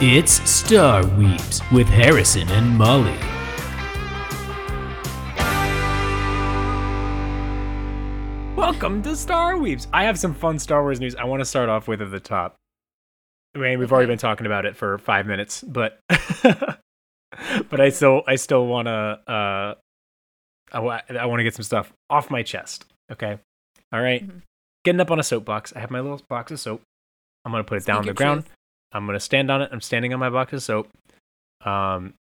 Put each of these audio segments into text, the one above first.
It's Star Weebs with Harrison and Molly. Welcome to Star Weebs. I have some fun Star Wars news I want to start off with at the top. I mean, we've already been talking about it for five minutes, but but I still I still want to uh I, wa- I want to get some stuff off my chest. Okay, all right? Mhm. Getting up on a soapbox. I have my little box of soap. I'm gonna put it down on the ground. truth. I'm gonna stand on it. I'm standing on my box of soap. Um,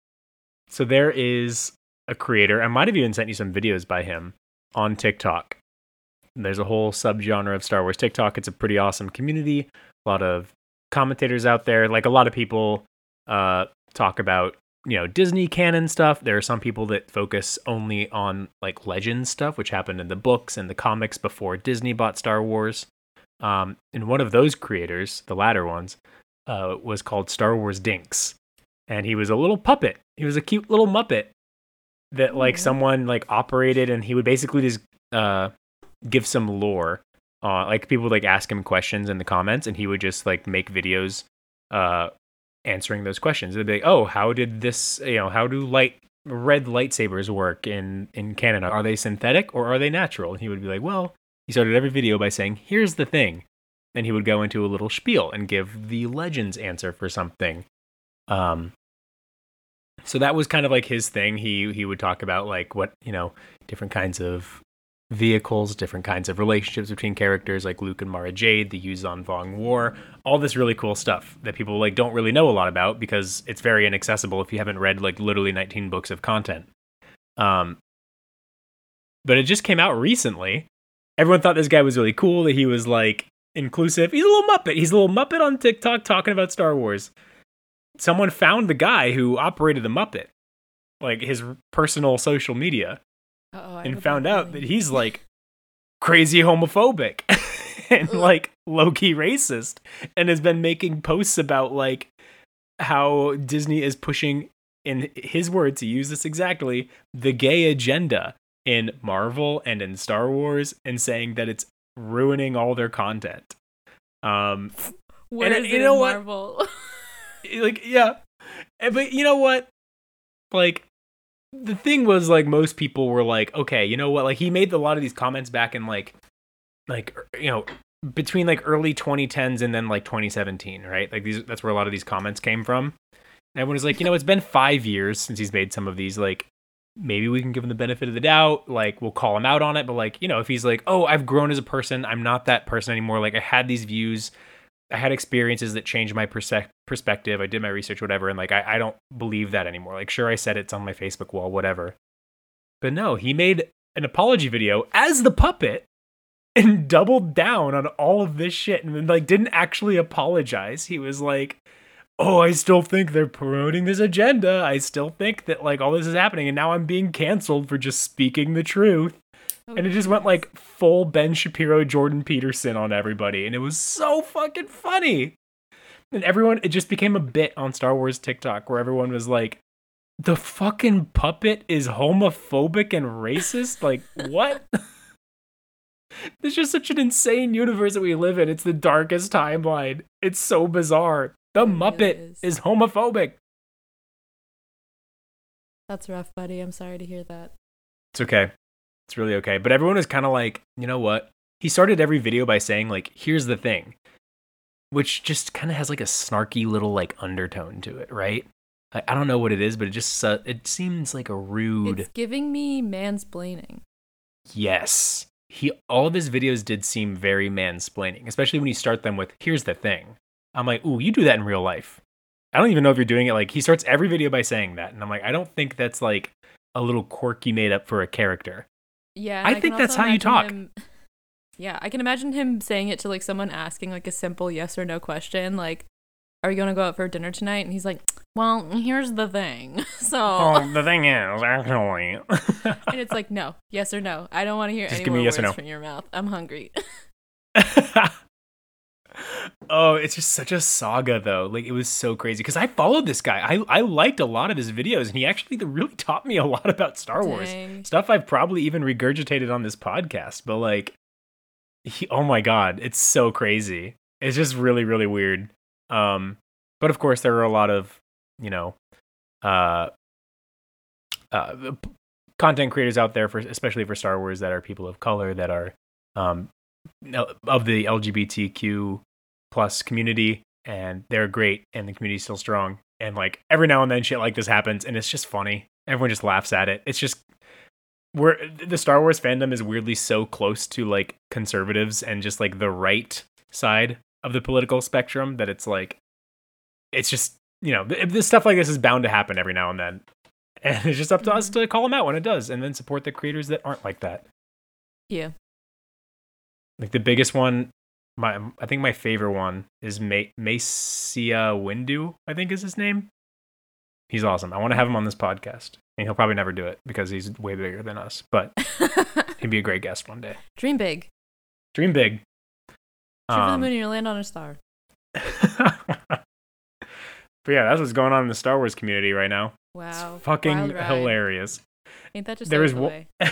so there is a creator. I might have even sent you some videos by him on TikTok. There's a whole subgenre of Star Wars TikTok. It's a pretty awesome community. A lot of commentators out there. Like a lot of people uh, talk about you know Disney canon stuff. There are some people that focus only on like legend stuff, which happened in the books and the comics before Disney bought Star Wars. Um, and one of those creators, the latter ones, uh, was called Star Wars Dinks, and he was a little puppet. He was a cute little muppet that like Aw. someone like operated, and he would basically just uh, give some lore. Uh, like people would like ask him questions in the comments, and he would just like make videos uh, answering those questions. They'd be like, "Oh, how did this? You know, how do light red lightsabers work in in Canada? Are they synthetic or are they natural?" And he would be like, "Well." He started every video by saying, "Here's the thing." Then he would go into a little spiel and give the legends answer for something. Um, so that was kind of like his thing. He he would talk about like what you know different kinds of vehicles, different kinds of relationships between characters like Luke and Mara Jade, the Yuuzhan Vong War, all this really cool stuff that people like don't really know a lot about because it's very inaccessible if you haven't read like literally 19 books of content. Um, but it just came out recently. Everyone thought this guy was really cool. That he was like inclusive. He's a little muppet. He's a little muppet on TikTok talking about Star Wars. Someone found the guy who operated the Muppet, like his personal social media Uh-oh, and found out that he's like crazy homophobic and like low key racist and has been making posts about like how Disney is pushing in his words he used this exactly the gay agenda in Marvel and in Star Wars and saying that it's ruining all their content. Um Where and is you know what? Like yeah. Eh, but you know what? Like the thing was like most people were like okay you know what? Like he made a lot of these comments back in like like er, you know between like early 2010s and then like 2017 right? Like these that's where a lot of these comments came from. And everyone was like you know it's been five years since he's made some of these like maybe we can give him the benefit of the doubt like we'll call him out on it but like you know if he's like oh i've grown as a person i'm not that person anymore like i had these views I had experiences that changed my perse- perspective. I did my research, whatever, and like I, I don't believe that anymore. Like, sure, I said it's on my Facebook wall, whatever, but no, he made an apology video as the puppet and doubled down on all of this shit, and like didn't actually apologize. He was like, "Oh, I still think they're promoting this agenda. I still think that like all this is happening, and now I'm being canceled for just speaking the truth." Oh, and it just went like full Ben Shapiro, Jordan Peterson on everybody, and it was so fucking funny. And everyone, it just became a bit on Star Wars TikTok where everyone was like, "The fucking puppet is homophobic and racist." Like what? It's just such an insane universe that we live in. It's the darkest timeline. It's so bizarre. The It really Muppet is. is homophobic. That's rough, buddy. I'm sorry to hear that. It's okay. It's really okay. But everyone is kind of like, you know what? He started every video by saying, like, here's the thing, which just kind of has like a snarky little like undertone to it, right? I, I don't know what it is, but it just uh, it seems like a rude. It's giving me mansplaining. Yes. He all of his videos did seem very mansplaining, especially when you start them with here's the thing. I'm like, "Ooh, you do that in real life." I don't even know if you're doing it like he starts every video by saying that, and I'm like, "I don't think that's like a little quirky made up for a character." Yeah, and I think that's how you talk. him- yeah, I can imagine him saying it to like someone asking like a simple yes or no question, like, "Are you gonna go out for dinner tonight?" And he's like, "Well, here's the thing." So, Oh, the thing is, actually. and it's like, no, yes or no. I don't want to hear Just any more words no. from your mouth. I'm hungry. Oh, it's just such a saga, though. Like, it was so crazy because I followed this guy. I, I liked a lot of his videos, and he actually really taught me a lot about Star Wars. Stuff I've probably even regurgitated on this podcast, but like, he, oh my God, it's so crazy. It's just really, really weird. Um, But of course, there are a lot of you know, uh, uh, p- content creators out there for especially for Star Wars that are people of color that are um of the LGBTQ plus community, and they're great, and the community's still strong. And like every now and then, shit like this happens, and it's just funny. Everyone just laughs at it. It's just we're the Star Wars fandom is weirdly so close to like conservatives and just like the right side of the political spectrum that it's like it's just you know this stuff like this is bound to happen every now and then and it's just up to us mm-hmm. to call them out when it does and then support the creators that aren't like that Yeah. Like the biggest one my i think my favorite one is Ma- Macia windu i think is his name. He's awesome. I want to have him on this podcast and he'll probably never do it because he's way bigger than us but he'd be a great guest one day. Dream big. dream big. Shoot for the Um, moon and you'll land on a star. but yeah that's what's going on in the star wars community right now. Wow. it's fucking hilarious. Ain't that just There is is wo-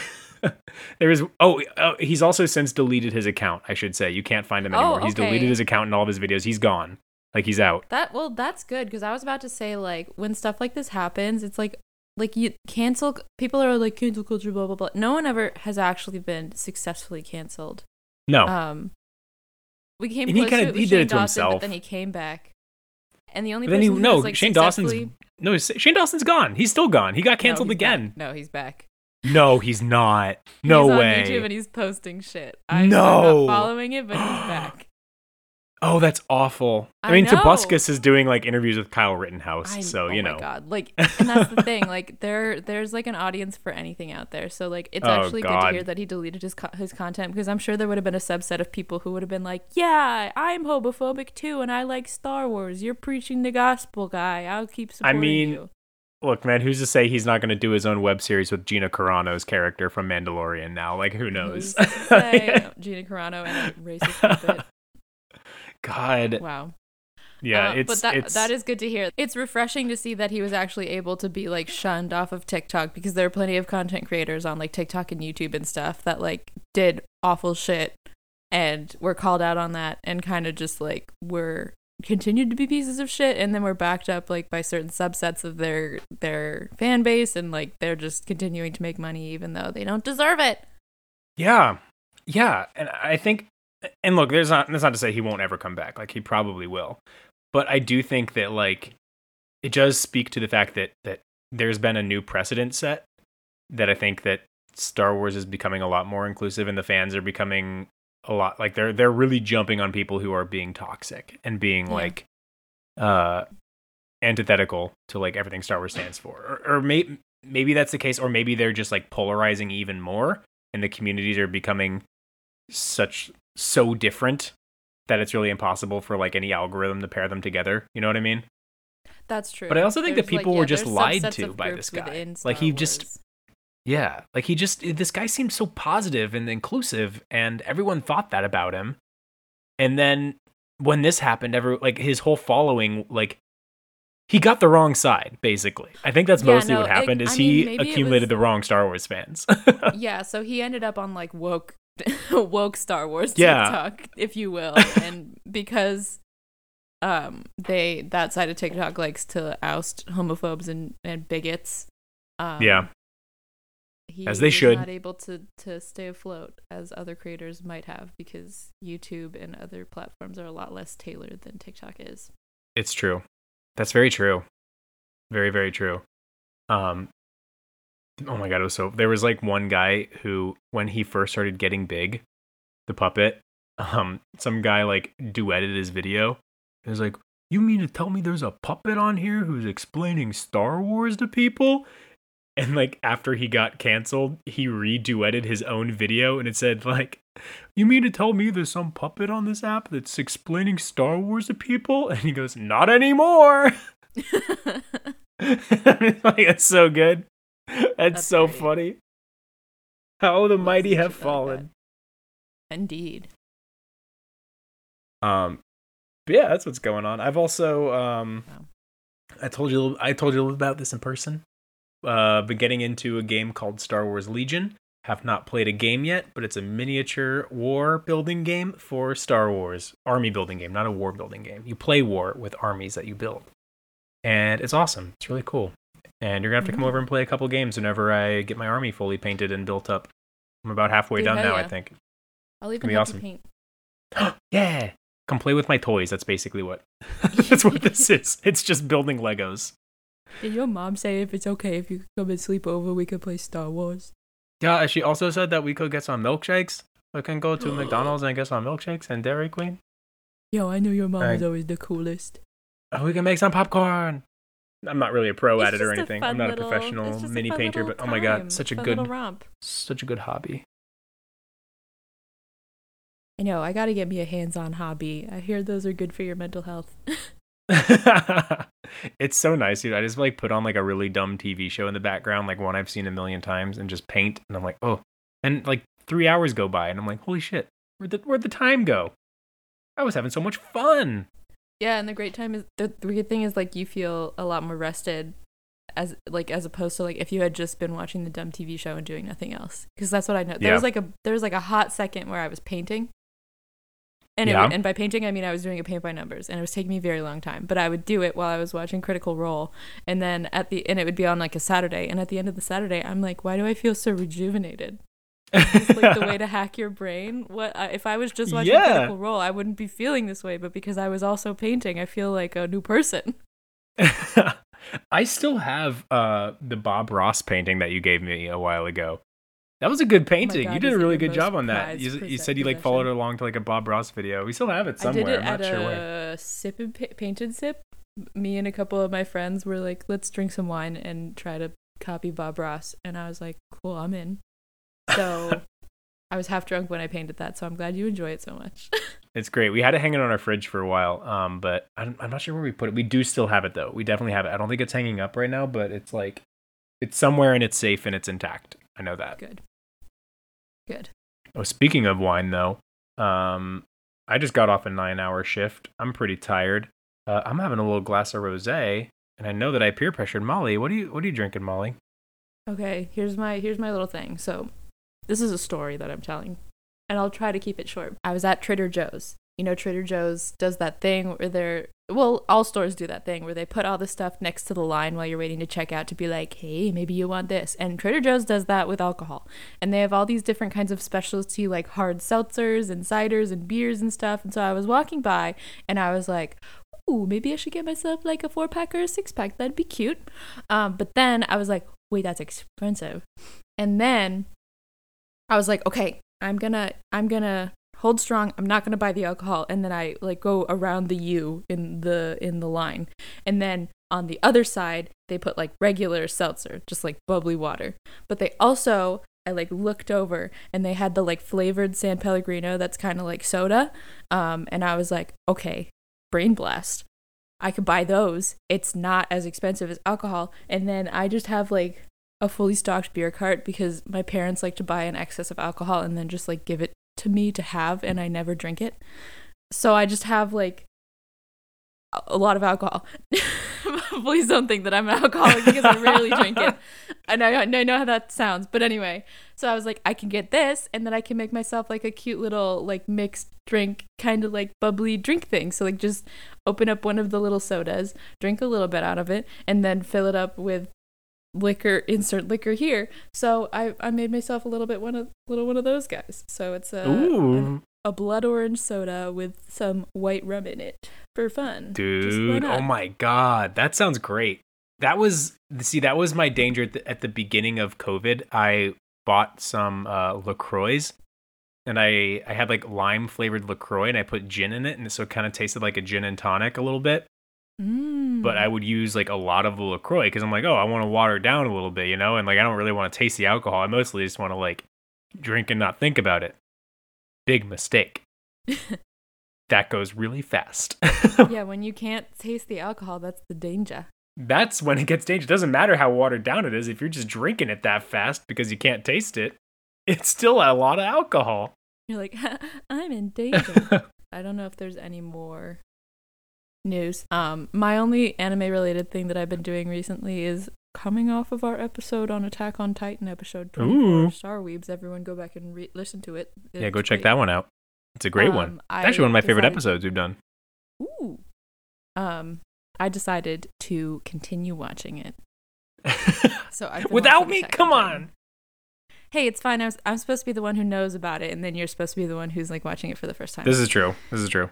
there is oh uh, he's also since deleted his account i should say you can't find him Oh, anymore he's deleted his account and all of his videos he's gone like he's out That well, that's good because I was about to say like when stuff like this happens, it's like like you cancel people are like cancel culture blah blah blah. No one ever has actually been successfully canceled. no Um, we came And he to it he did it to Dawson, himself. but then he came back. And the only But then he- who no, was, like, Shane Dawson's- no shane dawson's gone he's still gone he got No, canceled back. again No, he's back. No he's not no he's way on YouTube and he's posting shit. I'm No. not following it, but he's back. oh that's awful i, I mean know. Tobuscus is doing like interviews with kyle rittenhouse I- so oh you my know god like and that's the thing like there there's like an audience for anything out there so like it's Oh, actually good to hear that he deleted his co- his content because i'm sure there would have been a subset of people who would have been like yeah i'm homophobic too and i like star wars you're preaching the gospel guy i'll keep supporting mean, you look man who's to say he's not going to do his own web series with gina carano's character from mandalorian now like who knows Who's to say? gina carano and a racist puppet god wow yeah Uh, it's but that it's that is good to hear. It's refreshing to see that he was actually able to be like shunned off of TikTok because there are plenty of content creators on like TikTok and YouTube and stuff that like did awful shit and were called out on that and kind of just like were continued to be pieces of shit and then were backed up like by certain subsets of their their fan base and like they're just continuing to make money even though they don't deserve it. Yeah, yeah, and I think, and look, there's not that's not to say he won't ever come back. Like he probably will, but I do think that like it does speak to the fact that that there's been a new precedent set that I think that Star Wars is becoming a lot more inclusive, and the fans are becoming a lot like they're they're really jumping on people who are being toxic and being Yeah. like uh antithetical to like everything Star Wars stands for, or, or may, maybe that's the case, or maybe they're just like polarizing even more and the communities are becoming such so different that it's really impossible for like any algorithm to pair them together. You know what I mean? That's true. But I also think that There's, like, people yeah, were just lied to by this guy. Like, he just- Wars. Yeah, like he just this guy seemed so positive and inclusive, and everyone thought that about him. And then when this happened, every like his whole following, like he got the wrong side. Basically, I think that's Yeah, mostly no, what like, happened. Is I he mean, maybe accumulated was- the wrong Star Wars fans? yeah, so he ended up on like woke woke Star Wars Yeah. TikTok, if you will. and because um they that side of TikTok likes to oust homophobes and, and bigots. Um yeah, he As they should. not able to to stay afloat as other creators might have because YouTube and other platforms are a lot less tailored than TikTok is. it's true. That's very true. Very very true. Um. Oh my god, it was so. There was like one guy who, when he first started getting big, the puppet, um, some guy like duetted his video. It was like, "You mean to tell me there's a puppet on here who's explaining Star Wars to people?" And like after he got canceled, he reduetted his own video, and it said like, "You mean to tell me there's some puppet on this app that's explaining Star Wars to people?" And he goes, "Not anymore." like that's so good. That's, That's so great. funny. How the Lots mighty have shit like that. fallen. Indeed. Um, but yeah, that's what's going on. I've also um, Wow. I told you I told you a little about this in person. Uh, been getting into a game called Star Wars Legion, have not played a game yet, but it's a miniature war building game for Star Wars. Army building game, not a war building game. You play war with armies that you build. And it's awesome. It's really cool. And you're going to have to come Mm. over and play a couple games whenever I get my army fully painted and built up. I'm about halfway Dude, done now, I think. I'll even be awesome. paint. yeah. Come play with my toys. That's basically what That's what this is. It's just building Legos. Did your mom say if it's okay if you could come and sleep over, we could play Star Wars? Yeah, she also said that we could get some milkshakes. We can go to McDonald's and get some milkshakes and Dairy Queen. Yo, I knew your mom Right. was always the coolest. Oh, we can make some popcorn. I'm not really a pro It's at it or anything. I'm not little- a professional just a mini painter, but oh my time, god, such a good, romp. such a good hobby. I know. I gotta get me a hands-on hobby. I hear those are good for your mental health. it's so nice, dude. I just like put on like a really dumb TV show in the background, like one I've seen a million times, and just paint. And I'm like, oh, and like three hours go by, and I'm like, holy shit, where'd the where'd the time go? I was having so much fun. yeah, and the great time is the, the good thing is like you feel a lot more rested, as like as opposed to like if you had just been watching the dumb TV show and doing nothing else. Because that's what I know. There Yeah. was like a there was like a hot second where I was painting. And, it, Yeah. and by painting, I mean I was doing a paint by numbers, and it was taking me a very long time. But I would do it while I was watching Critical Role, and then at the and it would be on like a Saturday. And at the end of the Saturday, I'm like, why do I feel so rejuvenated? It's like the way to hack your brain. What uh, if I was just watching Yeah. Critical Role? I wouldn't be feeling this way, but because I was also painting, I feel like a new person. I still have uh the Bob Ross painting that you gave me a while ago. That was a good painting. Oh God, you did a really good job on that. You, you said you like followed along to like a Bob Ross video. We still have it somewhere. I did it I'm at not sure where. a sip and pa- painted sip. Me and a couple of my friends were like, let's drink some wine and try to copy Bob Ross. And I was like, cool, I'm in. So I was half drunk when I painted that. So I'm glad you enjoy it so much. It's great. We had it hanging on our fridge for a while, um, but I'm, I'm not sure where we put it. We do still have it though. We definitely have it. I don't think it's hanging up right now, but it's like it's somewhere and it's safe and it's intact. I know that. Good. Good. Oh, speaking of wine though, um, I just got off a nine-hour shift. I'm pretty tired. Uh, I'm having a little glass of rosé, and I know that I peer pressured Molly. What are you What are you drinking, Molly? Okay, here's my here's my little thing. So, this is a story that I'm telling, and I'll try to keep it short. I was at Trader Joe's. You know, Trader Joe's does that thing where they're well, all stores do that thing where they put all the stuff next to the line while you're waiting to check out to be like, hey, maybe you want this. And Trader Joe's does that with alcohol, and they have all these different kinds of specialty like hard seltzers and ciders and beers and stuff. And so I was walking by, and I was like. Ooh, maybe I should get myself like a four pack or a six pack. That'd be cute. Um, but then I was like, wait, that's expensive. And then I was like, okay, I'm gonna I'm gonna hold strong. I'm not gonna buy the alcohol. And then I like go around the U in the in the line. And then on the other side, they put like regular seltzer, just like bubbly water. But they also I like looked over and they had the like flavored San Pellegrino that's kind of like soda. Um, and I was like, okay, brain blast. I could buy those. It's not as expensive as alcohol. And then I just have like a fully stocked beer cart because my parents like to buy an excess of alcohol and then just like give it to me to have and I never drink it. So I just have like a- lot of alcohol. Please don't think that I'm an alcoholic because I rarely drink it. I know, I know how that sounds, but anyway. So I was like, I can get this, and then I can make myself like a cute little like mixed drink, kind of like bubbly drink thing. So like just open up one of the little sodas, drink a little bit out of it, and then fill it up with liquor. Insert liquor here. So I I made myself a little bit one of little one of those guys. So it's a Ooh, an- a blood orange soda with some white rum in it for fun. Dude! Oh my god, that sounds great. That was see, that was my danger at the, at the beginning of COVID. I bought some uh, Lacroix, and I I had like lime flavored Lacroix, and I put gin in it, and so it kind of tasted like a gin and tonic a little bit. Mm. But I would use like a lot of the Lacroix because I'm like, oh, I want to water it down a little bit, you know, and like I don't really want to taste the alcohol. I mostly just want to like drink and not think about it. Big mistake. that goes really fast. yeah, when you can't taste the alcohol, that's the danger. That's when it gets dangerous. It doesn't matter how watered down it is. If you're just drinking it that fast because you can't taste it, it's still a lot of alcohol. You're like, I'm in danger. I don't know if there's any more news. Um, my only anime related thing that I've been doing recently is coming off of our episode on Attack on Titan, episode 24, Ooh. Star Weebs. Everyone go back and re- listen to it. Yeah, go check great. that one out. It's a great one. Um, It's actually one of my favorite episodes we've done. Ooh. Um, I decided to continue watching it. So I've Without me, come on. Hey, it's fine. I was, I'm supposed to be the one who knows about it, and then you're supposed to be the one who's like watching it for the first time. This is true. This is true.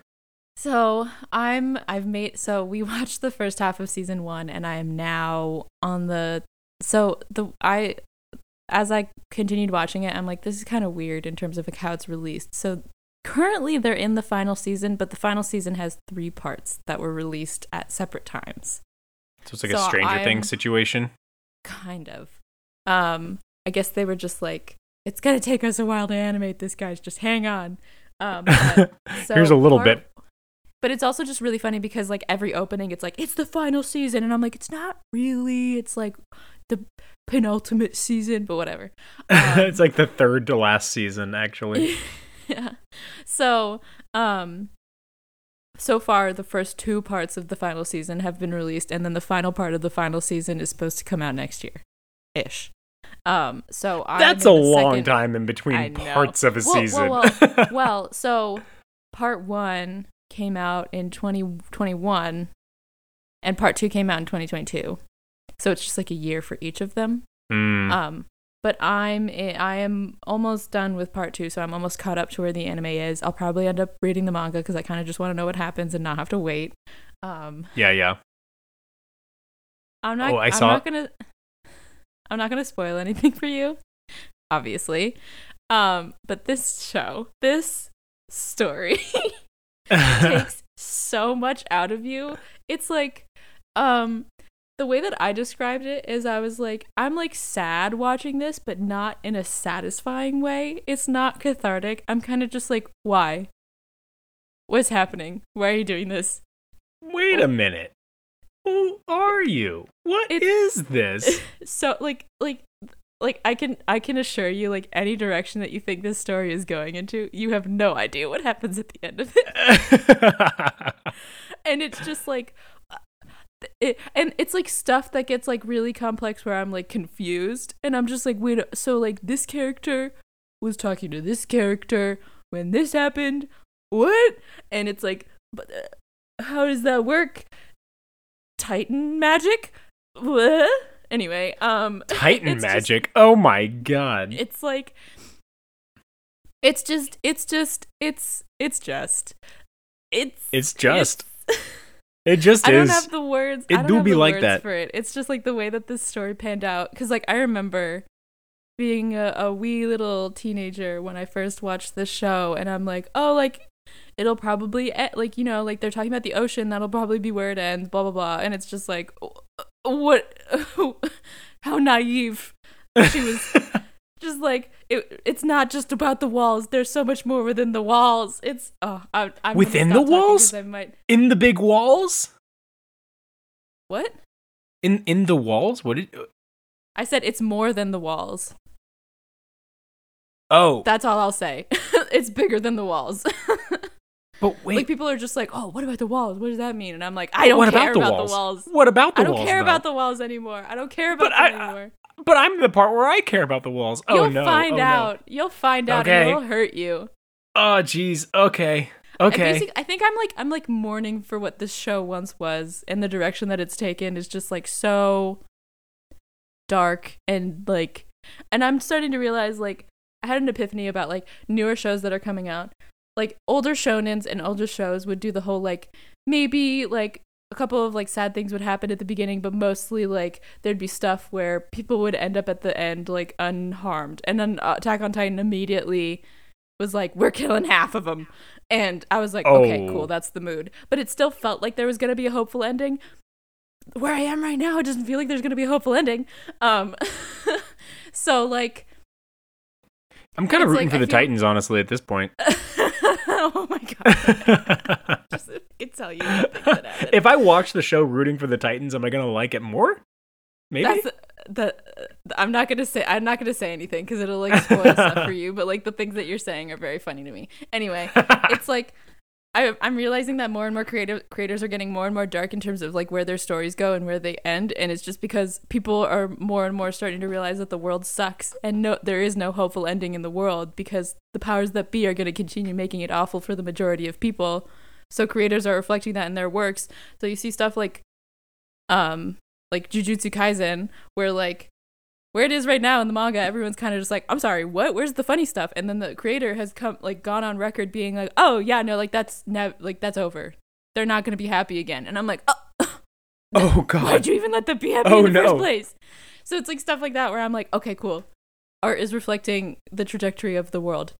So I'm I've made so we watched the first half of season one and I am now on the so the I as I continued watching it, I'm like, this is kind of weird in terms of like how it's released. So currently they're in the final season, but the final season has three parts that were released at separate times. So it's like a Stranger I'm- Things situation. Kind of. Um, I guess they were just like, it's gonna take us a while to animate this, guys. Just hang on. Um, So Here's a little part- bit. But it's also just really funny because like every opening, it's like it's the final season, and I'm like, it's not really. It's like the penultimate season, but whatever. Um, it's like the third to last season, actually. yeah. So, um, so far the first two parts of the final season have been released, and then the final part of the final season is supposed to come out next year, ish. Um, so That's a long second- time in between parts of a Well, well, season. well, well, so part one came out in 2021 and part two came out in 2022 so it's just like a year for each of them. Mm. um but i'm i am almost done with part two so i'm almost caught up to where the anime is. I'll probably end up reading the manga because i kind of just want to know what happens and not have to wait. Um yeah, yeah. i'm not Oh, I am saw- not gonna i'm not gonna spoil anything for you obviously. Um but this show this story takes so much out of you. It's like um the way that I described it is I was like I'm like sad watching this but not in a satisfying way. It's not cathartic. I'm kind of just like why? What's happening? Why are you doing this? Wait a minute. Who are you? What It- is this? so like like like I can I can assure you like any direction that you think this story is going into, you have no idea what happens at the end of it. and it's just like uh, it, and it's like stuff that gets like really complex where i'm like confused. And i'm just like wait so like this character was talking to this character when this happened? What? And it's like but uh, how does that work? Titan magic? What anyway um Titan it's just- magic. oh my god. it's like it's just it's just it's it's just it's It's just. it's- It just is I is. don't have the words. It I don't do have be the like words that. for it. It's just like the way that this story panned out. Because like I remember being a, a wee little teenager when I first watched this show, and I'm like, oh, like it'll probably e- like you know like they're talking about the ocean. That'll probably be where it ends. Blah blah blah. And it's just like, what? How naive she was. Just like it, it's not just about the walls. There's so much more within the walls. It's oh, I, I'm Within the stop talking 'cause walls? Might in the big walls? what? In in the walls? What did uh I said it's more than the walls. Oh, That's all I'll say. it's bigger than the walls. But wait. like people are just like, "Oh, what about the walls? What does that mean?" And I'm like, "I don't what care about the about walls? the walls. What about the walls? I don't walls? care though? about the walls anymore. I don't care about But them I- anymore." But I'm the part where I care about the walls. Oh no. You'll no. find oh, no. out. You'll find out Okay. and it'll hurt you. Oh jeez. Okay. Okay. I think I'm like I'm like mourning for what this show once was and the direction that it's taken is just like so dark and like and I'm starting to realize like I had an epiphany about like newer shows that are coming out. Like older shonens and older shows would do the whole like maybe like a couple of like sad things would happen at the beginning, but mostly like there'd be stuff where people would end up at the end like unharmed. And then uh, Attack on Titan immediately was like, "We're killing half of them," and I was like, "Okay, Oh. cool, that's the mood." But it still felt like there was gonna be a hopeful ending. Where I am right now, it doesn't feel like there's gonna be a hopeful ending. Um, so like, I'm kind of rooting like, for the feel- Titans, honestly, at this point. oh my god, just I can tell you the things that happen. if I watch the show rooting for the Titans, am I gonna like it more? Maybe. That's uh, the, the I'm not gonna say I'm not gonna say anything because it'll like spoil stuff for you. But like the things that you're saying are very funny to me. Anyway, it's like I, I'm realizing that more and more creative creators are getting more and more dark in terms of like where their stories go and where they end, and it's just because people are more and more starting to realize that the world sucks and no, there is no hopeful ending in the world because the powers that be are going to continue making it awful for the majority of people. So creators are reflecting that in their works. So you see stuff like, um, like Jujutsu Kaisen, where like where it is right now in the manga, everyone's kind of just like, I'm sorry, what? Where's the funny stuff? And then the creator has come like gone on record being like, oh yeah, no, like that's nev- like that's over. They're not gonna be happy again. And I'm like, oh, Oh god, why'd you even let them be happy Oh, in the no. first place? So it's like stuff like that where I'm like, okay, cool. Art is reflecting the trajectory of the world.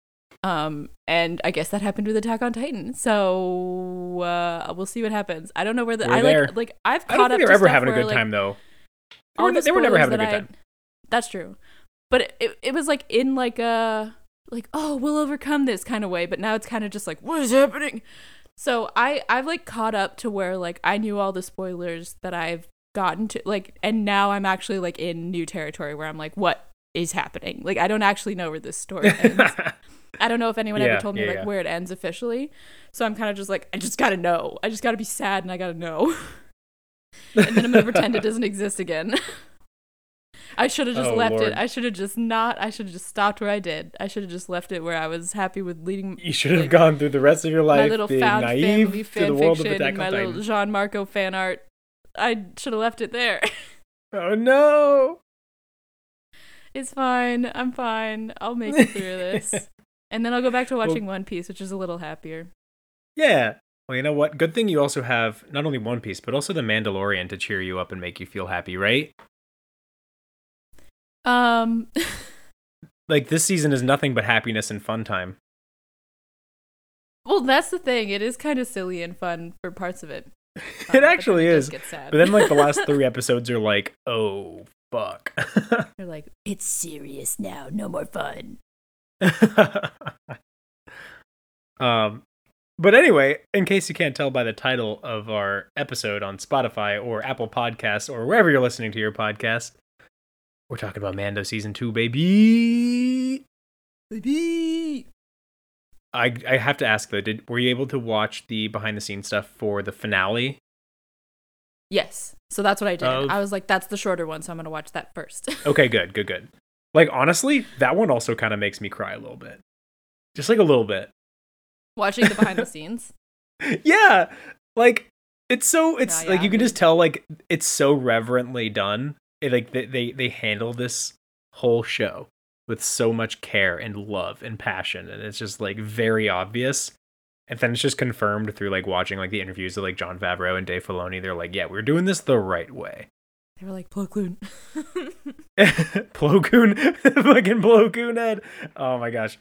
Um, and I guess that happened with Attack on Titan. So uh, we'll see what happens. I don't know where the We're I there. like like I've I caught don't up think to they're ever having a where, good like, time though. They were, the they were never having a good I- time. That's true. But it, it, it was like in like a like oh we'll overcome this kind of way, but now it's kind of just like what is happening? So I I've like caught up to where like I knew all the spoilers that I've gotten to like and now I'm actually like in new territory where I'm like what is happening? Like I don't actually know where this story ends. I don't know if anyone Yeah, ever told me yeah, like yeah. where it ends officially. So I'm kind of just like I just got to know. I just got to be sad and I got to know. and then I'm going to pretend it doesn't exist again. I should have just Oh, left Lord. it. I should have just not. I should have just stopped where I did. I should have just left it where I was happy with leading you should have like, gone through the rest of your life my little being found naive family to the fan world of fiction Attack and my little Jean Marco fan art. I should have left it there. Oh no. it's fine. I'm fine. I'll make it through this. And then I'll go back to Well- watching One Piece, which is a little happier. Yeah. Well, you know what? Good thing you also have not only One Piece, but also The Mandalorian to cheer you up and make you feel happy, right? Um, Like this season is nothing but happiness and fun time. well, that's the thing. It is kind of silly and fun for parts of it. Um, it actually is. But then like the last three episodes are like, oh fuck. They're like, it's serious now. No more fun. um but anyway, in case you can't tell by the title of our episode on Spotify or Apple Podcasts or wherever you're listening to your podcast, we're talking about Mando season 2, baby. Baby. I I have to ask though, did were you able to watch the behind the scenes stuff for the finale? Yes. So that's what I did. Of- I was like, that's the shorter one, so I'm gonna watch that first. Okay, good, good, good. Like honestly, that one also kind of makes me cry a little bit. Just like a little bit. Watching the behind the scenes. yeah like it's so it's Yeah, like you can just tell like it's so reverently done it, like they, they they handle this whole show with so much care and love and passion and it's just like very obvious and then it's just confirmed through like watching like the interviews of like Jon Favreau and Dave Filoni they're like yeah we're doing this the right way They were like, Plo Koon. Plo Koon fucking Plo Koon head oh my gosh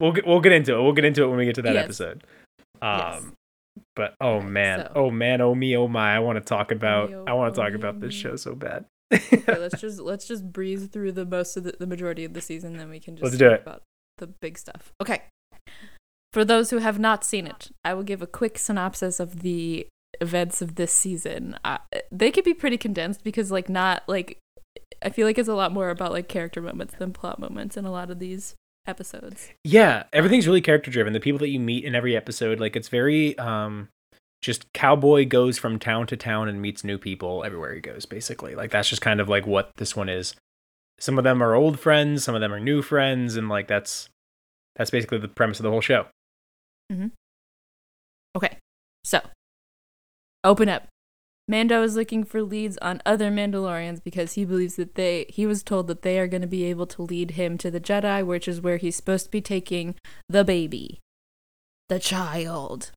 we'll get we'll get into it we'll get into it when we get to that Yes. episode um Yes. But oh man, so- oh man, oh me, oh my! I want to talk about, me, oh- I want to talk me, about oh this show so bad. okay, let's just let's just breeze through the most of the, the majority of the season, then we can just Let's do talk it. about the big stuff. Okay. For those who have not seen it, I will give a quick synopsis of the events of this season. Uh, they could be pretty condensed because, like, not like I feel like it's a lot more about like character moments than plot moments in a lot of these episodes. yeah, everything's really character driven. The people that you meet in every episode, like it's very um, just cowboy goes from town to town and meets new people everywhere he goes. Basically, like that's just kind of like what this one is. Some of them are old friends, some of them are new friends, and like that's that's basically the premise of the whole show. mm-hmm. Okay, so open up. Mando is looking for leads on other Mandalorians because he believes that they he was told that they are going to be able to lead him to the Jedi, which is where he's supposed to be taking the baby, the child.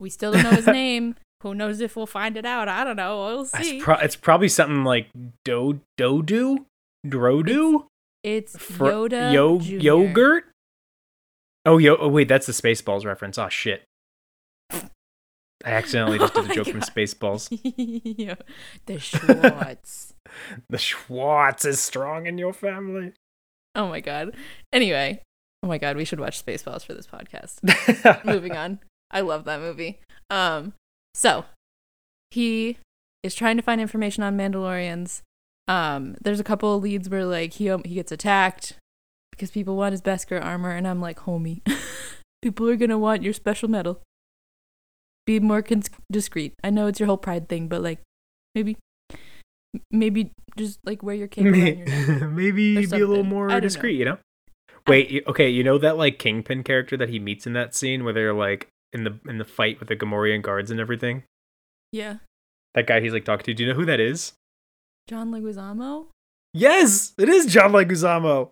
We still don't know his name. Who knows if we'll find it out? I don't know. We'll It's, see. pro- it's probably something like do dodu, drodu. It's Fr- Yoda yo- Jr. yogurt. Oh, yo! Oh, wait, that's the Spaceballs reference. Oh shit! I accidentally just Oh did a my joke from Spaceballs. Yeah, the Schwartz. The Schwartz is strong in your family. oh my god. Anyway, oh my god, we should watch Spaceballs for this podcast. moving on. I love that movie. Um, so he is trying to find information on Mandalorians. Um, there's a couple of leads where like he he gets attacked because people want his Beskar armor, and I'm like, homie, people are gonna want your special metal. be more cons- discreet. I know it's your whole pride thing, but like maybe maybe just like wear your cape around your. Maybe be a little more don't know. discreet, you know? Wait, okay, you know that like Kingpin character that he meets in that scene where they're like in the in the fight with the Gamorrean guards and everything? Yeah. That guy he's like talking to. Do you know who that is? John Leguizamo? Yes, it is John Leguizamo.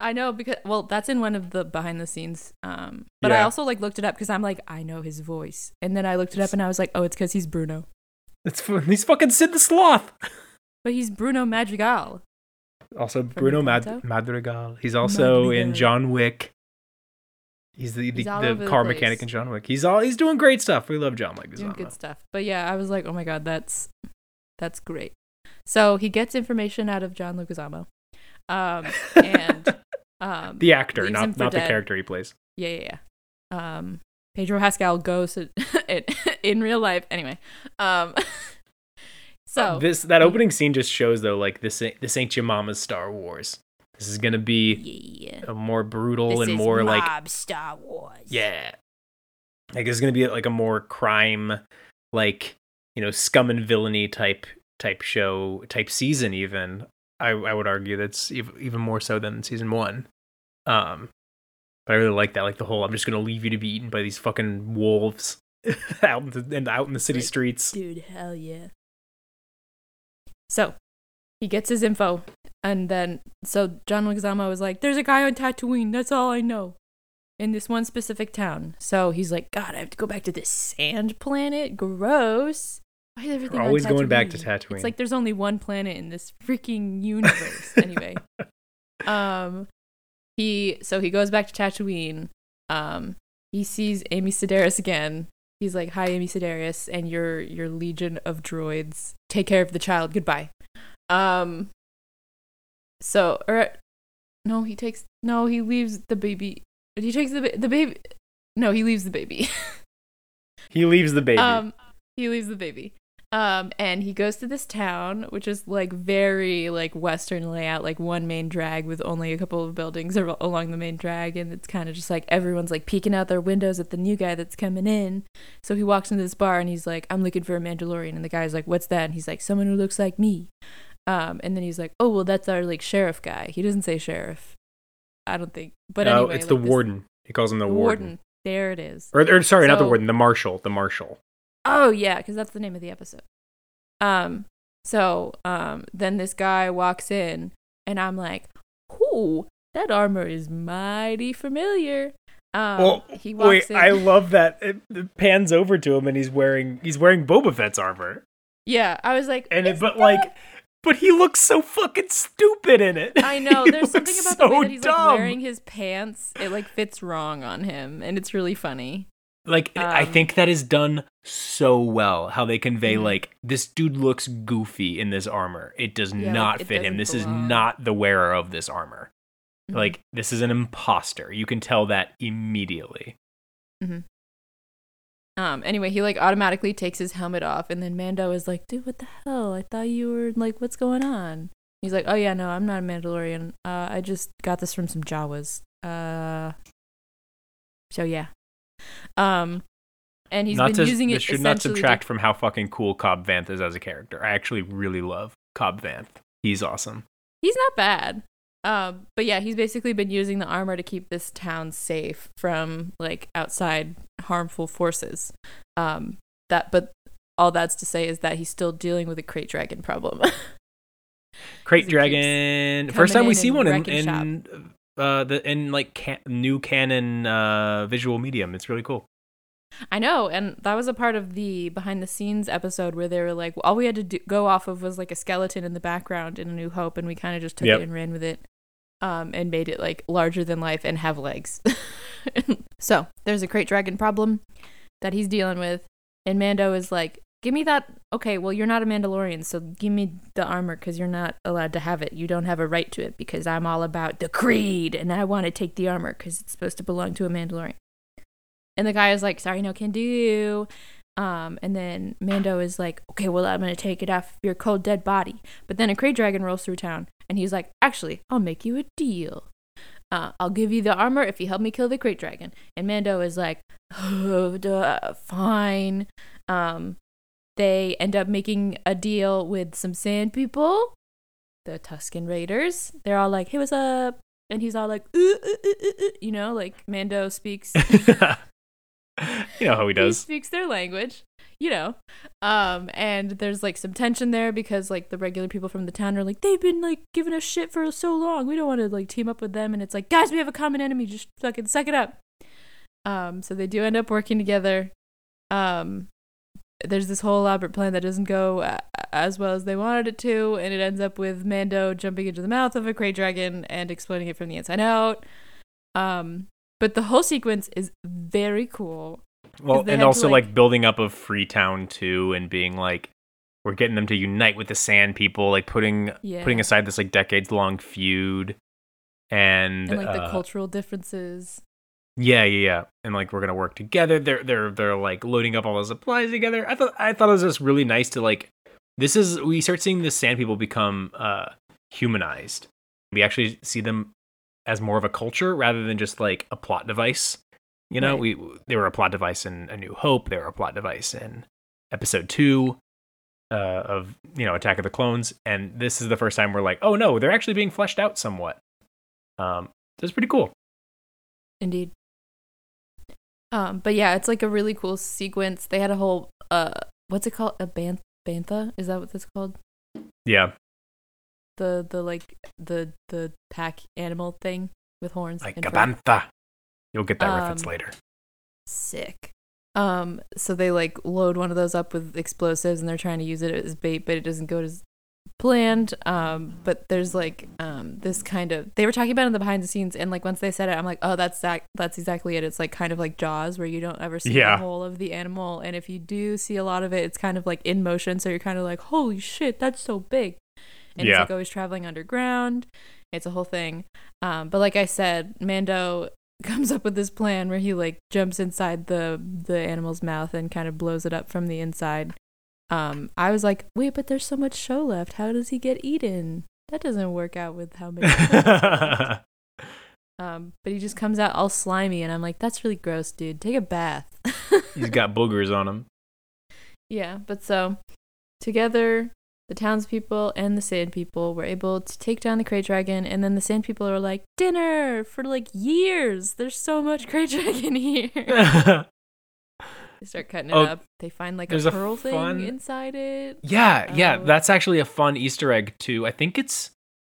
I know because well, that's in one of the behind the scenes. Um, but I also like looked it up because I'm like, I know his voice, and then I looked it up and I was like, oh, it's because he's Bruno, It's he's fucking Sid the Sloth. but he's Bruno Madrigal. Also Bruno Mad- Madrigal. He's also in John Wick. He's the, the, He's the over the car mechanic in John Wick. He's all he's doing great stuff. We love John Wick. doing good stuff. But yeah, I was like, oh my god, that's that's great. So he gets information out of John Leguizamo, um, and um, the actor, not not the character he plays. Yeah, yeah, yeah. Um, Pedro Pascal goes to, in, in real life. Anyway, um, so this that opening scene just shows though, like this this ain't your mama's Star Wars. This is gonna be yeah, a more brutal and more like Star Wars. yeah, like it's gonna be like a more crime, like you know, scum and villainy type type show type season. Even I I would argue that's even more so than season one. Um, but I really like that. Like the whole I'm just gonna leave you to be eaten by these fucking wolves out in the, and out in the city Like, streets. Dude, hell yeah. So he gets his info, and then so John Leguizamo was like, "There's a guy on Tatooine. That's all I know." In this one specific town. So he's like, God, I have to go back to this sand planet. Gross. Why is everything We're always going back to Tatooine? Tatooine. It's like there's only one planet in this freaking universe. anyway. Um he so he goes back to Tatooine. Um he sees Amy Sedaris again. He's like, "Hi, Amy Sedaris, and your your legion of droids. Take care of the child. Goodbye." Um. So, or no, he takes no, he leaves the baby. He takes the the baby. No, he leaves the baby. he leaves the baby. Um, he leaves the baby. Um, and he goes to this town, which is like very like Western layout, like one main drag with only a couple of buildings along the main drag, and it's kind of just like everyone's like peeking out their windows at the new guy that's coming in. So he walks into this bar and he's like, "I'm looking for a Mandalorian," and the guy's like, "What's that?" And he's like, "Someone who looks like me." Um, and then he's like, "Oh well, that's our like sheriff guy." He doesn't say sheriff, I don't think, but oh, anyway, it's the like, this- warden. He calls him the, the warden. warden. There it is. Or, or sorry, not the So- warden, the marshal. The marshal. Oh yeah, because that's the name of the episode. Um, so um, then this guy walks in, and I'm like, "Ooh, that armor is mighty familiar." Um, well, he walks wait, in. I love that. It, it pans over to him, and he's wearing he's wearing Boba Fett's armor, yeah, I was like, and it, but that-" like, but he looks so fucking stupid in it. I know He there's something about the way so that he's dumb. like wearing his pants. It like fits wrong on him, and it's really funny. Like I Um, think that is done so well. How they convey Mhm. like this dude looks goofy in this armor. It does Yeah, not it fit him. This is not the wearer of this armor. Mhm. Like this is an imposter. You can tell that immediately. Um. Anyway, he like automatically takes his helmet off, and then Mando is like, "Dude, what the hell? I thought you were like, what's going on?" He's like, "Oh yeah, no, I'm not a Mandalorian. Uh, I just got this from some Jawas. Uh, so yeah. Um, and he's not been to, using it. this should not essentially to- subtract from how fucking cool Cobb Vanth is as a character. I actually really love Cobb Vanth. He's awesome. He's not bad. Um, but yeah, he's basically been using the armor to keep this town safe from like outside harmful forces. Um, that, but all that's to say is that he's still dealing with a krayt dragon problem. Krayt Dragon. First time we see one in, in uh the in like can, new canon uh visual medium. It's really cool. I know, and that was a part of the behind the scenes episode where they were like, all we had to do, go off of was like a skeleton in the background in A New Hope, and we kind of just took Yep. it and ran with it, um, and made it like larger than life and have legs. so there's a krayt dragon problem that he's dealing with, and Mando is like, "Give me that." Okay, well you're not a Mandalorian, so give me the armor because you're not allowed to have it. You don't have a right to it because I'm all about the creed, and I want to take the armor because it's supposed to belong to a Mandalorian. And the guy is like, sorry, no can do. Um, and then Mando is like, okay, well, I'm going to take it off your cold, dead body. But then a Krayt Dragon rolls through town, and he's like, actually, I'll make you a deal. Uh, I'll give you the armor if you help me kill the krayt dragon. And Mando is like, oh, duh, fine. Um, they end up making a deal with some sand people, the Tusken Raiders. They're all like, hey, what's up? And he's all like, "Uh, uh, uh, uh, uh," you know, like Mando speaks. you know how he he does. speaks their language you know um and there's like some tension there because like the regular people from the town are like they've been like giving us shit for so long. We don't want to like team up with them. And it's like guys we have a common enemy. Just fucking suck it up. Um so they do end up working together. Um there's this whole elaborate plan that doesn't go a- as well as they wanted it to and it ends up with mando jumping into the mouth of a krayt dragon and exploding it from the inside out. Um but the whole sequence is very cool Well, and also like- like, building up of Freetown too, and being like, we're getting them to unite with the Sand People, like putting Yeah. putting aside this like decades long feud, and, and like the uh, cultural differences. Yeah, yeah, yeah. And like we're gonna work together. They're they're they're like loading up all the supplies together. I thought I thought it was just really nice to like this is we start seeing the sand people become uh humanized. We actually see them as more of a culture rather than just like a plot device. You know, Right. we they were a plot device in A New Hope, they were a plot device in episode two uh, of you know Attack of the Clones, and this is the first time we're like, oh no, they're actually being fleshed out somewhat. Um, that's pretty cool. Indeed. Um, but yeah, it's like a really cool sequence. They had a whole uh, what's it called? A ban- bantha? Is that what that's called? Yeah, The the like the the pack animal thing with horns. like and a fur. bantha. You'll get that reference Um, later. Sick. Um, so they like load one of those up with explosives and they're trying to use it as bait, but it doesn't go as planned. Um, but there's like um this kind of they were talking about it in the behind the scenes and like once they said it, I'm like, oh that's that that's exactly it. It's like kind of like Jaws where you don't ever see Yeah. the whole of the animal. And if you do see a lot of it, it's kind of like in motion, so you're kind of like, Holy shit, that's so big. And Yeah. it's like always traveling underground. It's a whole thing. Um, but like I said, Mando comes up with this plan where he like jumps inside the the animal's mouth and kind of blows it up from the inside. Um, I was like, wait, but there's so much show left. How does he get eaten? That doesn't work out with how many. um, but he just comes out all slimy, and I'm like, that's really gross, dude. Take a bath. He's got boogers on him. Yeah, but so together, the townspeople and the sand people were able to take down the Krayt Dragon, and then the sand people are like, dinner for like years. There's so much Krayt Dragon here. they start cutting it Oh, up. They find like a there's a pearl fun- thing inside it. yeah, yeah, Oh. that's actually a fun Easter egg too. I think it's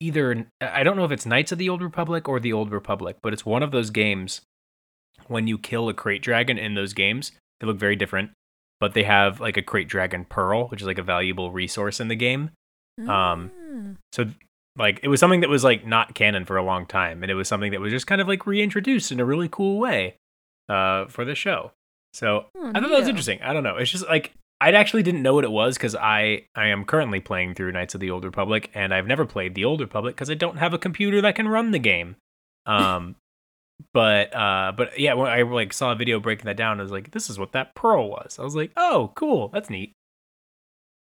either I don't know if it's Knights of the Old Republic or the Old Republic, but it's one of those games when you kill a krayt dragon in those games, they look very different, but they have like a krayt dragon pearl, which is like a valuable resource in the game. Um, Ah. So like it was something that was like not canon for a long time and it was something that was just kind of like reintroduced in a really cool way uh for the show. So Oh, I thought that was interesting. I don't know. It's just like I actually didn't know what it was because I I am currently playing through Knights of the Old Republic and I've never played the Old Republic because I don't have a computer that can run the game. Um, but uh, but yeah, when I like saw a video breaking that down, I was like, this is what that pearl was. I was like, oh, cool, that's neat.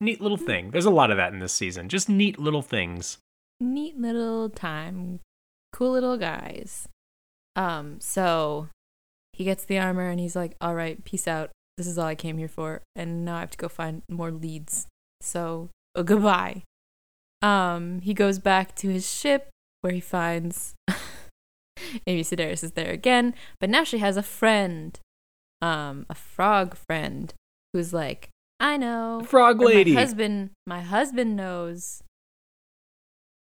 Neat little thing. There's a lot of that in this season. Just neat little things. neat little time cool little guys um so he gets the armor and he's like all right peace out this is all i came here for and now i have to go find more leads so uh, goodbye um he goes back to his ship where he finds amy sedaris is there again but now she has a friend um a frog friend who's like i know Frog lady. My husband, my husband knows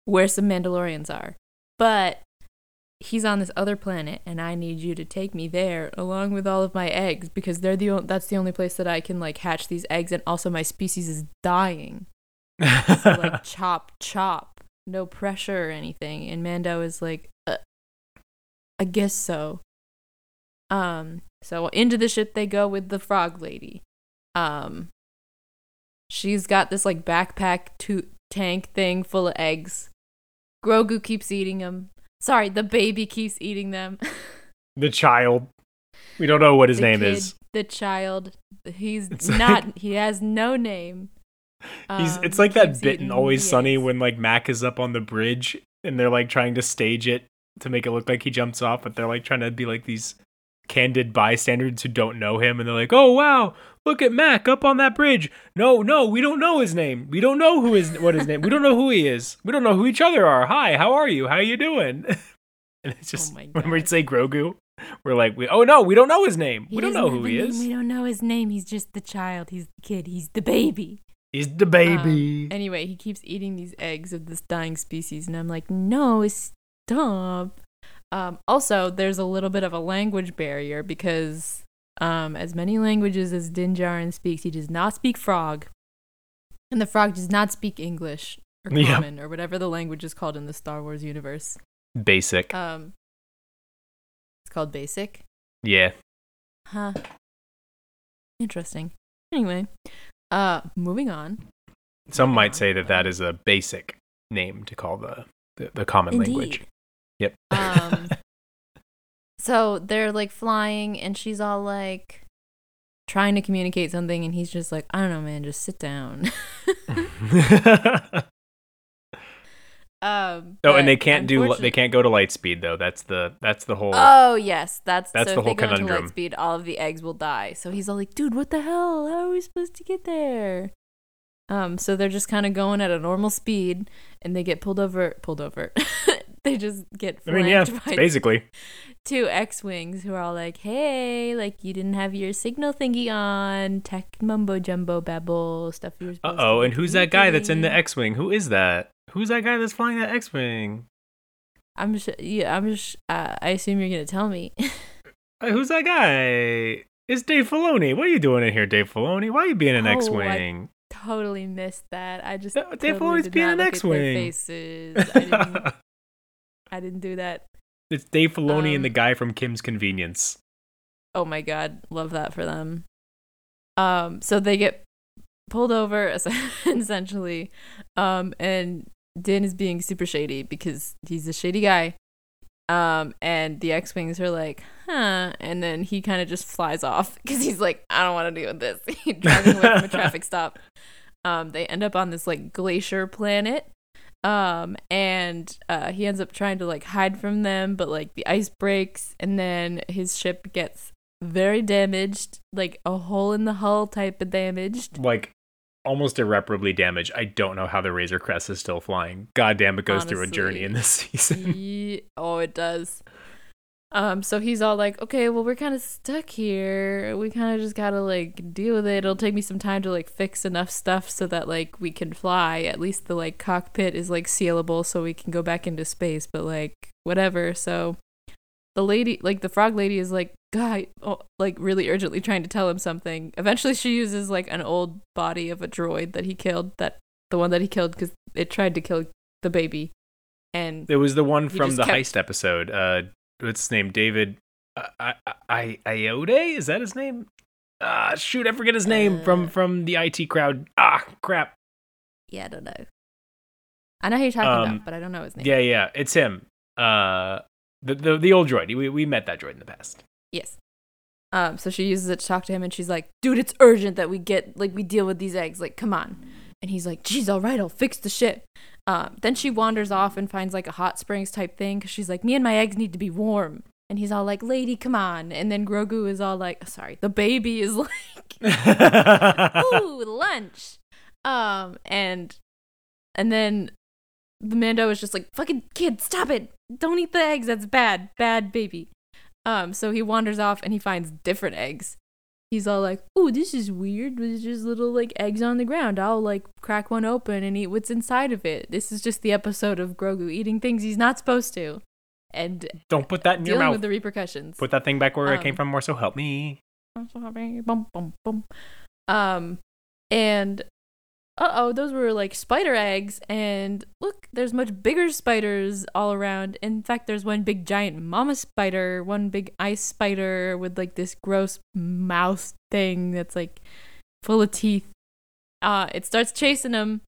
where some Mandalorians are, but he's on this other planet, and I need you to take me there along with all of my eggs because they're the o- that's the only place that I can like hatch these eggs, and also my species is dying. So like chop, chop, no pressure or anything. And Mando is like, I guess so. Um, so into the ship they go with the frog lady. Um, she's got this like backpack to tank thing full of eggs. Grogu keeps eating them. Sorry, the baby keeps eating them. the child. We don't know what his The name kid, is. The child. He's It's not. he has no name. He's Um, it's like that bit in Always Sunny eggs. when like Mac is up on the bridge and they're like trying to stage it to make it look like he jumps off, but they're like trying to be like these candid bystanders who don't know him, and they're like, "Oh wow, look at Mac up on that bridge." No, no, we don't know his name. We don't know who is what his name. We don't know who he is. We don't know who each other are. Hi, how are you? How are you doing? and it's just oh my when we say Grogu, we're like, we, "Oh no, we don't know his name. He we don't know who he name. is. We don't know his name. He's just the child. He's the kid. He's the baby. He's the baby." Um, anyway, he keeps eating these eggs of this dying species, and I'm like, no, stop. Um, also, there's a little bit of a language barrier because, um, as many languages as Din Djarin speaks, he does not speak Frog, and the Frog does not speak English or. Common or whatever the language is called in the Star Wars universe. Basic. Um, it's called Basic. yeah. Huh. Interesting. Anyway, uh, moving on. Some might say that that is a basic name to call the the, the common language. Yep. Um, So they're like flying, and she's all like trying to communicate something, and he's just like, I don't know, man, just sit down. um, oh, and they can't do they can't go to light speed though. That's the that's the whole. Oh yes, that's That's so the if whole they go into conundrum. light speed, all of the eggs will die. So he's all like, "Dude, what the hell? How are we supposed to get there?" Um, so they're just kind of going at a normal speed, and they get pulled over. Pulled over. they just get I mean, yeah, by basically. two X-wings who are all like, "Hey, like you didn't have your signal thingy on, tech mumbo jumbo babble stuff you were Uh oh, and who's that guy that's in the. X-wing? Who is that? Who's that guy that's flying that X-wing? I'm sh- yeah, I'm just. Uh, I assume you're gonna tell me. Uh, who's that guy? It's Dave Filoni. What are you doing in here, Dave Filoni? Why are you being an Oh, I- X-wing? totally missed that. I just Uh, Dave totally Filoni's being an look at their X-wing. faces. I didn't, I didn't do that. it's Dave Filoni and the Um, guy from Kim's Convenience. Oh my god, love that for them. Um, so they get pulled over essentially, um, and Din is being super shady because he's a shady guy. Um, and the X-wings are like, huh, and then he kind of just flies off because he's like, I don't want to deal with this. He's driving away from a traffic stop. Um, they end up on this like glacier planet. Um, and uh, he ends up trying to like hide from them, but like the ice breaks, and then his ship gets very damaged, like a hole in the hull type of damaged. Like almost irreparably damaged. I don't know how the Razor Crest is still flying. God damn, it goes through a journey in this season. Ye- oh, it does. Um, so he's all like, okay, well, we're kind of stuck here. We kind of just gotta like deal with it. It'll take me some time to like fix enough stuff so that like we can fly. At least the like cockpit is like sealable so we can go back into space. But like whatever. So the lady, like the frog lady, is like, guy, oh, like really urgently trying to tell him something. Eventually, she uses like an old body of a droid that he killed. That the one that he killed because it tried to kill the baby. And It was the one from the kept- heist episode. Uh, what's his name? David uh, I, I, Iode? Is that his name? Ah, shoot, I forget his name from Uh, from the IT crowd. Ah, crap. Yeah, I don't know. I know who you're talking Um, about, but I don't know his name. Yeah, yeah, it's him. Uh, the the, the old droid. We we met that droid in the past. Yes. Um, so she uses it to talk to him, and she's like, "Dude, it's urgent that we get like we deal with these eggs. Like, come on." And he's like, "Geez, all right, I'll fix the ship." Um, then she wanders off and finds like a hot springs type thing because she's like, "Me and my eggs need to be warm." And he's all like, "Lady, come on." And then Grogu is all like, "Sorry, the baby is like." ooh, lunch. Um, and and then the Mando is just like, fucking kid, stop it. Don't eat the eggs. That's bad. Bad baby. Um, so he wanders off and he finds different eggs. He's all like, ooh, this is weird. There's just little like eggs on the ground. I'll like crack one open and eat what's inside of it. This is just the episode of Grogu eating things he's not supposed to. And Don't put that in your mouth. with the repercussions. Put that thing back where it came Um, from. More so, help me. I'm so happy. Bum, bum, bum. Um, and uh oh, those were like spider eggs. And look, there's much bigger spiders all around. In fact, there's one big giant mama spider, one big ice spider with like this gross mouth thing that's like full of teeth. Uh, it starts chasing them.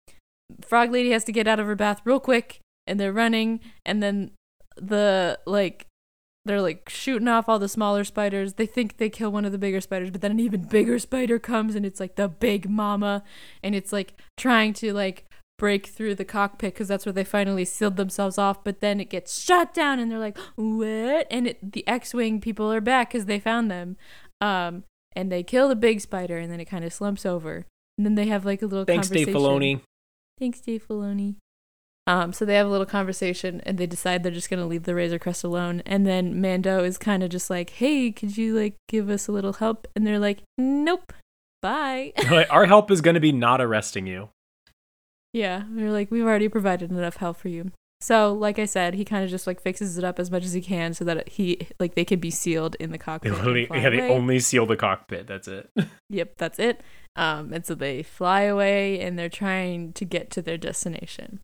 Frog Lady has to get out of her bath real quick, and they're running. And then the like they're like shooting off all the smaller spiders. They think they kill one of the bigger spiders, but then an even bigger spider comes and it's like the big mama and it's like trying to like break through the cockpit because that's where they finally sealed themselves off. But then it gets shot down, and they're like, "What?" And it, the X-wing people are back because they found them. Um, and they kill the big spider, and then it kind of slumps over. And then they have like a little conversation. Thanks, Dave. Filoni. Thanks, Dave Filoni. Um, so they have a little conversation and they decide they're just gonna leave the Razor Crest alone. And then Mando is kind of just like, "Hey, could you like give us a little help?" And they're like, "Nope, bye." Our help is going to be not arresting you. yeah, they're like, "We've already provided enough help for you." So, like I said, he kind of just like fixes it up as much as he can so that he like they can be sealed in the cockpit. and literally, yeah, they away. only seal the cockpit. That's it. Yep, that's it. Um, and so they fly away and they're trying to get to their destination.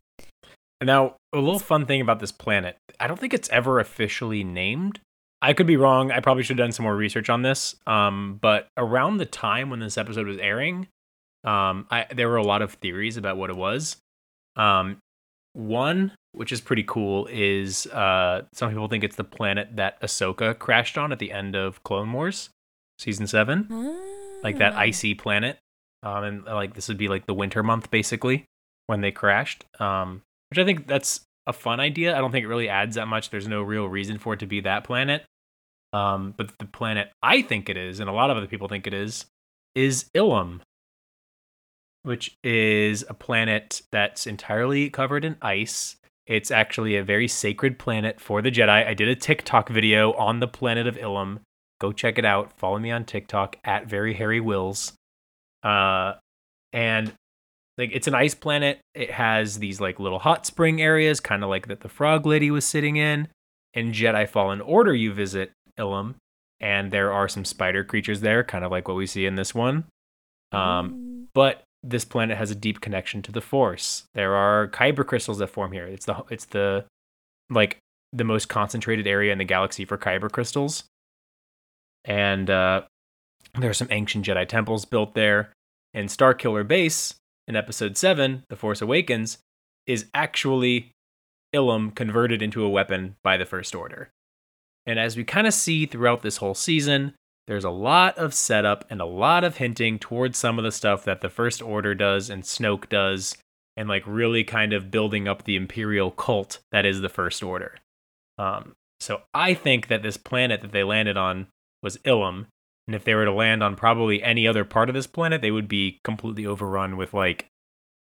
Now, a little fun thing about this planet, I don't think it's ever officially named. I could be wrong. I probably should have done some more research on this. Um, but around the time when this episode was airing, um, I, there were a lot of theories about what it was. Um, one, which is pretty cool, is uh, some people think it's the planet that Ahsoka crashed on at the end of Clone Wars, season seven like that Ah. icy planet. Um, and like this would be like the winter month basically when they crashed. Um, which I think that's a fun idea. I don't think it really adds that much. There's no real reason for it to be that planet. Um, but the planet I think it is, and a lot of other people think it is, is Ilum, which is a planet that's entirely covered in ice. It's actually a very sacred planet for the Jedi. I did a TikTok video on the planet of Ilum. Go check it out. Follow me on TikTok at very hairy wills. Uh, and like it's an ice planet. It has these like little hot spring areas, kind of like that the frog lady was sitting in. In Jedi Fallen Order, you visit Ilum, and there are some spider creatures there, kind of like what we see in this one. Um, but this planet has a deep connection to the Force. There are kyber crystals that form here. It's the it's the like the most concentrated area in the galaxy for kyber crystals. And uh, there are some ancient Jedi temples built there. And Starkiller Base in Episode Seven, The Force Awakens, is actually Ilum converted into a weapon by the First Order. And as we kind of see throughout this whole season, there's a lot of setup and a lot of hinting towards some of the stuff that the First Order does and Snoke does, and like really kind of building up the Imperial cult that is the First Order. Um, so I think that this planet that they landed on was Ilum, and if they were to land on probably any other part of this planet, they would be completely overrun with like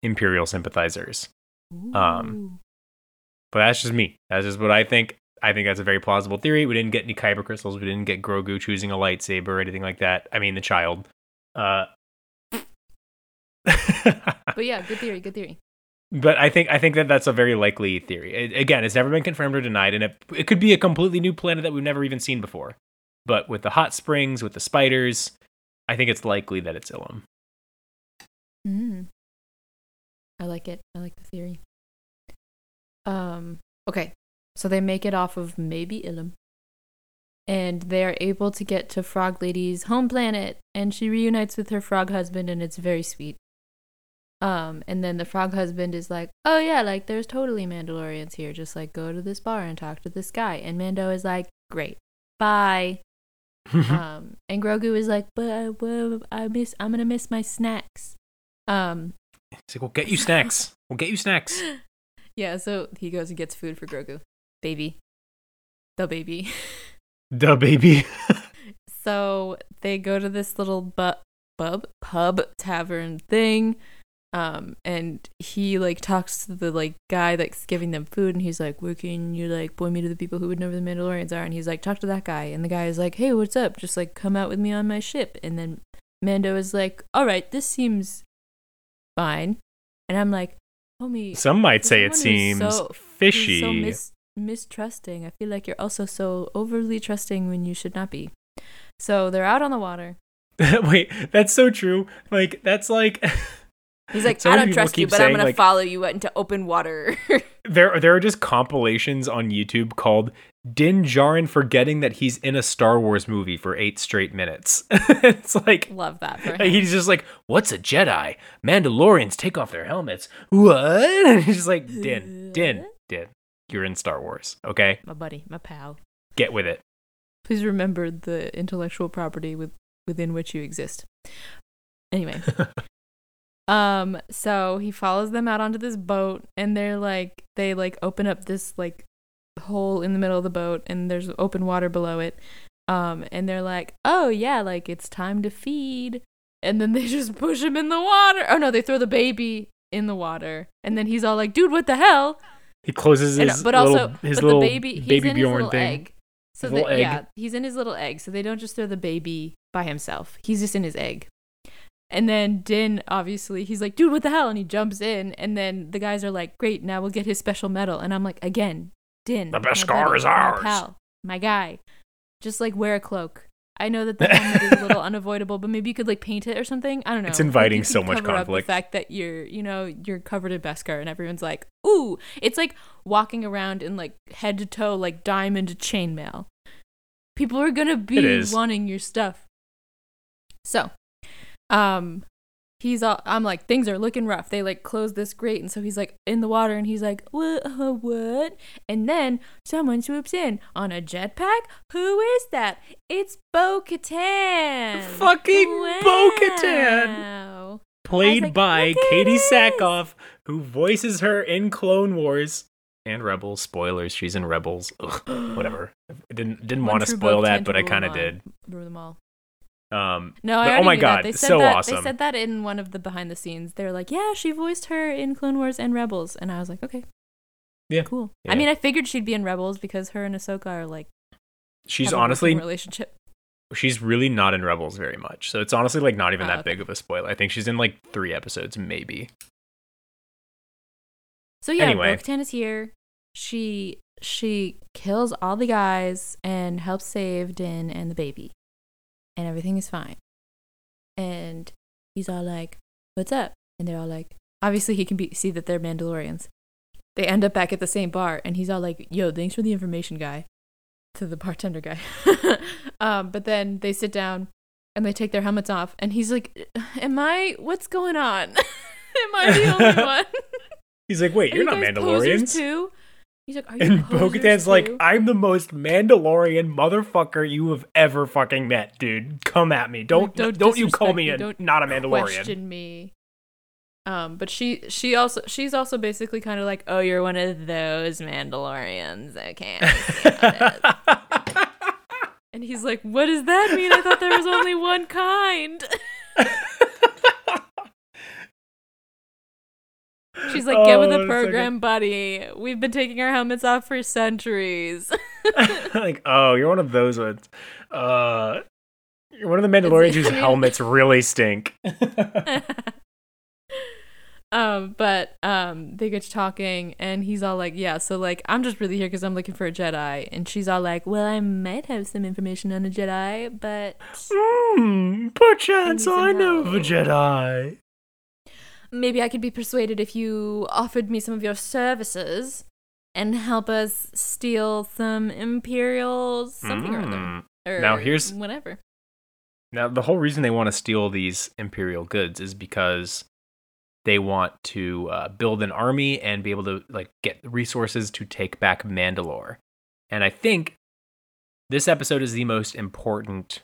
Imperial sympathizers. um, But that's just me. That's just what I think. I think that's a very plausible theory. We didn't get any kyber crystals. We didn't get Grogu choosing a lightsaber or anything like that. I mean, the child. Uh, but yeah, good theory, good theory. but I think I think that that's a very likely theory. It- again, it's never been confirmed or denied, and it, it could be a completely new planet that we've never even seen before. But with the hot springs, with the spiders, I think it's likely that it's Ilum. Mm. I like it. I like the theory. Um. Okay, so they make it off of maybe Ilum, and they are able to get to Frog Lady's home planet, and she reunites with her frog husband, and it's very sweet. Um, and then the frog husband is like, "Oh yeah, like there's totally Mandalorians here. Just like go to this bar and talk to this guy." And Mando is like, "Great, bye." Um, and Grogu is like, "But I, well, I miss. I'm gonna miss my snacks." Um, He's like, "We'll get you snacks. We'll get you snacks." yeah, so he goes and gets food for Grogu. Baby. The baby. the baby. so they go to this little bu- pub pub tavern thing. Um, and he like talks to the like guy that's giving them food and he's like, Where can you like point me to the people who would know where the Mandalorians are? And he's like, Talk to that guy and the guy is like, Hey, what's up? Just like come out with me on my ship and then Mando is like, Alright, this seems fine. And I'm like, homie, Some might say it seems so- fishy. So mis- mistrusting. I feel like you're also so overly trusting when you should not be. So they're out on the water. Wait, that's so true. Like that's like He's like, So I don't trust you, but I'm gonna like- follow you into open water. there there are just compilations on YouTube called Din Djarin forgetting that he's in a Star Wars movie for eight straight minutes. it's like Love that he's just like, "What's a Jedi? Mandalorians take off their helmets. What?" And he's just like, "Din, Din, Din, you're in Star Wars. Okay, My buddy, my pal. get with it." Please remember the intellectual property with within which you exist. Anyway, Um, so he follows them out onto this boat, and they're like, they like open up this like hole in the middle of the boat, and there's open water below it. Um, and they're like, oh yeah, like it's time to feed, and then they just push him in the water. Oh no, they throw the baby in the water, and then he's all like, dude, what the hell? He closes And- his but little also, his but little the baby, he's baby in his Bjorn little thing. egg. So His egg. yeah, he's in his little egg. So they don't just throw the baby by himself. He's just in his egg. And then Din, obviously, he's like, dude, what the hell? And he jumps in. And then the guys are like, great, now we'll get his special metal. And I'm like, again, Din. The best my scar buddy, is my ours. pal, my guy. Just like wear a cloak. I know that the helmet is a little unavoidable, but maybe you could like paint it or something. I don't know. It's inviting so much conflict. The fact that you're, you know, you're covered in Beskar, and everyone's like, ooh. It's like walking around in like head to toe, like diamond chainmail. People are gonna be wanting your stuff. So, um, he's all. I'm like, things are looking rough. They like close this grate, and so he's like in the water, and he's like, what? What? And then someone swoops in on a jetpack. Who is that? It's Bo Katan. Fucking Bo-Katan. Wow. Played like, by Katee this." Sackhoff, who voices her in Clone Wars and Rebels. Spoilers, she's in Rebels. Ugh, whatever. I didn't didn't want to spoil that, but I kind of did. Rule them all. Um, No, I But, oh my God, that. They said so that. awesome. They said that in one of the behind the scenes. They're like, "Yeah, she voiced her in Clone Wars and Rebels," and I was like, "Okay, Yeah. cool." Yeah. I mean, I figured she'd be in Rebels because her and Ahsoka are like she's honestly relationship. she's really not in Rebels very much. So it's honestly like not even Oh, that okay. big of a spoiler. I think she's in like three episodes, maybe. So yeah, Anyway. Bo-Katan is here. She she kills all the guys and helps save Din and the baby, and everything is fine. And he's all like, "What's up?" And they're all like, obviously he can be see that they're Mandalorians. They end up back at the same bar, and he's all like, "Yo, thanks for the information, guy." To the bartender guy. um, but then they sit down and they take their helmets off, and he's like, "Am I? What's going on? Am I the only one?" He's like, wait, you're you not Mandalorians. too? He's like, are you And Bo-Katan's like, too? I'm the most Mandalorian motherfucker you have ever fucking met, dude. Come at me. Don't don't don't, you call me me. a not a Mandalorian. question me. Um, but she she also she's also basically kind of like, oh, you're one of those Mandalorians. Okay. I see how it is." and he's like, what does that mean? I thought there was only one kind. She's like, get with Oh, the that's so good. program, buddy. We've been taking our helmets off for centuries. like, oh, you're one of those ones. Uh, you're one of the Mandalorians whose helmets really stink. um but um they get to talking and he's all like yeah so like i'm just really here because i'm looking for a jedi and she's all like well i might have some information on a jedi but Hmm, perchance I know of a. Jedi. Maybe i could be persuaded if you offered me some of your services and help us steal some imperial something or other Hmm. or Now here's- whatever Now, the whole reason they want to steal these Imperial goods is because they want to uh, build an army and be able to like get resources to take back Mandalore. And I think this episode is the most important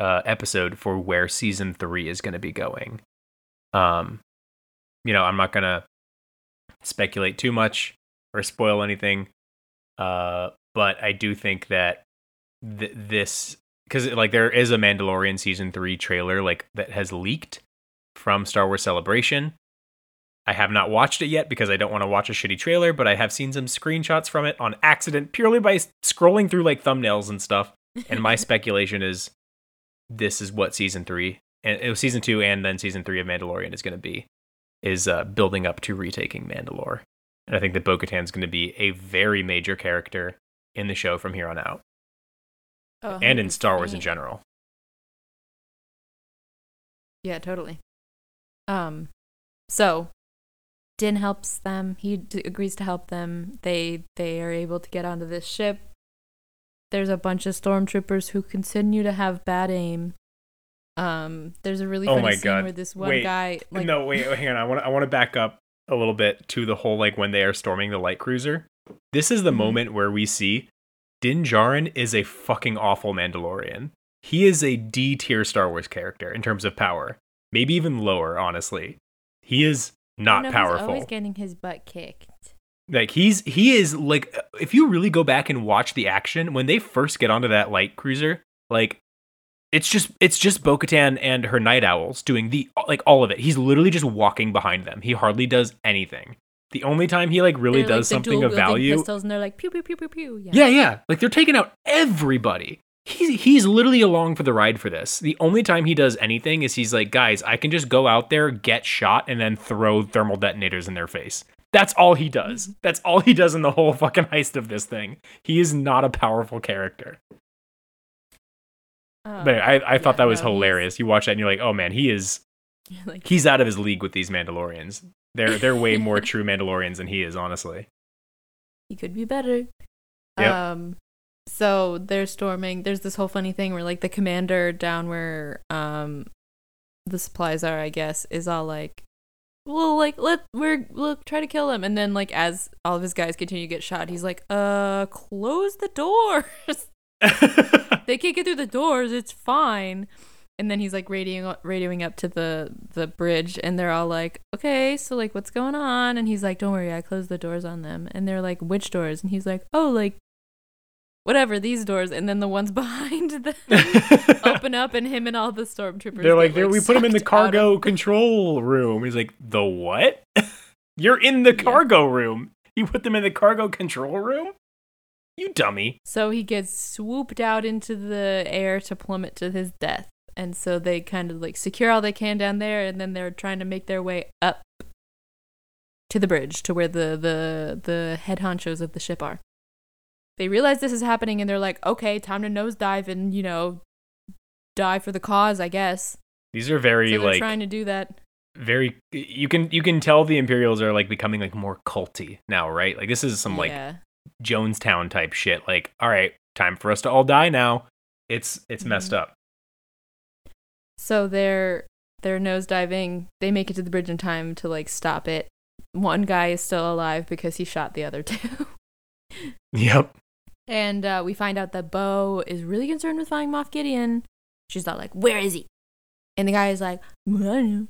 uh, episode for where season three is going to be going. Um, you know, I'm not gonna speculate too much or spoil anything, uh, but I do think that th- this because like there is a Mandalorian season three trailer like that has leaked from Star Wars Celebration. I have not watched it yet because I don't want to watch a shitty trailer, but I have seen some screenshots from it on accident purely by scrolling through like thumbnails and stuff. And my speculation is this is what season three and it was season two and then season three of Mandalorian is going to be is uh, building up to retaking Mandalore. And I think that Bo Katan is going to be a very major character in the show from here on out Oh, and in Star Wars in general. Yeah, totally. Um, so Din helps them. He d- agrees to help them. They they are able to get onto this ship. There's a bunch of stormtroopers who continue to have bad aim. Um, there's a really Oh funny my scene God. where this one Wait. guy like no, wait, hang on. I want to I want to back up a little bit to the whole like when they are storming the light cruiser. This is the Mhm. moment where we see Din Djarin is a fucking awful Mandalorian. He is a D tier Star Wars character in terms of power, maybe even lower, honestly. He is not No, powerful. He's always getting his butt kicked. Like he's he is like if you really go back and watch the action when they first get onto that light cruiser, like it's just it's just Bo-Katan and her Nite Owls doing the like all of it. He's literally just walking behind them. He hardly does anything. The only time he like really They're, does the something of value. Pistols, and they're like pew pew pew pew pew. Yeah. Yeah, yeah. Like they're taking out everybody. He's he's literally along for the ride for this. The only time he does anything is he's like, guys, I can just go out there, get shot, and then throw thermal detonators in their face. That's all he does. Mm-hmm. That's all he does in the whole fucking heist of this thing. He is not a powerful character. Oh, But I, I thought yeah, that was no, hilarious. You watch that and you're like, oh man, he is like he's out of his league with these Mandalorians. They're they're way more true Mandalorians than he is, honestly. he could be better. Yep. Um so they're storming. There's this whole funny thing where like the commander down where um the supplies are, I guess, is all like well, like let we're look try to kill him, and then like as all of his guys continue to get shot, he's like, "Uh, close the doors. they can't get through the doors. It's fine." And then he's like radioing radioing up to the the bridge, and they're all like, "Okay, so like what's going on?" And he's like, "Don't worry, I closed the doors on them." And they're like, "Which doors?" And he's like, "Oh, like whatever these doors." And then the ones behind them open up, and him and all the stormtroopers. They're like, get, there we put him in the out of- cargo control room. He's like, the what? You're in the Yeah. cargo room. You put them in the cargo control room? You dummy. So he gets swooped out into the air to plummet to his death. And so they kind of like secure all they can down there, and then they're trying to make their way up to the bridge to where the the the head honchos of the ship are. They realize this is happening, and they're like, "Okay, time to nosedive and you know, die for the cause, I guess." These are very So they're like trying to do that. very you can you can tell the Imperials are like becoming like more culty now, right? Like this is some like yeah. Jonestown type shit. Like, all right, time for us to all die now. It's it's messed Mhm. up. So they're they're nosediving. They make it to the bridge in time to like stop it. One guy is still alive because he shot the other two. Yep. and uh, we find out that Bo is really concerned with finding Moff Gideon. She's not like, "Where is he?" And the guy is like, well, "I don't know.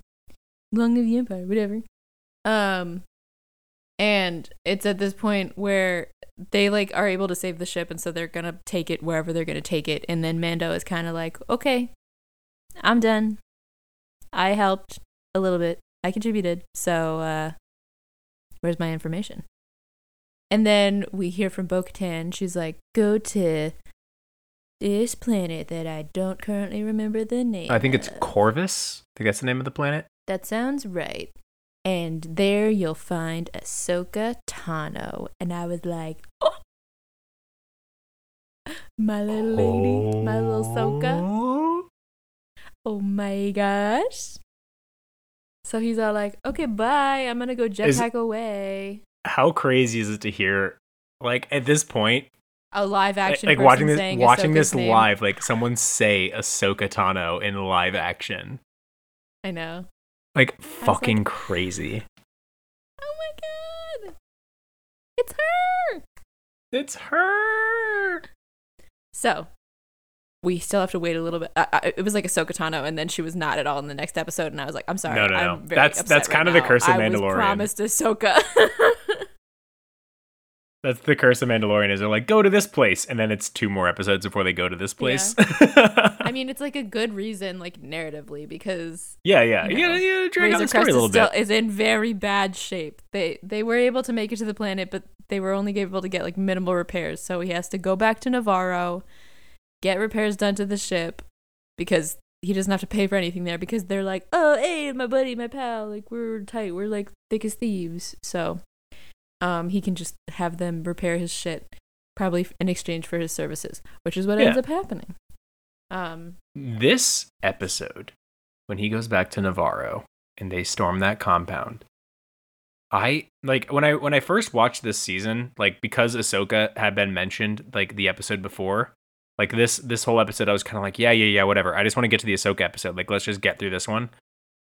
Long live the Empire, whatever." Um, and it's at this point where they like are able to save the ship, and so they're gonna take it wherever they're gonna take it. And then Mando is kind of like, "Okay, I'm done. I helped a little bit. I contributed. So, uh, where's my information?" And then we hear from Bo Katan. She's like, go to this planet that I don't currently remember the name. I think it's of." Corvus. I think that's the name of the planet. That sounds right. And there you'll find Ahsoka Tano. And I was like, oh, my little lady, my little Ahsoka. Oh. My gosh. So he's all like, okay, bye. I'm going to go Is- jetpack away. How crazy is it to hear like at this point A live action like person watching this watching Ahsoka's this name. live like someone say Ahsoka Tano in live action I know. Like like- fucking crazy Oh my god. It's her. it's her So, we still have to wait a little bit. I, I, it was like Ahsoka Tano, and then she was not at all in the next episode, and I was like, I'm sorry. No, no, no. I'm very That's- that's right kind of the curse of Mandalorian. I was Mandalorian. promised Ahsoka. that's the curse of Mandalorian is they're like go to this place and then it's two more episodes before they go to this place I mean, it's like a good reason, like narratively, because yeah yeah you know, gotta, drag out the story Crest a little is, still, bit is in very bad shape. They they were able to make it to the planet, but they were only able to get like minimal repairs. So he has to go back to Nevarro, get repairs done to the ship, because he doesn't have to pay for anything there. Because they're like, oh hey, my buddy, my pal, like we're tight, we're like thick as thieves. So, um, he can just have them repair his shit, probably in exchange for his services, which is what ends up happening. Um, this episode when he goes back to Nevarro and they storm that compound I like when I when I first watched this season like because Ahsoka had been mentioned like the episode before like this this whole episode I was kind of like yeah yeah yeah whatever. I just want to get to the Ahsoka episode. Like let's just get through this one.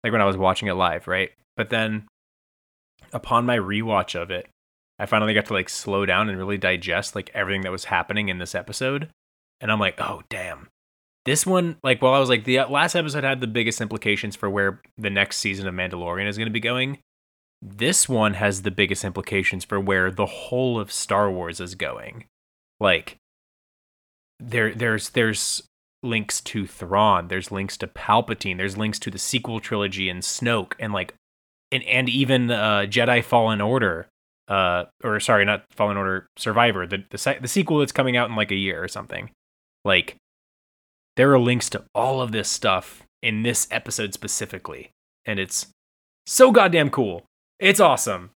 Like when I was watching it live right? But then upon my rewatch of it I finally got to like slow down and really digest like everything that was happening in this episode and I'm like oh damn this one, like, while I was like, the uh, last episode had the biggest implications for where the next season of Mandalorian is going to be going. This one has the biggest implications for where the whole of Star Wars is going. Like, there, there's, there's links to Thrawn, there's links to Palpatine, there's links to the sequel trilogy and Snoke, and like, and and even uh, Jedi Fallen Order, uh, or sorry, not Fallen Order, Survivor, the the, the sequel that's coming out in like a year or something. Like, there are links to all of this stuff in this episode specifically, and it's so goddamn cool. It's awesome.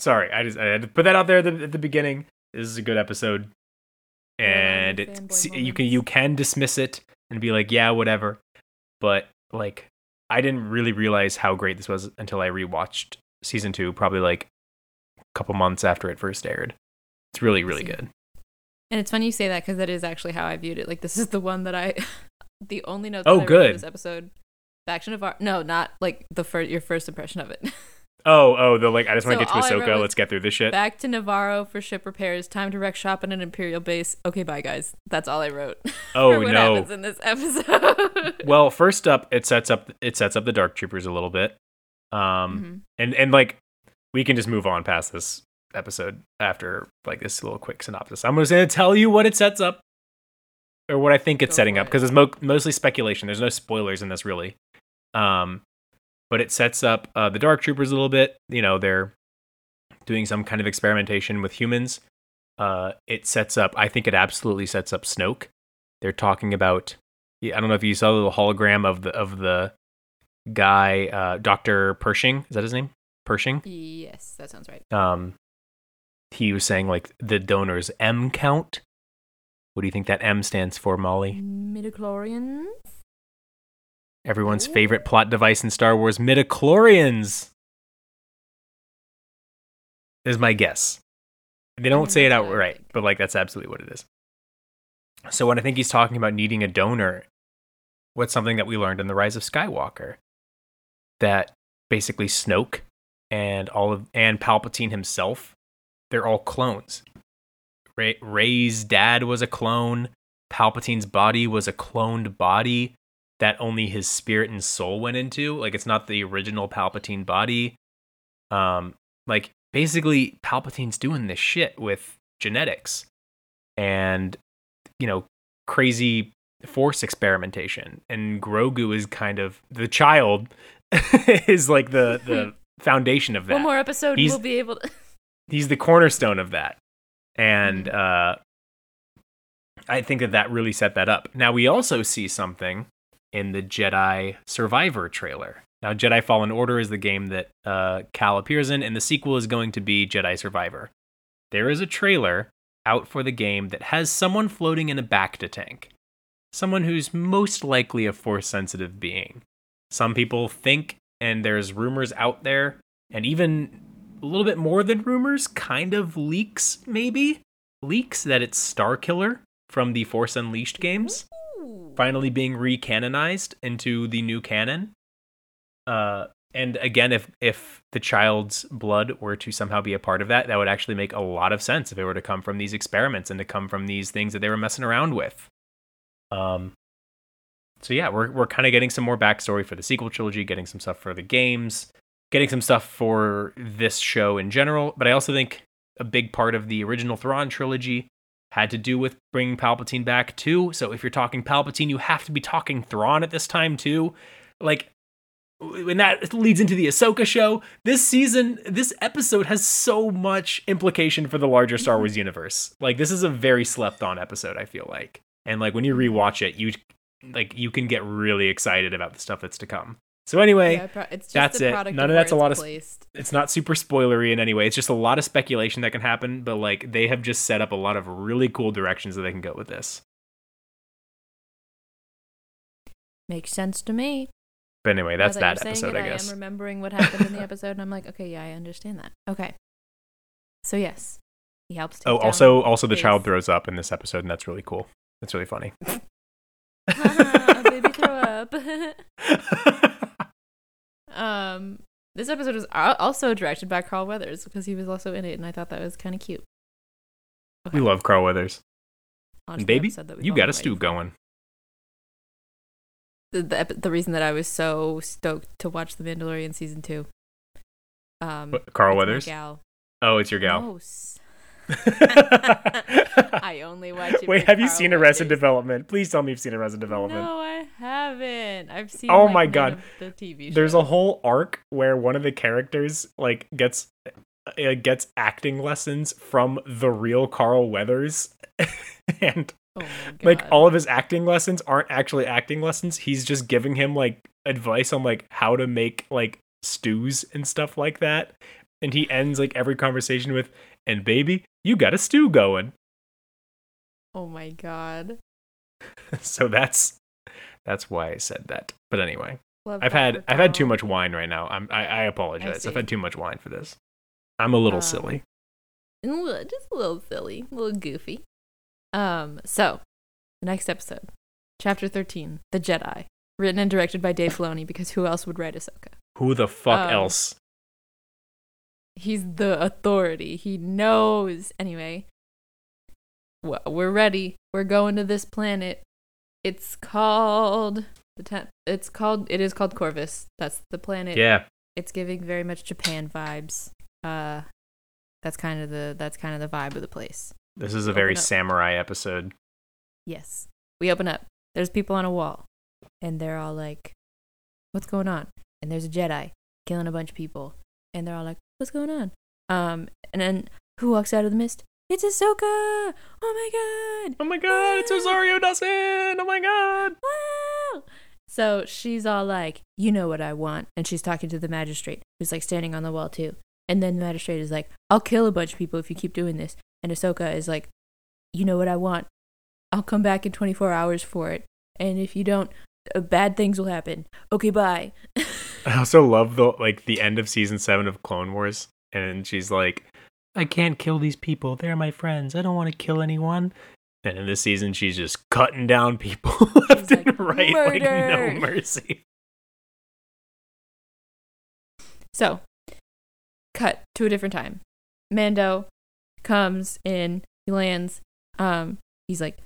Sorry, I just I had to put that out there at the, at the beginning. This is a good episode, and fanboy it's you can you can dismiss it and be like, yeah, whatever. But like, I didn't really realize how great this was until I rewatched season two, probably like couple months after it first aired. It's really really good. And it's funny you say that because that is actually how I viewed it. Like this is the one that I, the only note. Oh, that I good. This episode, Back to Nevarro. No, not like the first your first impression of it. Oh oh, the like I just want to get to Ahsoka. Let's get through this shit. Back to Nevarro for ship repairs. Time to wreck shop on an Imperial base. Okay, bye guys. That's all I wrote. Oh, what no. happens in this episode. well, first up, it sets up it sets up the Dark Troopers a little bit, um, Mhm. and and like we can just move on past this episode after like this little quick synopsis. I'm just gonna tell you what it sets up, or what I think it's Go setting up because it's mo- mostly speculation. There's no spoilers in this really, um, but it sets up uh, the Dark Troopers a little bit. You know, they're doing some kind of experimentation with humans. Uh, it sets up. I think it absolutely sets up Snoke. They're talking about. I don't know if you saw the hologram of the of the guy, uh, Doctor Pershing. Is that his name? Pershing. yes, that sounds right. Um, he was saying like the donor's M count. What do you think that M stands for, Molly? Midichlorians. Everyone's Ooh. favorite plot device in Star Wars, midichlorians. Is my guess. They don't say it that's what I outright, but like that's absolutely what it is. So when I think he's talking about needing a donor, what's something that we learned in the Rise of Skywalker? That basically Snoke and all of and Palpatine himself, they're all clones. Rey, Rey's dad was a clone. Palpatine's body was a cloned body that only his spirit and soul went into. Like it's not the original Palpatine body. Um, like basically Palpatine's doing this shit with genetics and you know crazy force experimentation. And Grogu is kind of the child is like the the foundation of that. One more episode, He's- we'll be able to. he's the cornerstone of that. And uh i think that that really set that up. Now we also see something in the jedi survivor trailer. Now jedi fallen order is the game that uh cal appears in and the sequel is going to be jedi survivor. There is a trailer out for the game that has someone floating in a bacta tank. Someone who's most likely a force sensitive being. Some people think and there's rumors out there and even a little bit more than rumors, kind of leaks, maybe leaks that it's Starkiller from the Force Unleashed games finally being recanonized into the new canon. Uh, and again, if if the child's blood were to somehow be a part of that, that would actually make a lot of sense if it were to come from these experiments and to come from these things that they were messing around with. Um. So yeah, we're we're kind of getting some more backstory for the sequel trilogy, getting some stuff for the games, getting some stuff for this show in general. But I also think a big part of the original Thrawn trilogy had to do with bringing Palpatine back too. So if you're talking Palpatine, you have to be talking Thrawn at this time too. Like when that leads into the Ahsoka show, this season, this episode has so much implication for the larger Star mm-hmm. Wars universe. Like this is a very slept on episode, I feel like. And like when you rewatch it, you like you can get really excited about the stuff that's to come. So anyway, Yeah, pro- it's just that's it. None of that's a lot of- placed. it's not super spoilery in any way. It's just a lot of speculation that can happen, but like they have just set up a lot of really cool directions that they can go with this. Makes sense to me. But anyway, that's that that you're saying episode, I guess. I am remembering what happened in the episode, and I'm like, okay, yeah, I understand that. Okay. So yes, he helps. Oh, also, also the his- child throws up in this episode, and that's really cool. That's really funny. Baby throw up. um, this episode was also directed by Carl Weathers because he was also in it, and I thought that was kind of cute. we love Carl Weathers. And baby, you got a stew going. the, the the reason that I was so stoked to watch The Mandalorian season two. Um, What, Carl Weathers? gal. Oh, it's your gal. No, s- I only watch it. Wait, have you seen Arrested Development? Please tell me you've seen Arrested Development. No, I haven't. I've seen. Oh like, my God. The TV. Show. There's a whole arc where one of the characters like gets uh, gets acting lessons from the real Carl Weathers, and Oh like all of his acting lessons aren't actually acting lessons. He's just giving him like advice on like how to make like stews and stuff like that. And he ends like every conversation with, "And baby, you got a stew going." Oh my god. so that's that's why I said that. But anyway, Love I've had I've had too much wine right now. I'm I, I apologize. see. I've had too much wine for this. I'm a little Um, silly. A little- just a little silly, a little goofy. Um, so the next episode, chapter thirteen, The Jedi, written and directed by Dave Filoni, because who else would write Ahsoka? Who the fuck um, else? He's the authority. He knows. Anyway, well, we're ready. We're going to this planet. It's called the temp. It's called. It is called Corvus. That's the planet. Yeah. It's giving very much Japan vibes. Uh, that's kind of the that's kind of the vibe of the place. This is a very samurai episode. Yes. We open up. There's people on a wall. And they're all like, What's going on? And there's a Jedi killing a bunch of people. And they're all like, What's going on? Um, and then who walks out of the mist? It's Ahsoka! Oh my god! Oh my god, it's Rosario Dawson! Oh my god! Wow! So she's all like, You know what I want. And she's talking to the magistrate, who's like standing on the wall too. And then the magistrate is like, I'll kill a bunch of people if you keep doing this. And Ahsoka is like, You know what I want. I'll come back in 24 hours for it. And if you don't, uh, bad things will happen. Okay, bye. I also love the like the end of season seven of Clone Wars, and she's like, "I can't kill these people. They're my friends. I don't want to kill anyone." And in this season, she's just cutting down people left like, and right, like no mercy. So, cut to a different time. Mando comes in, he lands. Um, he's like,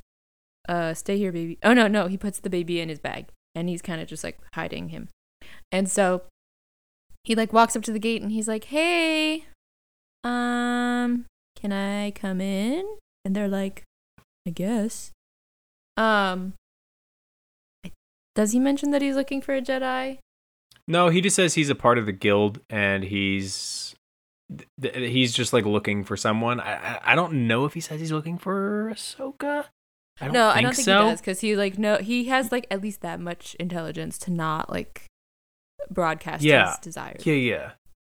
uh, stay here, baby. Oh, no, no. He puts the baby in his bag and he's kind of just like hiding him. And so he like walks up to the gate and he's like, hey, um, can I come in? And they're like, I guess. Um, does he mention that he's looking for a Jedi? No, he just says he's a part of the guild, and he's th- he's just like looking for someone. I I, I don't know if he says he's looking for Ahsoka. I don't no, I don't think so. he does because he like no he has like at least that much intelligence to not like broadcast Yeah. his desires. Yeah, yeah.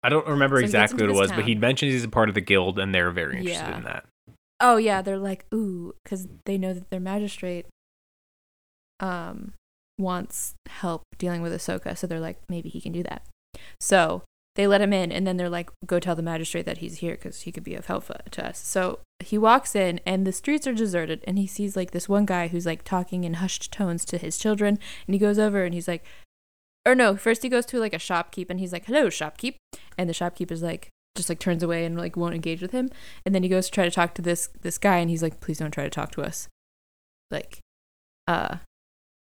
I don't remember So exactly what it was, but town. he mentions he's a part of the guild, and they're very interested Yeah. in that. Oh yeah, they're like ooh because they know that their magistrate um wants help dealing with Ahsoka, so they're like maybe he can do that. So they let him in, and then they're like go tell the magistrate that he's here because he could be of help to us. So he walks in, and the streets are deserted, and he sees like this one guy who's like talking in hushed tones to his children, and he goes over and he's like. Or no, first he goes to like a shopkeep and he's like, "Hello, shopkeep," and the shopkeep is like, just like turns away and like won't engage with him. And then he goes to try to talk to this this guy, and he's like, "Please don't try to talk to us." Like, uh,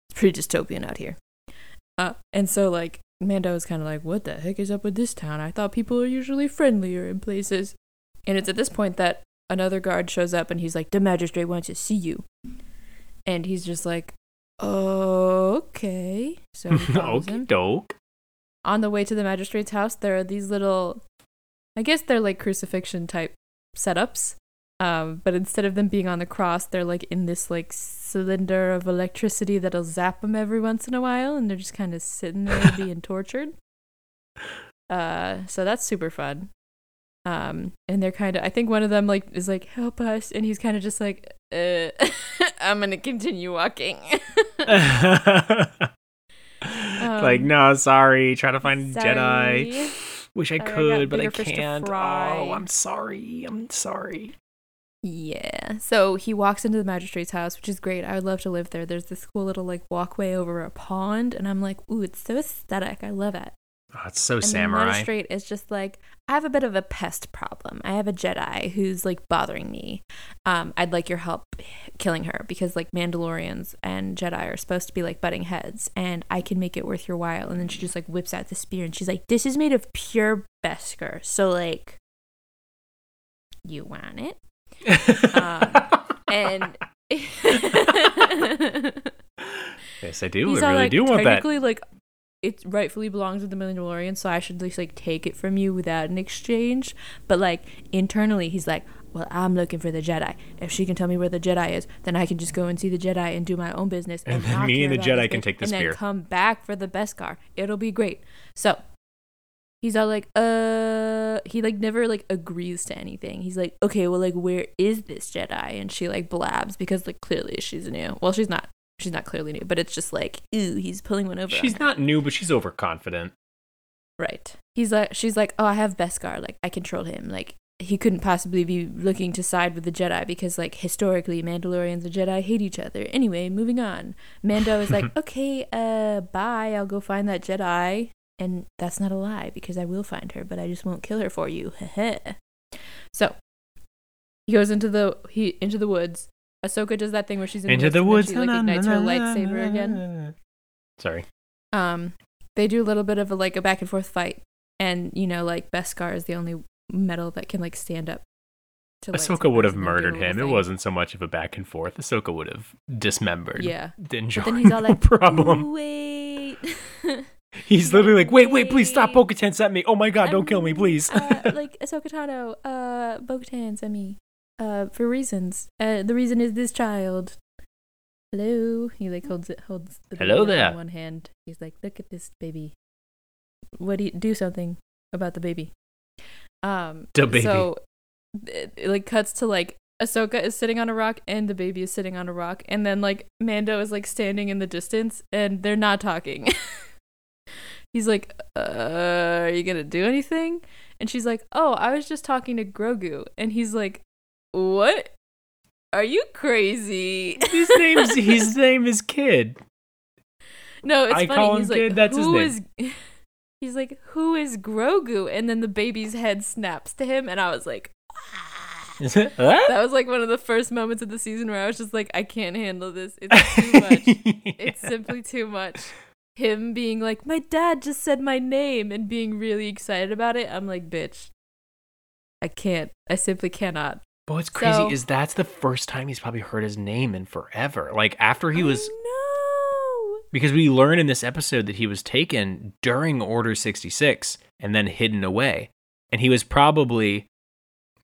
it's pretty dystopian out here. Uh, and so like Mando is kind of like, "What the heck is up with this town? I thought people are usually friendlier in places." And it's at this point that another guard shows up, and he's like, "The magistrate wants to see you." And he's just like, "Okay." So Okie doke. on the way to the magistrate's house, there are these little, I guess they're like crucifixion type setups. Um, but instead of them being on the cross, they're like in this like cylinder of electricity that'll zap them every once in a while, and they're just kind of sitting there being tortured. Uh, so that's super fun. Um, and they're kind of, I think one of them like is like, "Help us," and he's kind of just like, uh, "I'm gonna continue walking." like, Um, no, sorry. Try to find Sorry. Jedi. Wish I I could, but I bigger fish can't. Oh, I'm sorry. I'm sorry. Yeah. So he walks into the magistrate's house, which is great. I would love to live there. There's this cool little like walkway over a pond, and I'm like, ooh, it's so aesthetic. I love it. Oh, it's so And the samurai. magistrate is just like, I have a bit of a pest problem. I have a Jedi who's like bothering me. Um, I'd like your help killing her because like Mandalorians and Jedi are supposed to be like butting heads, and I can make it worth your while. And then she just like whips out the spear, and she's like, "This is made of pure Beskar, so like, you want it?" Um, and yes, I do. He's I really like, do want that. technically, like, it rightfully belongs to the Mandalorian, so I should just like take it from you without an exchange. But like internally, he's like, "Well, I'm looking for the Jedi. If she can tell me where the Jedi is, then I can just go and see the Jedi and do my own business, And and, then me and the Jedi can take the and spear." then come back for the Beskar. It'll be great." So he's all like, "Uh," he like never like agrees to anything. He's like, "Okay, well, like, where is this Jedi?" And she like blabs because like clearly she's new. Well, she's not. She's not clearly new, but it's just like, ooh, he's pulling one over. on She's her. not new, but she's overconfident. right. He's like, she's like, oh, I have Beskar. Like, I control him. Like, he couldn't possibly be looking to side with the Jedi because, like, historically, Mandalorians and Jedi hate each other. Anyway, moving on. Mando is like, okay, uh, bye. I'll go find that Jedi. And that's not a lie because I will find her, but I just won't kill her for you. so he goes into the he into the woods. Ahsoka does that thing where she's in Into the woods. woods. and She, like, ignites her lightsaber again. Sorry. Um, they do a little bit of a, like a back and forth fight, and you know, like Beskar is the only metal that can like stand up. To Ahsoka would have and they do a murdered little him. It wasn't so much of a back and forth. Ahsoka would have dismembered. Yeah. Din But then he's all like, problem. Wait. He's literally like, wait, wait, please stop Wait. Bo-Katan sent me. Oh my god, don't kill me, Um, please. uh, like Ahsoka Tano, uh, Bo-Katan sent me, uh, for reasons. Uh, the reason is this child. Hello. He like holds it, holds the baby Hello up there. in one hand. He's like, look at this baby. What do you do something about the baby? Um, The baby. So it, it like cuts to like Ahsoka is sitting on a rock and the baby is sitting on a rock, and then like Mando is like standing in the distance and they're not talking. He's like, uh, "Are you gonna do anything?" And she's like, "Oh, I was just talking to Grogu," and he's like, "What? Are you crazy?" his name's his name is Kid. No, it's I funny. call him he's like, Kid, that's his name." is-" He's like, "Who is Grogu?" And then the baby's head snaps to him, and I was like, that was like one of the first moments of the season where I was just like, I can't handle this. It's too much. It's simply too much. Him being like, my dad just said my name and being really excited about it. I'm like, bitch, I can't. I simply cannot. But what's crazy So- is that's the first time he's probably heard his name in forever. Like after he was no. because we learn in this episode that he was taken during Order 66 and then hidden away. And he was probably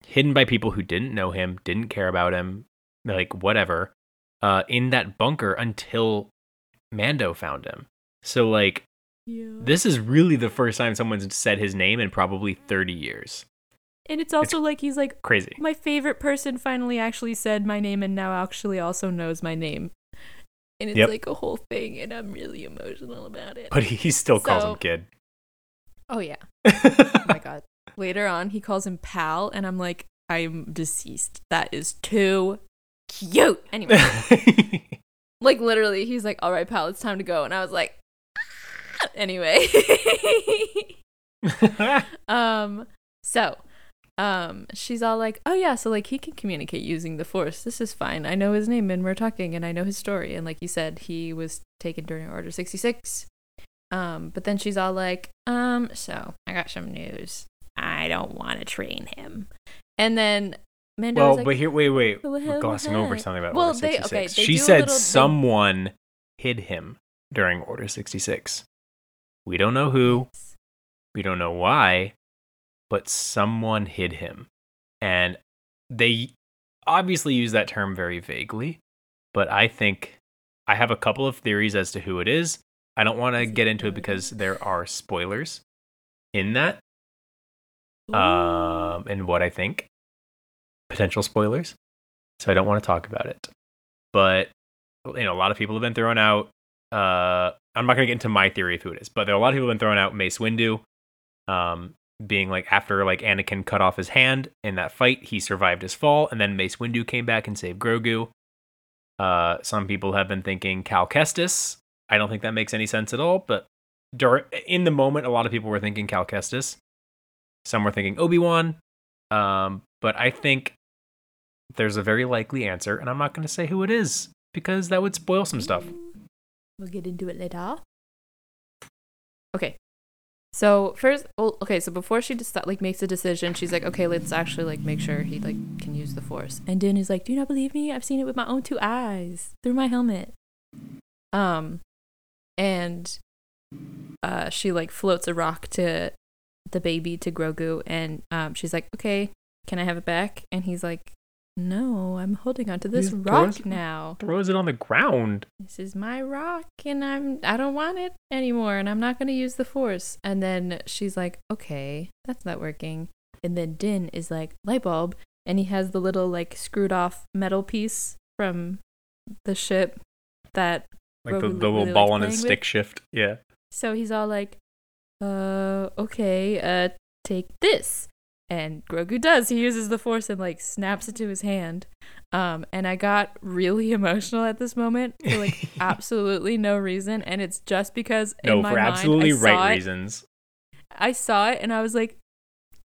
hidden by people who didn't know him, didn't care about him, like whatever, uh, in that bunker until Mando found him. So like Yeah. this is really the first time someone's said his name in probably 30 years. And it's also like he's like, Crazy. my favorite person finally actually said my name and now actually also knows my name. And it's Yep. like a whole thing, and I'm really emotional about it. But he, still calls him kid. oh yeah. Oh my god. Later on, he calls him pal, and I'm like, I'm deceased. That is too cute. Anyway, like literally, he's like, all right, pal, it's time to go. And I was like, "Ah." anyway. um, so, um, she's all like, oh yeah, so like he can communicate using the force. This is fine. I know his name and we're talking and I know his story. And like you said, he was taken during Order 66. Um, but then she's all like, um, so I got some news. I don't want to train him. And then Mando well, like, but here, wait, wait. We're glossing over something about Well, Order they- 66. okay, they she said little- they- someone hid him during Order 66. We don't know who, we don't know why, but someone hid him. And they obviously use that term very vaguely, but I think I have a couple of theories as to who it is. I don't want to get into it because there are spoilers in that um, and what I think. Potential spoilers. So I don't want to talk about it. But you know, a lot of people have been thrown out. Uh, I'm not gonna get into my theory of who it is, but there are a lot of people have been thrown out. Mace Windu, um, being like after like Anakin cut off his hand in that fight, he survived his fall, and then Mace Windu came back and saved Grogu. Uh, some people have been thinking Cal Kestis. I don't think that makes any sense at all, but dur- in the moment, a lot of people were thinking Cal Kestis. Some were thinking Obi Wan. Um, but I think there's a very likely answer, and I'm not going to say who it is because that would spoil some stuff. We'll get into it later. Okay. So first, well, okay. So before she just like makes a decision, she's like, okay, let's actually like make sure he like can use the force. And Din is like, do you not believe me? I've seen it with my own two eyes through my helmet. Um, and uh, she like floats a rock to the baby to Grogu, and um, she's like, okay, can I have it back? And he's like, no, I'm holding onto this He rock throws- now Throws it on the ground. this is my rock and I'm I don't want it anymore and I'm not going to use the force. And then she's like, "Okay, that's not working." And then Din is like, "Light bulb." And he has the little like screwed off metal piece from the ship that Like the, the little really ball on his playing stick with. shift. Yeah. so he's all like, "Uh, okay, uh take this." And Grogu does. He uses the force and like snaps it to his hand. Um, and I got really emotional at this moment for like absolutely no reason, and it's just because No, in my for mind, absolutely right it- reasons. I saw it and I was like,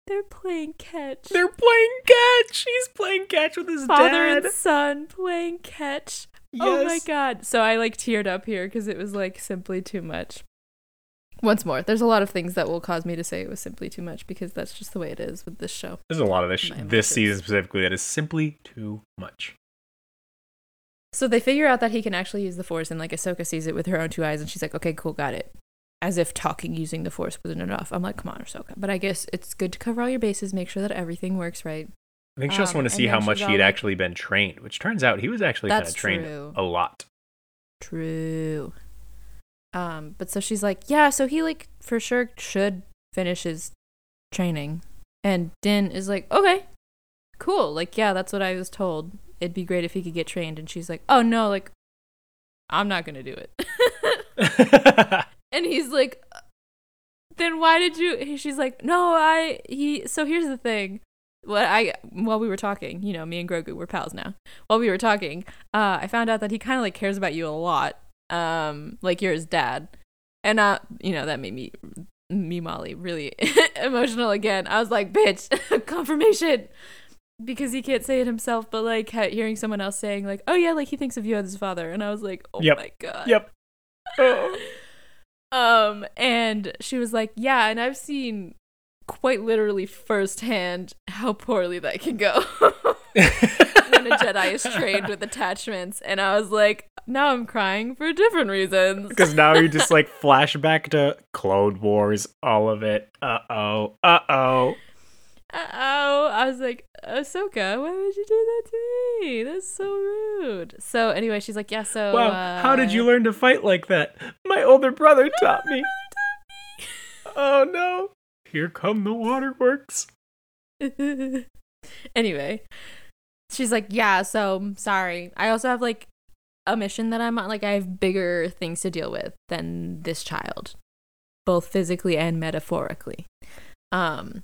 they're playing catch. They're playing catch. He's playing catch with his Father dad. and son playing catch. Oh my god! So I like teared up here because it was like simply too much. Once more, there's a lot of things that will cause me to say it was simply too much because that's just the way it is with this show. There's a lot of this sh- this season specifically that is simply too much. So they figure out that he can actually use the Force, and like Ahsoka sees it with her own two eyes, and she's like, "Okay, cool, got it." As if talking using the Force wasn't enough. I'm like, "Come on, Ahsoka." But I guess it's good to cover all your bases, make sure that everything works right. I think she just Um, wanted to see how much he had actually been trained, which turns out he was actually kind of trained true. a lot. True. Um, but so she's like, "Yeah, so he like for sure should finish his training," and Din is like, "Okay, cool. Like, yeah, that's what I was told. It'd be great if he could get trained." And she's like, "Oh no, like, I'm not gonna do it." And he's like, then why did you? She's like, no, I, he, so here's the thing. What I, while we were talking, you know, me and Grogu, we're pals now. While we were talking, uh, I found out that he kind of like cares about you a lot. Um, like you're his dad. And, uh, you know, that made me, me, Molly, really emotional again. I was like, bitch, confirmation. Because he can't say it himself, but like hearing someone else saying, like, oh yeah, like he thinks of you as his father. And I was like, oh Yep. my God. yep. Oh. Um, and she was like, Yeah, and I've seen quite literally firsthand how poorly that can go when a Jedi is trained with attachments. And I was like, Now I'm crying for different reasons. Because now you just like flashback to Clone Wars, all of it. Uh oh. Uh oh. Uh oh, I was like, Ahsoka, why would you do that to me? That's so rude. So anyway, she's like, Yeah, so Wow. How did uh, you learn to fight like that? My older brother taught me. Oh no. Here come the waterworks. anyway, she's like, yeah, so sorry. I also have like a mission that I'm on. Like, I have bigger things to deal with than this child, both physically and metaphorically. Um,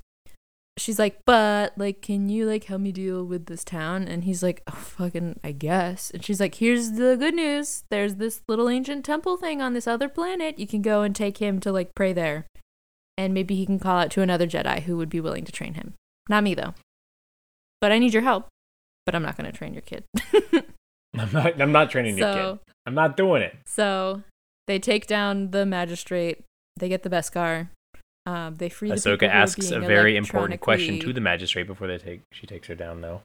she's like, but like, can you like help me deal with this town? And he's like, oh, fucking, I guess. And she's like, here's the good news. There's this little ancient temple thing on this other planet. You can go and take him to like pray there. And maybe he can call out to another Jedi who would be willing to train him. Not me though. But I need your help. But I'm not going to train your kid. I'm not I'm not training your kid. I'm not doing it. so they take down the magistrate. They get the Beskar. Um, they free the people Ahsoka who asks a very important question to the magistrate before they take she takes her down though.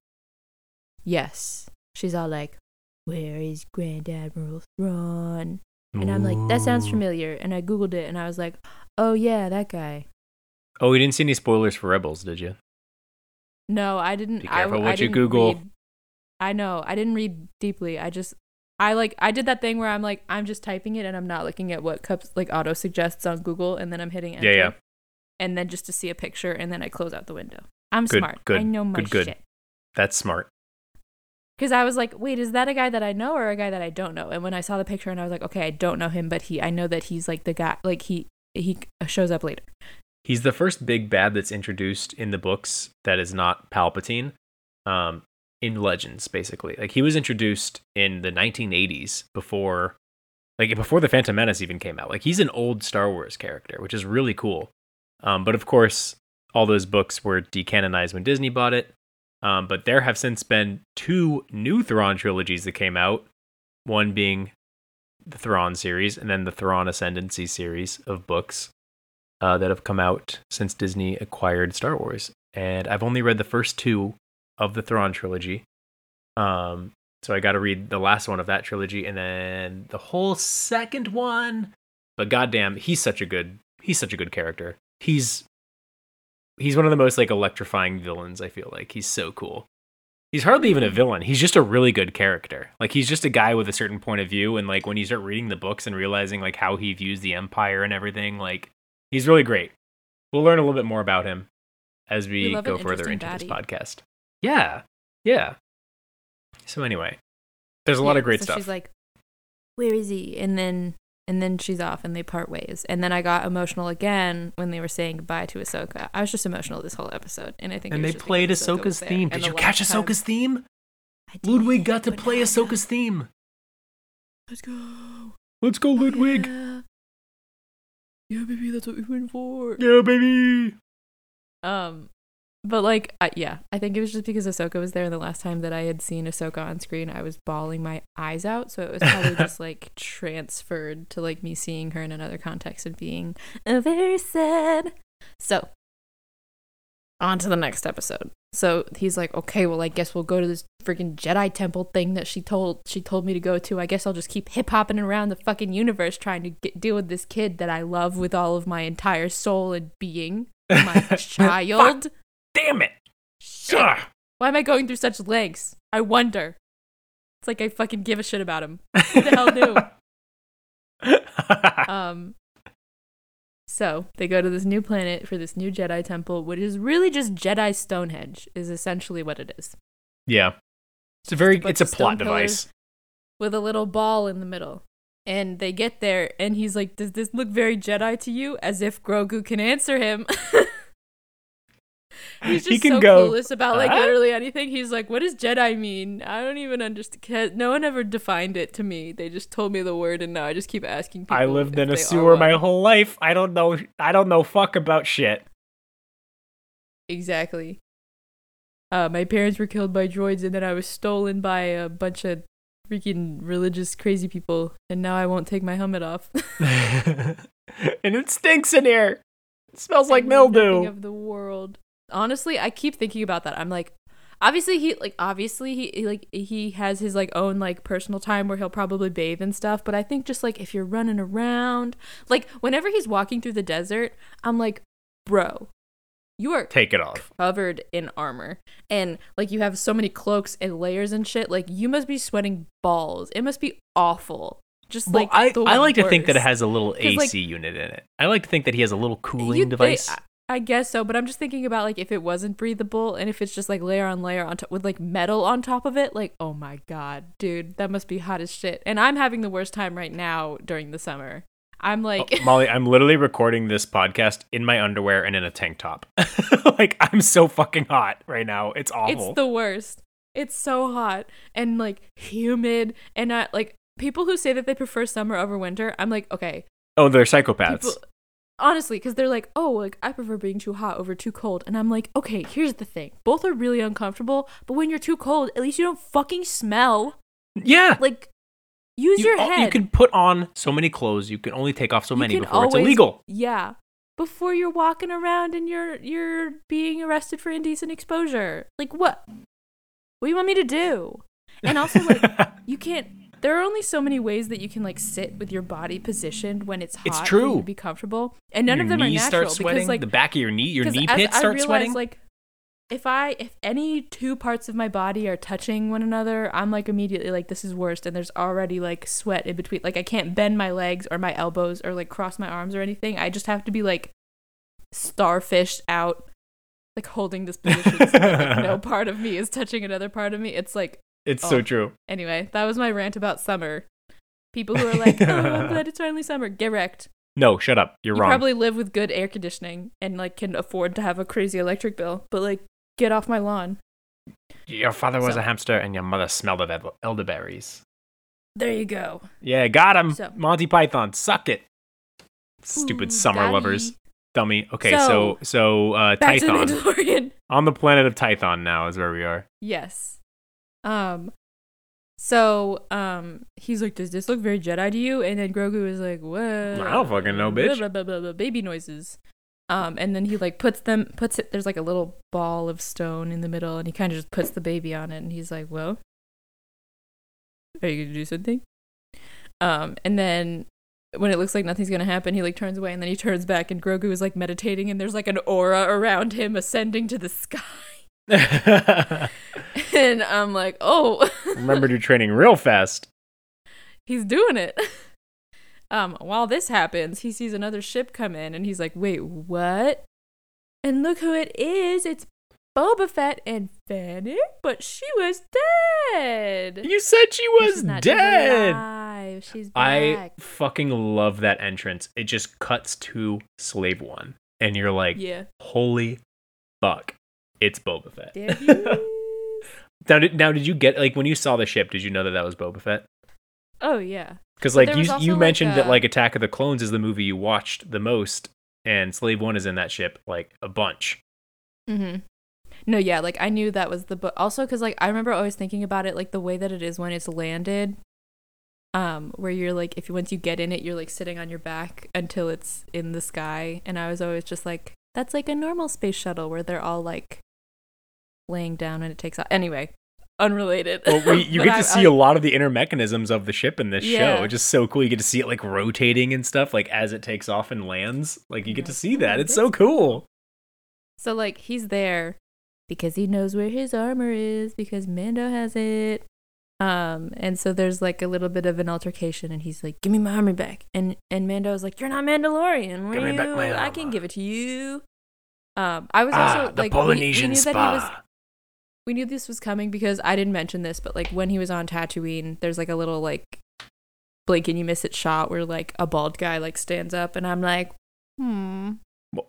Yes. She's all like, "Where is Grand Admiral Thrawn?" And I'm like, "That sounds familiar." And I googled it, and I was like, "Oh yeah, that guy." Oh, we didn't see any spoilers for Rebels, did you? No, I didn't. Be I, careful I what you didn't Google. read- I know. I didn't read deeply. I just, I like, I did that thing where I'm like, I'm just typing it and I'm not looking at what cups like auto suggests on Google, and then I'm hitting enter. Yeah, yeah. And then just to see a picture, and then I close out the window. I'm Good, smart. I good, know my good, good. shit. That's smart. Because I was like, wait, is that a guy that I know or a guy that I don't know? And when I saw the picture, and I was like, okay, I don't know him, but he, I know that he's like the guy, like he, he uh, shows up later. He's the first big bad that's introduced in the books that is not Palpatine. Um, in Legends, basically. Like he was introduced in the 1980s before like before the Phantom Menace even came out. Like he's an old Star Wars character, which is really cool. Um, but of course, all those books were decanonized when Disney bought it. Um, but there have since been two new Thrawn trilogies that came out. One being the Thrawn series, and then the Thrawn Ascendancy series of books uh, that have come out since Disney acquired Star Wars. And I've only read the first two of the Thrawn trilogy. Um, so I got to read the last one of that trilogy and then the whole second one. But goddamn, he's such a good he's such a good character. He's he's one of the most like electrifying villains, I feel like. He's so cool. He's hardly even a villain. He's just a really good character. Like he's just a guy with a certain point of view and like when you start reading the books and realizing like how he views the empire and everything, like he's really great. We'll learn a little bit more about him as we, We go further into interesting this podcast. Yeah. Yeah. So anyway, there's a lot of great so stuff. She's like, "Where is he?" And then and then she's off, and they part ways. And then I got emotional again when they were saying goodbye to Ahsoka. I was just emotional this whole episode, and I think. and they played Ahsoka Ahsoka's theme. Did the you catch time- Ahsoka's theme? Did, Ludwig got to play Ahsoka's theme. Let's go. Let's go, Ludwig. Yeah. Yeah, baby, that's what we went for. Yeah, baby. Um, but like, I, yeah, I think it was just because Ahsoka was there, and the last time that I had seen Ahsoka on screen, I was bawling my eyes out. So it was probably just like transferred to like me seeing her in another context and being uh, very sad. So, on to the next episode. So he's like, okay, well, I guess we'll go to this freaking Jedi temple thing that she told she told me to go to. I guess I'll just keep hip hopping around the fucking universe trying to get, deal with this kid that I love with all of my entire soul and being, my child. Damn it. Shit. Ugh. Why am I going through such lengths? I wonder. It's like I fucking give a shit about him. Who the hell knew? Um. So they go to this new planet for this new Jedi temple, which is really just Jedi Stonehenge, is essentially what it is, yeah. It's a very bunch it's a plot device. with a little ball in the middle. And they get there, and he's like, "Does this look very Jedi to you?" As if Grogu can answer him. he's just He can so go, clueless about like "Huh?" literally anything. He's like, "What does Jedi mean?" I don't even understand. No one ever defined it to me. They just told me the word, and now I just keep asking people. I lived in a sewer my whole life. I don't know I don't know fuck about shit. Exactly. Uh, my parents were killed by droids, and then I was stolen by a bunch of freaking religious crazy people, and now I won't take my helmet off. and it stinks in here. It smells like I mildew. of the world. Honestly, I keep thinking about that. I'm like, obviously he like obviously he like he has his like own like personal time where he'll probably bathe and stuff. But I think just like if you're running around, like whenever he's walking through the desert, I'm like, bro, you are Take it off. covered in armor and like you have so many cloaks and layers and shit. Like you must be sweating balls. It must be awful. Just Well, like I, I like to think that it has a little 'Cause, like- AC unit in it. I like to think that he has a little cooling You- they- device. I, guess so, but I'm just thinking about like if it wasn't breathable and if it's just like layer on layer on top with like metal on top of it. Like, oh my god, dude, that must be hot as shit. And I'm having the worst time right now during the summer. I'm oh, like, Oh, Molly, I'm literally recording this podcast in my underwear and in a tank top. like I'm so fucking hot right now. It's awful. it's the worst. It's so hot and like humid and I like people who say that they prefer summer over winter. I'm like, okay, oh, they're psychopaths. people honestly because they're like oh like i prefer being too hot over too cold. And i'm like okay here's the thing. Both are really uncomfortable but when you're too cold at least you don't fucking smell. Yeah. like use you, your head you can put on so many clothes. You can only take off so many before it's illegal. yeah. Before you're walking around and you're you're being arrested for indecent exposure. Like what? What do you want me to do? And also like you can't there are only so many ways that you can like sit with your body positioned when it's hot It's true. to be comfortable and none your of them are natural start sweating. because like the back of your knee, your knee pits I start realized, sweating. Like, if I if any two parts of my body are touching one another, I'm like immediately like this is worst, and there's already like sweat in between. Like I can't bend my legs or my elbows or like cross my arms or anything. I just have to be like starfished out, like holding this position so that like, no part of me is touching another part of me. It's like it's oh. so true. anyway. That was my rant about summer. People who are like, oh, I'm glad it's finally summer. Get wrecked. No, shut up. You're you wrong. probably live with good air conditioning and like can afford to have a crazy electric bill, but like get off my lawn. Your father was So- a hamster and your mother smelled of elderberries. There you go. Yeah, got him. So- Monty Python, suck it. Stupid Ooh, summer lovers. Dummy. Okay, so So- so uh Tython. On the planet of Tython now is where we are. Yes. Um. So, um, he's like, "Does this look very Jedi to you?" And then Grogu is like, "What? I don't fucking know, bitch." Blah, blah, blah, blah, baby noises. Um, and then he like puts them, puts it. There's like a little ball of stone in the middle, and he kind of just puts the baby on it, and he's like, "Well, are you gonna do something?" Um, and then when it looks like nothing's gonna happen, he like turns away, and then he turns back, and Grogu is like meditating, and there's like an aura around him ascending to the sky. and I'm like, oh, Remembered your training real fast. he's doing it. Um, while this happens, he sees another ship come in, and he's like, wait, what? And look who it is! It's Boba Fett and Fennec, but she was dead. You said she was dead. alive. She's back. I fucking love that entrance. It just cuts to Slave One, and you're like, yeah. holy fuck, it's Boba Fett. There he is. now, did, now, did you get like when you saw the ship? Did you know that that was Boba Fett? oh yeah. Because like you you like, mentioned that like Attack of the Clones is the movie you watched the most, and Slave One is in that ship like a bunch. Mm-hmm. No, yeah, like I knew that was the book. Also, because like I remember always thinking about it, like the way that it is when it's landed, um, where you're like, if you once you get in it, you're like sitting on your back until it's in the sky, and I was always just like, that's like a normal space shuttle where they're all like laying down and it takes off. Anyway, unrelated. Well, we, you get I- to see I- a lot of the inner mechanisms of the ship in this show. Yeah. It's just so cool. You get to see it like rotating and stuff, like as it takes off and lands. Like you get to see oh, that. It's so cool. So like he's there because he knows where his armor is because Mando has it. Um and so there's like a little bit of an altercation and he's like, "Give me my armor back." And and Mando's like, "You're not Mandalorian. Back you? I can armor." give it to you." Um I was Ah, also the like we- we, Polynesian knew that he spa. was we knew this was coming because I didn't mention this, but like when he was on Tatooine, there's like a little like blink and you miss it shot where like a bald guy like stands up and I'm like, "Hmm."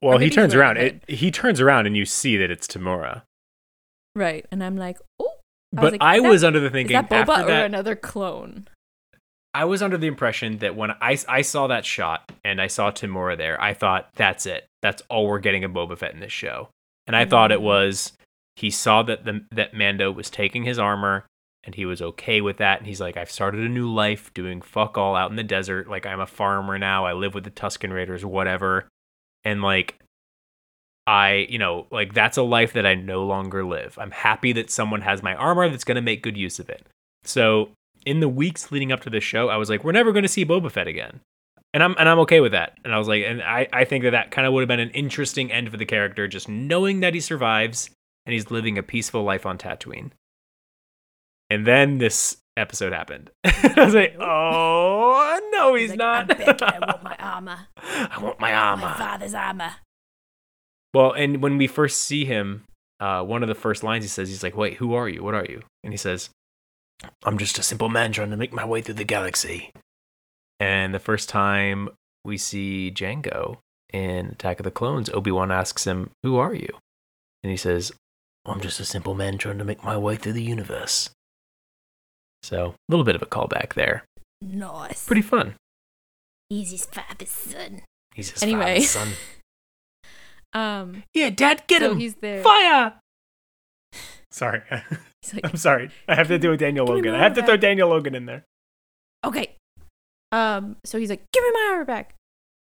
Well, he turns around. It, he turns around and you see that it's Temuera. Right. And I'm like, "Oh, I But was like, I that- was under the Is thinking that Boba or that. another clone? I was under the impression that when I, I saw that shot and I saw Temuera there, I thought that's it. That's all we're getting of Boba Fett in this show. And I thought it Mm. was he saw that the that Mando was taking his armor and he was okay with that. And he's like, I've started a new life doing fuck all out in the desert. Like I'm a farmer now. I live with the Tusken Raiders, whatever. And like I, you know, like that's a life that I no longer live. I'm happy that someone has my armor that's going to make good use of it. So, in the weeks leading up to this show, I was like, we're never going to see Boba Fett again. And I'm and I'm okay with that. And I was like, and I, I think that that kind of would have been an interesting end for the character, just knowing that he survives and he's living a peaceful life on Tatooine. And then this episode happened. I was like, oh no, he's, like, not. Back I want my armor. I want my armor. My father's armor. Well, and when we first see him, uh, one of the first lines he says, he's like, "Wait, who are you? What are you?" And he says, "I'm just a simple man trying to make my way through the galaxy." And the first time we see Django in Attack of the Clones, Obi Wan asks him, "Who are you?" And he says, "I'm just a simple man trying to make my way through the universe." So a little bit of a callback there. Nice. Pretty fun. He's his father's son. He's his Anyway. father's son. Um, Yeah, Dad, get so him! he's there. Fire! Sorry. He's like, I'm sorry. I have to do a Daniel Logan. I have to armor throw back. Daniel Logan in there. okay. Um, so he's like, give me my armor back.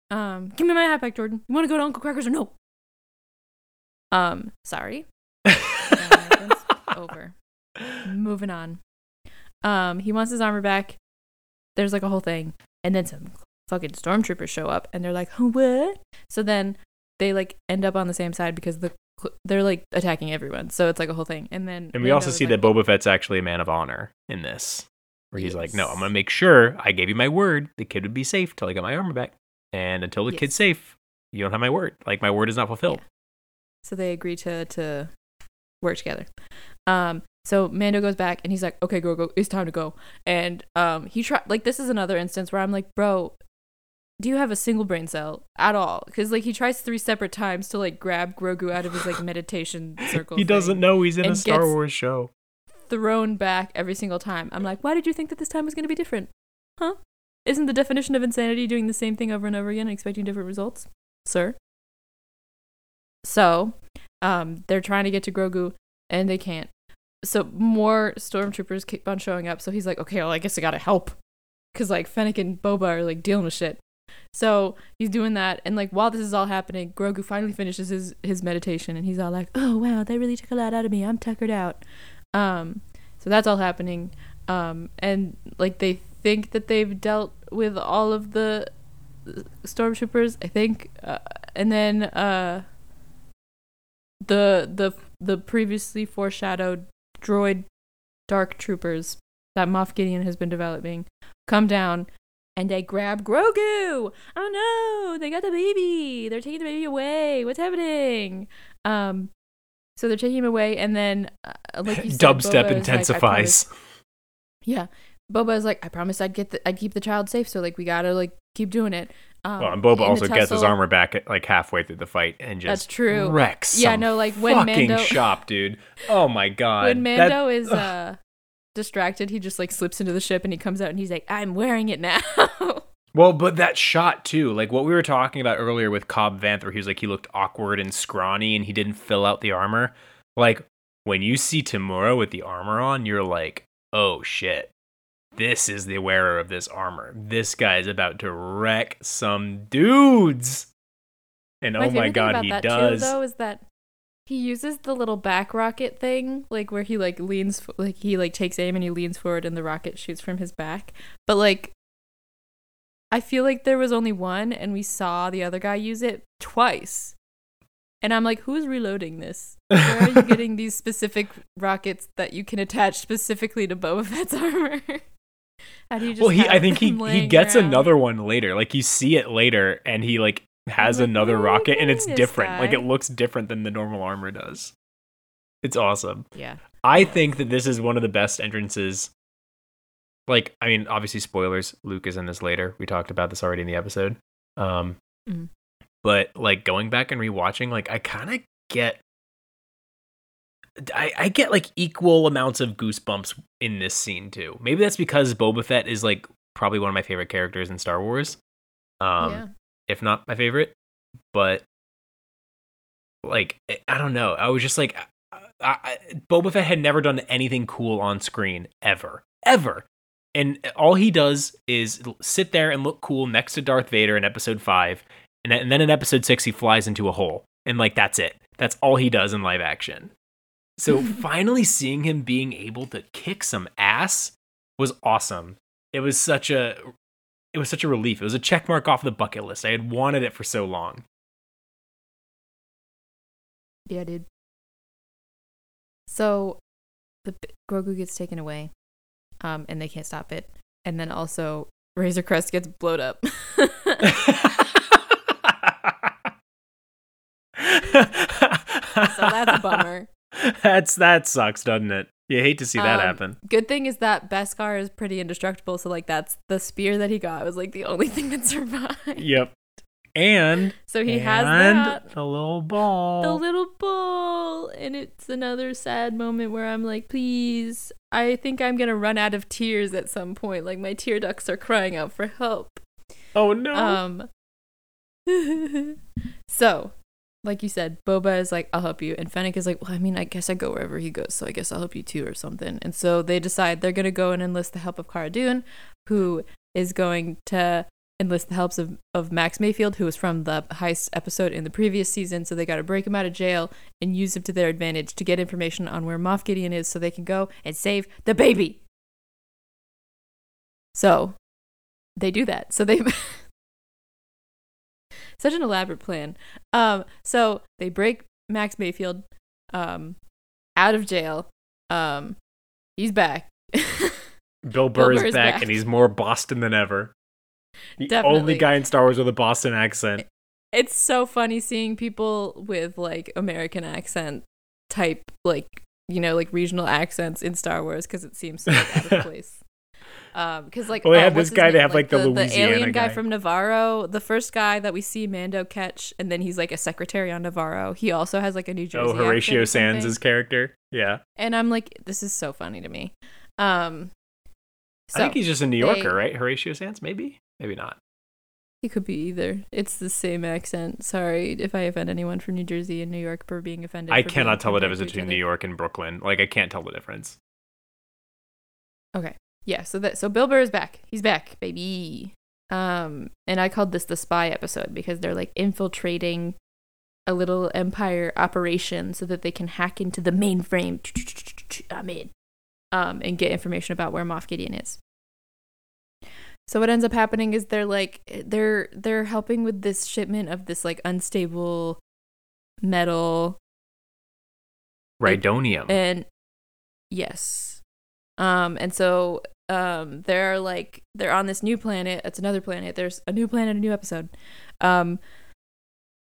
Um, give me my hat back, Jordan. You want to go to Uncle Cracker's or no? Um, sorry. Over. Moving on. Um, he wants his armor back. There's like a whole thing, and then some fucking stormtroopers show up, and they're like, "What?" So then they like end up on the same side because the they're like attacking everyone. So it's like a whole thing, and then And we also see like, that Boba Fett's actually a man of honor in this, where he's like, "No, I'm gonna make sure I gave you my word. The kid would be safe till I got my armor back, and until the kid's safe, you don't have my word. Like my word is not fulfilled." So they agree to to work together. Um, so Mando goes back and he's like, "Okay, go go, it's time to go." And um, he tried like this is another instance where I'm like, "Bro, do you have a single brain cell at all?" Because like he tries three separate times to like grab Grogu out of his like meditation circle. He doesn't know he's in a Star Wars show. thrown back every single time. I'm like, why did you think that this time was going to be different? Huh? Isn't the definition of insanity doing the same thing over and over again and expecting different results, sir? So, um, they're trying to get to Grogu and they can't. So more stormtroopers keep on showing up. So he's like, okay, well, I guess I gotta help, cause like Fennec and Boba are like dealing with shit. So he's doing that, and like while this is all happening, Grogu finally finishes his his meditation, and he's all like, "Oh wow, that really took a lot out of me. I'm tuckered out." Um, so that's all happening, um, and like they think that they've dealt with all of the uh, stormtroopers, I think, uh, and then uh, the the the previously foreshadowed droid dark troopers that Moff Gideon has been developing come down and they grab Grogu. Oh no, they got the baby. They're taking the baby away. What's happening? Um, so they're taking him away, and then uh, like you said, Dubstep Boba is like, "I intensifies. yeah, Boba is like, I promised I'd get the, I'd keep the child safe. So like we gotta like keep doing it. Um, well, and Boba also gets his armor back at, like halfway through the fight and just That's true. wrecks. Yeah, no, like, when fucking Mando- shop, dude. Oh my god. when That- Mando is uh distracted, he just like slips into the ship and he comes out and he's like, I'm wearing it now. Well, but that shot too, like what we were talking about earlier with Cobb Vanth, where he was like he looked awkward and scrawny and he didn't fill out the armor. Like when you see Temuera with the armor on, you're like, oh shit, this is the wearer of this armor. This guy is about to wreck some dudes. And oh my favorite thing god, he does. Too, though, is that he uses the little back rocket thing, like where he like leans, like he like takes aim and he leans forward and the rocket shoots from his back. But like, I feel like there was only one, and we saw the other guy use it twice. And I'm like, who's reloading this? Where are you getting these specific rockets that you can attach specifically to Boba Fett's armor? How do you just well, he I think he he gets around? another one later. Like you see it later, and he like has like, another "Where are you rocket, and it's different. Like it looks different than the normal armor does. It's awesome. Yeah. I think that this is one of the best entrances. Like, I mean, obviously, spoilers. Luke is in this later. We talked about this already in the episode. Um, Mhm. but like going back and rewatching, like I kind of get, I, I get like equal amounts of goosebumps in this scene too. Maybe that's because Boba Fett is like probably one of my favorite characters in Star Wars. Um, yeah. if not my favorite. But like I- don't know. I was just like I, I, Boba Fett had never done anything cool on screen ever, ever. And all he does is sit there and look cool next to Darth Vader in Episode Five, and then in Episode Six he flies into a hole, and like that's it. That's all he does in live action. So finally seeing him being able to kick some ass was awesome. It was such a it was such a relief. It was a check mark off the bucket list. I had wanted it for so long. Yeah, dude. So, the Grogu gets taken away, um, and they can't stop it. And then also, Razor Crest gets blowed up. so that's a bummer. That's that sucks, doesn't it? You hate to see that Um, happen. Good thing is that Beskar is pretty indestructible. So like that's the spear that he got was like the only thing that survived. Yep. And So he has and that. the little ball. the little ball and it's another sad moment where i'm like please i think i'm gonna run out of tears at some point like my tear ducts are crying out for help oh no. um so like you said boba is like i'll help you and fennec is like well i mean i guess i go wherever he goes so i guess i'll help you too or something and so they decide they're gonna go and enlist the help of cara dune who is going to enlist the helps of, of Max Mayfeld, who was from the heist episode in the previous season. So they got to break him out of jail and use him to their advantage to get information on where Moff Gideon is so they can go and save the baby. So they do that. So they. Such an elaborate plan. Um, so they break Max Mayfeld um, out of jail. Um, he's back. Bill Burr Bill is is back, back. and he's more Boston than ever. The Definitely. only guy in Star Wars with a Boston accent. it's so funny seeing people with like American accent type, like you know, like regional accents in Star Wars because it seems so out of place. Um, because like Well, they oh, have this guy, name? they have, like, the the, Louisiana alien guy, guy. from Nevarro. The first guy that we see Mando catch, and then he's like a secretary on Nevarro. He also has like a New Jersey. oh, Horatio or. Sanz' character. Yeah. and I'm like, this is so funny to me. Um, so I think he's just a New Yorker, they- right? Horatio Sanz, maybe? Maybe not. he could be either. It's the same accent. Sorry if I offend anyone from New Jersey and New York for being offended. I cannot tell the difference between New. York and Brooklyn. Like, I can't tell the difference. Okay. Yeah, so that so Bill Burr is back. He's back, baby. Um and I called this the spy episode because they're like infiltrating a little empire operation so that they can hack into the mainframe. I'm in. Um and get information about where Moff Gideon is. So what ends up happening is they're like they're they're helping with this shipment of this like unstable metal Rhydonium. and yes um and so um they're like they're on this new planet it's another planet there's a new planet a new episode um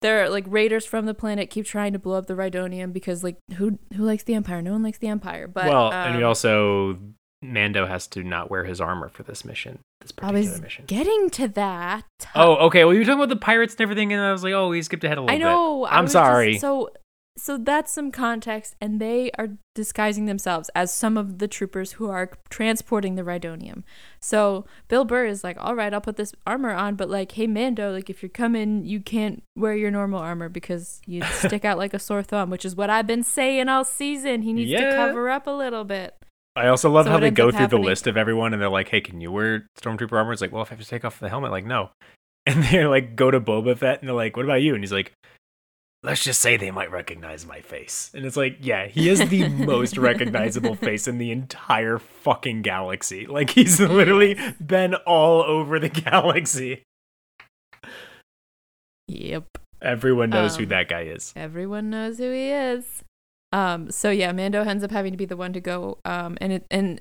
they're like raiders from the planet keep trying to blow up the rhydonium because like who who likes the empire no one likes the empire but well, and we um, also Mando has to not wear his armor for this mission. This particular i was mission. getting to that Oh, okay. Well, you were talking about the pirates and everything, and I was like, oh, we skipped ahead a little I know. I I'm was just- sorry. so, so that's some context, and they are disguising themselves as some of the troopers who are transporting the Rhydonium. So Bill Burr is like, "All right, I'll put this armor on, but like, hey Mando, like if you're coming, you can't wear your normal armor because you stick out like a sore thumb, which is what I've been saying all season. He needs to cover up a little bit." I also love So how they go through the list of everyone, and they're like, "Hey, can you wear stormtrooper armor?" It's like, "Well, if I have to take off the helmet, like, no." And they're like go to Boba Fett, and they're like, "What about you?" And he's like, "Let's just say they might recognize my face." And it's like, yeah, he is the most recognizable face in the entire fucking galaxy. Like he's literally been all over the galaxy. Yep. Everyone knows who Um, that guy is. Everyone knows who he is. Um, so yeah, Mando ends up having to be the one to go. Um, and it and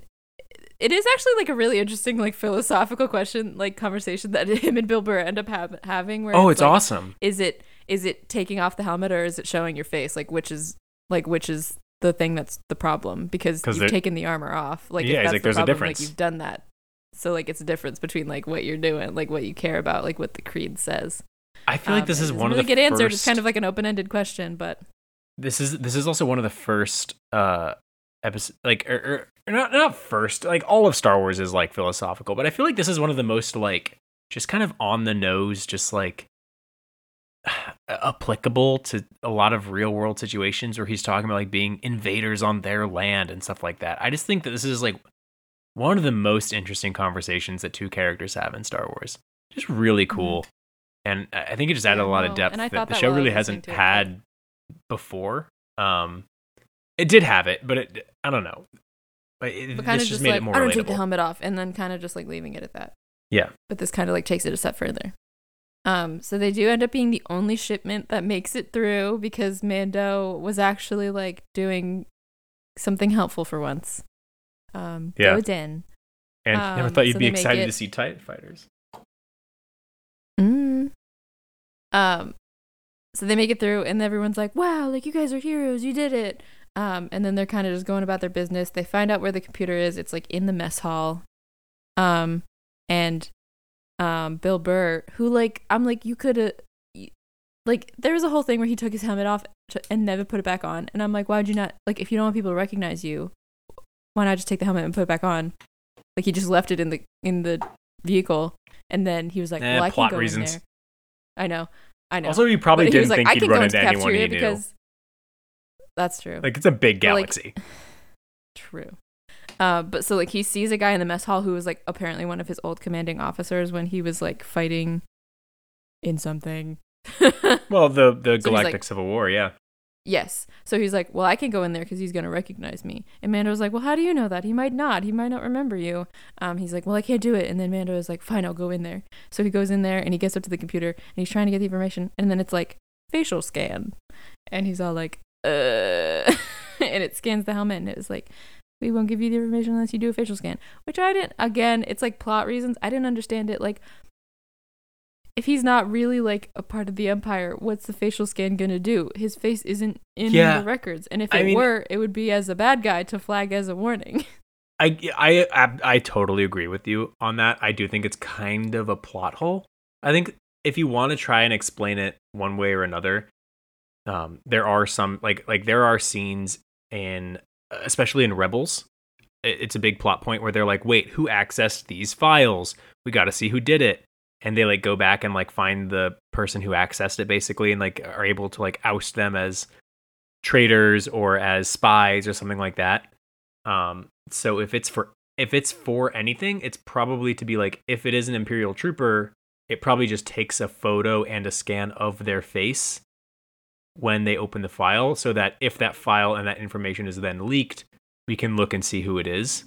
it is actually like a really interesting like philosophical question, like conversation that him and Bill Burr end up ha- having. Where Oh, it's like, awesome. Is it is it taking off the helmet or is it showing your face? Like which is like which is the thing that's the problem because you've taken the armor off. Like Yeah, he's that's like, the "There's a problem, difference." Like you've done that. So like it's a difference between like what you're doing, like what you care about, like what the creed says. I feel like Um, this is one really of the get first. answered. It's kind of like an open-ended question, but this is this is also one of the first uh episode like or, or not not first like all of Star Wars is like philosophical, but I feel like this is one of the most like just kind of on the nose, just like applicable to a lot of real world situations where he's talking about like being invaders on their land and stuff like that. I just think that this is like one of the most interesting conversations that two characters have in Star Wars. Just really cool. And I think it just added Mm-hmm. Yeah, a lot of depth and I that thought the that show really hasn't had before. Um, it did have it, but it I don't know. But, it, but kind this of just just made like it more I don't take the relatable. helmet off, and then kind of just like leaving it at that. Yeah. But this kind of like takes it a step further. Um, so they do end up being the only shipment that makes it through because Mando was actually like doing something helpful for once. Um, Yeah. go Din. And never Um, thought you'd so be excited it- to see Titan fighters. Mm. Um, so they make it through, and everyone's like, "Wow, like you guys are heroes! You did it!" Um, and then they're kind of just going about their business. They find out where the computer is. It's like in the mess hall. Um, and um, Bill Burr, who like I'm like you could have, like there was a whole thing where he took his helmet off to, and never put it back on, and I'm like, why'd you not like if you don't want people to recognize you, why not just take the helmet and put it back on? Like he just left it in the in the vehicle, and then he was like, Eh, well, I plot can go reasons. in there. I know, I know. Also, he probably But didn't was like, think I he'd run into anyone he knew. because that's true. Like it's a big But, like, galaxy. True. Uh, but so like he sees a guy in the mess hall who was like apparently one of his old commanding officers when he was like fighting in something. well, the the he's Galactic like- Civil War, yeah. yes. So he's like, well, I can go in there because he's gonna recognize me. And Mando was like, well, how do you know that? He might not. He might not remember you. Um, he's like, well, I can't do it. And then Mando is like, fine, I'll go in there. So he goes in there and he gets up to the computer and he's trying to get the information. And then it's like facial scan, and he's all like, uh, and it scans the helmet and it was like. We won't give you the information unless you do a facial scan, which I didn't. Again, it's like plot reasons. I didn't understand it. Like, if he's not really like a part of the empire, what's the facial scan gonna do? His face isn't in Yeah. the records, and if I it mean- were, it would be as a bad guy to flag as a warning. I, I I I totally agree with you on that. I do think it's kind of a plot hole. I think if you want to try and explain it one way or another, um, there are some like like there are scenes in especially in Rebels. It's a big plot point where they're like, "Wait, who accessed these files? We got to see who did it." And they like go back and like find the person who accessed it basically and like are able to like oust them as traitors or as spies or something like that. Um, so if it's for if it's for anything, it's probably to be like if it is an imperial trooper, it probably just takes a photo and a scan of their face when they open the file so that if that file and that information is then leaked, we can look and see who it is.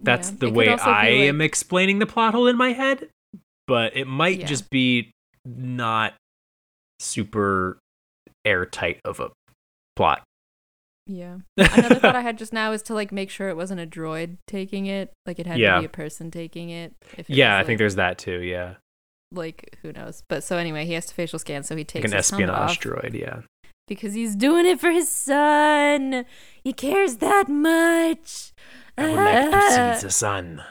That's Yeah. the It way I like- am explaining the plot hole in my head, but it might Yeah. just be not super airtight of a plot. Yeah. Another thought I had just now is to like make sure it wasn't a droid taking it. Like it had Yeah. to be a person taking it. If it Yeah, was, I think there's that too. Yeah, like who knows. But so anyway, he has to facial scan, so he like takes an his espionage off droid. Yeah, because he's doing it for his son. He cares that much. I would like to see the sun.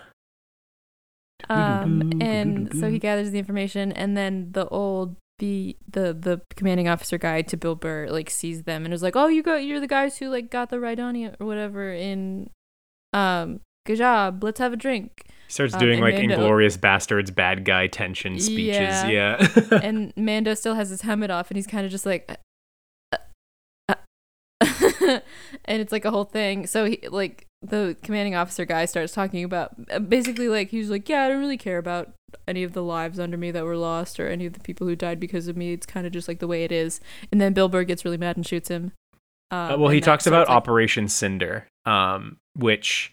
Um, and so he gathers the information, and then the old the the the commanding officer guy to Bill Burr like sees them and is like, "Oh, you got you're the guys who like got the Rydani or whatever in um good job. Let's have a drink." Starts Um, doing like Mando- Inglourious Basterds bad guy tension speeches. Yeah. Yeah, and Mando still has his helmet off, and he's kind of just like, uh, uh, and it's like a whole thing. So he like the commanding officer guy starts talking about uh, basically like he's like, yeah, I don't really care about any of the lives under me that were lost or any of the people who died because of me. It's kind of just like the way it is. And then Bill Burr gets really mad and shoots him. Um, Uh, well, he talks about like- Operation Cinder, um, which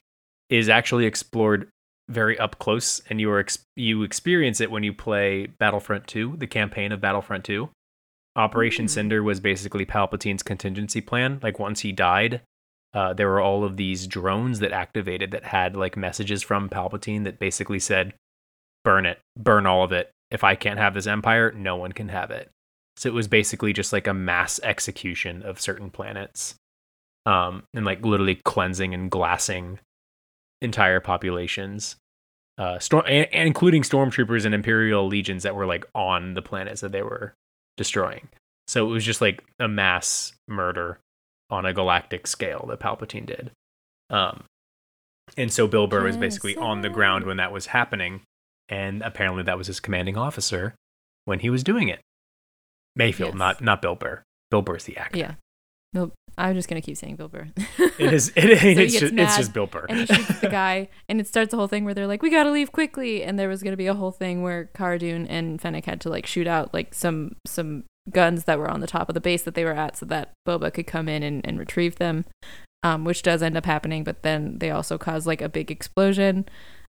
is actually explored very up close, and you are ex- you experience it when you play Battlefront 2, the campaign of Battlefront 2. Operation Mm. Cinder was basically Palpatine's contingency plan. Like once he died, uh, there were all of these drones that activated that had like messages from Palpatine that basically said, "Burn it, burn all of it. If I can't have this empire, no one can have it." So it was basically just like a mass execution of certain planets, um, and like literally cleansing and glassing entire populations, uh, storm, and, and including stormtroopers and imperial legions that were like on the planets that they were destroying. So it was just like a mass murder on a galactic scale that Palpatine did. Um, and so Bill Burr was basically on the ground when that was happening, and apparently that was his commanding officer when he was doing it. Mayfeld, Yes. not not Bill Burr. Bill Burr's the actor. Yeah. Nope. I'm just gonna keep saying Bill Burr. It is. It, he it's, just, it's just Bill Burr. and he shoots the guy and it starts a whole thing where they're like we gotta leave quickly and there was gonna be a whole thing where Cara Dune and Fennec had to like shoot out like some some guns that were on the top of the base that they were at so that Boba could come in and, and retrieve them um, which does end up happening but then they also cause like a big explosion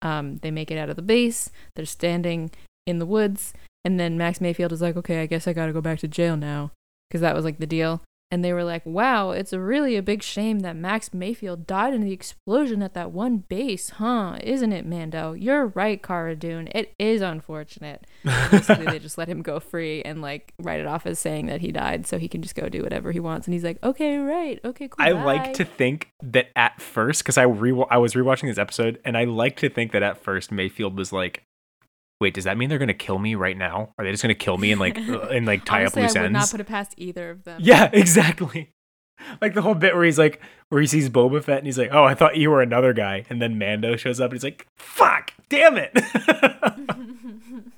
um, they make it out of the base they're standing in the woods and then Max Mayfeld is like okay I guess I gotta go back to jail now because that was like the deal and they were like, wow, it's really a big shame that Max Mayfeld died in the explosion at that one base, huh? Isn't it, Mando? You're right, Cara Dune. It is unfortunate. Basically, they just let him go free and like write it off as saying that he died so he can just go do whatever he wants. And he's like, okay, right. Okay, cool. I bye." like to think that at first, because I re- I was rewatching this episode, and I like to think that at first Mayfeld was like, "Wait, does that mean they're gonna kill me right now? Are they just gonna kill me and like uh, and like tie Honestly, up loose I would ends?" not put it past either of them. yeah, exactly. Like the whole bit where he's like, where he sees Boba Fett and he's like, "Oh, I thought you were another guy," and then Mando shows up and he's like, "Fuck, damn it."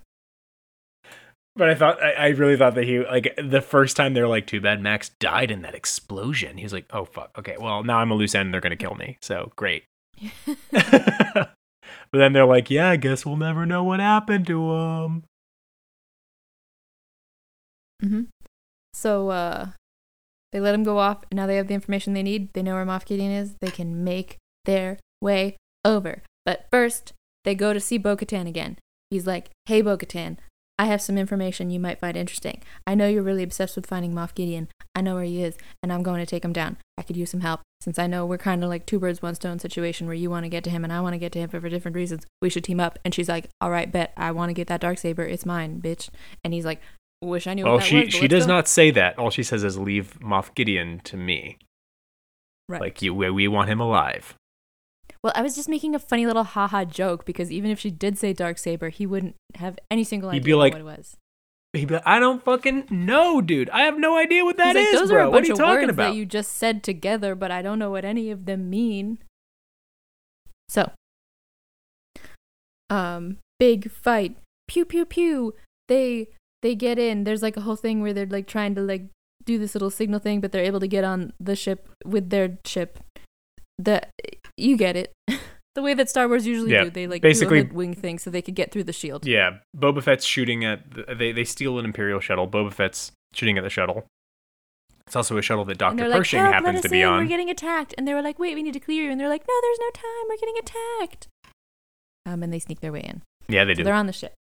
But I thought I, I really thought that he like the first time they're like, too bad Max died in that explosion. He was like, oh fuck, okay, well now I'm a loose end. and They're gonna kill me. So great. But then they're like, yeah, I guess we'll never know what happened to him. hmm So uh, they let him go off, and now they have the information they need. They know where Moff Gideon is. They can make their way over. But first, they go to see Bo Katan again. He's like, Hey, Bo Katan, I have some information you might find interesting. I know you're really obsessed with finding Moff Gideon. I know where he is, and I'm going to take him down. I could use some help. Since I know we're kind of like two birds, one stone situation where you want to get to him and I want to get to him for different reasons. We should team up. And she's like, All right, bet. I want to get that dark saber. It's mine, bitch. And he's like, Wish I knew that she was. she does go." not say that. All she says is leave Moff Gideon to me. Right. Like you, we want him alive. Well, I was just making a funny little haha joke because even if she did say dark saber, he wouldn't have any single He'd idea be like, what it was. He'd be like, I don't fucking know, dude. I have no idea what that He's is, Those bro. are a what are you of talking words about? that you just said together, but I don't know what any of them mean. So, um, big fight, pew pew pew. They they get in. There's like a whole thing where they're like trying to like do this little signal thing, but they're able to get on the ship with their ship. The you get it. the way that Star Wars usually Yeah, do. They like basically- do a wing thing so they could get through the shield. Yeah, Boba Fett's shooting at. The, they they steal an Imperial shuttle. Boba Fett's shooting at the shuttle. It's also a shuttle that Doctor they're like, Pershing happens to be in, on. We're getting attacked. And they were like, wait, we need to clear you. And they're like, no, there's no time. We're getting attacked. Um, and they sneak their way in. yeah, they So do. they're on the ship.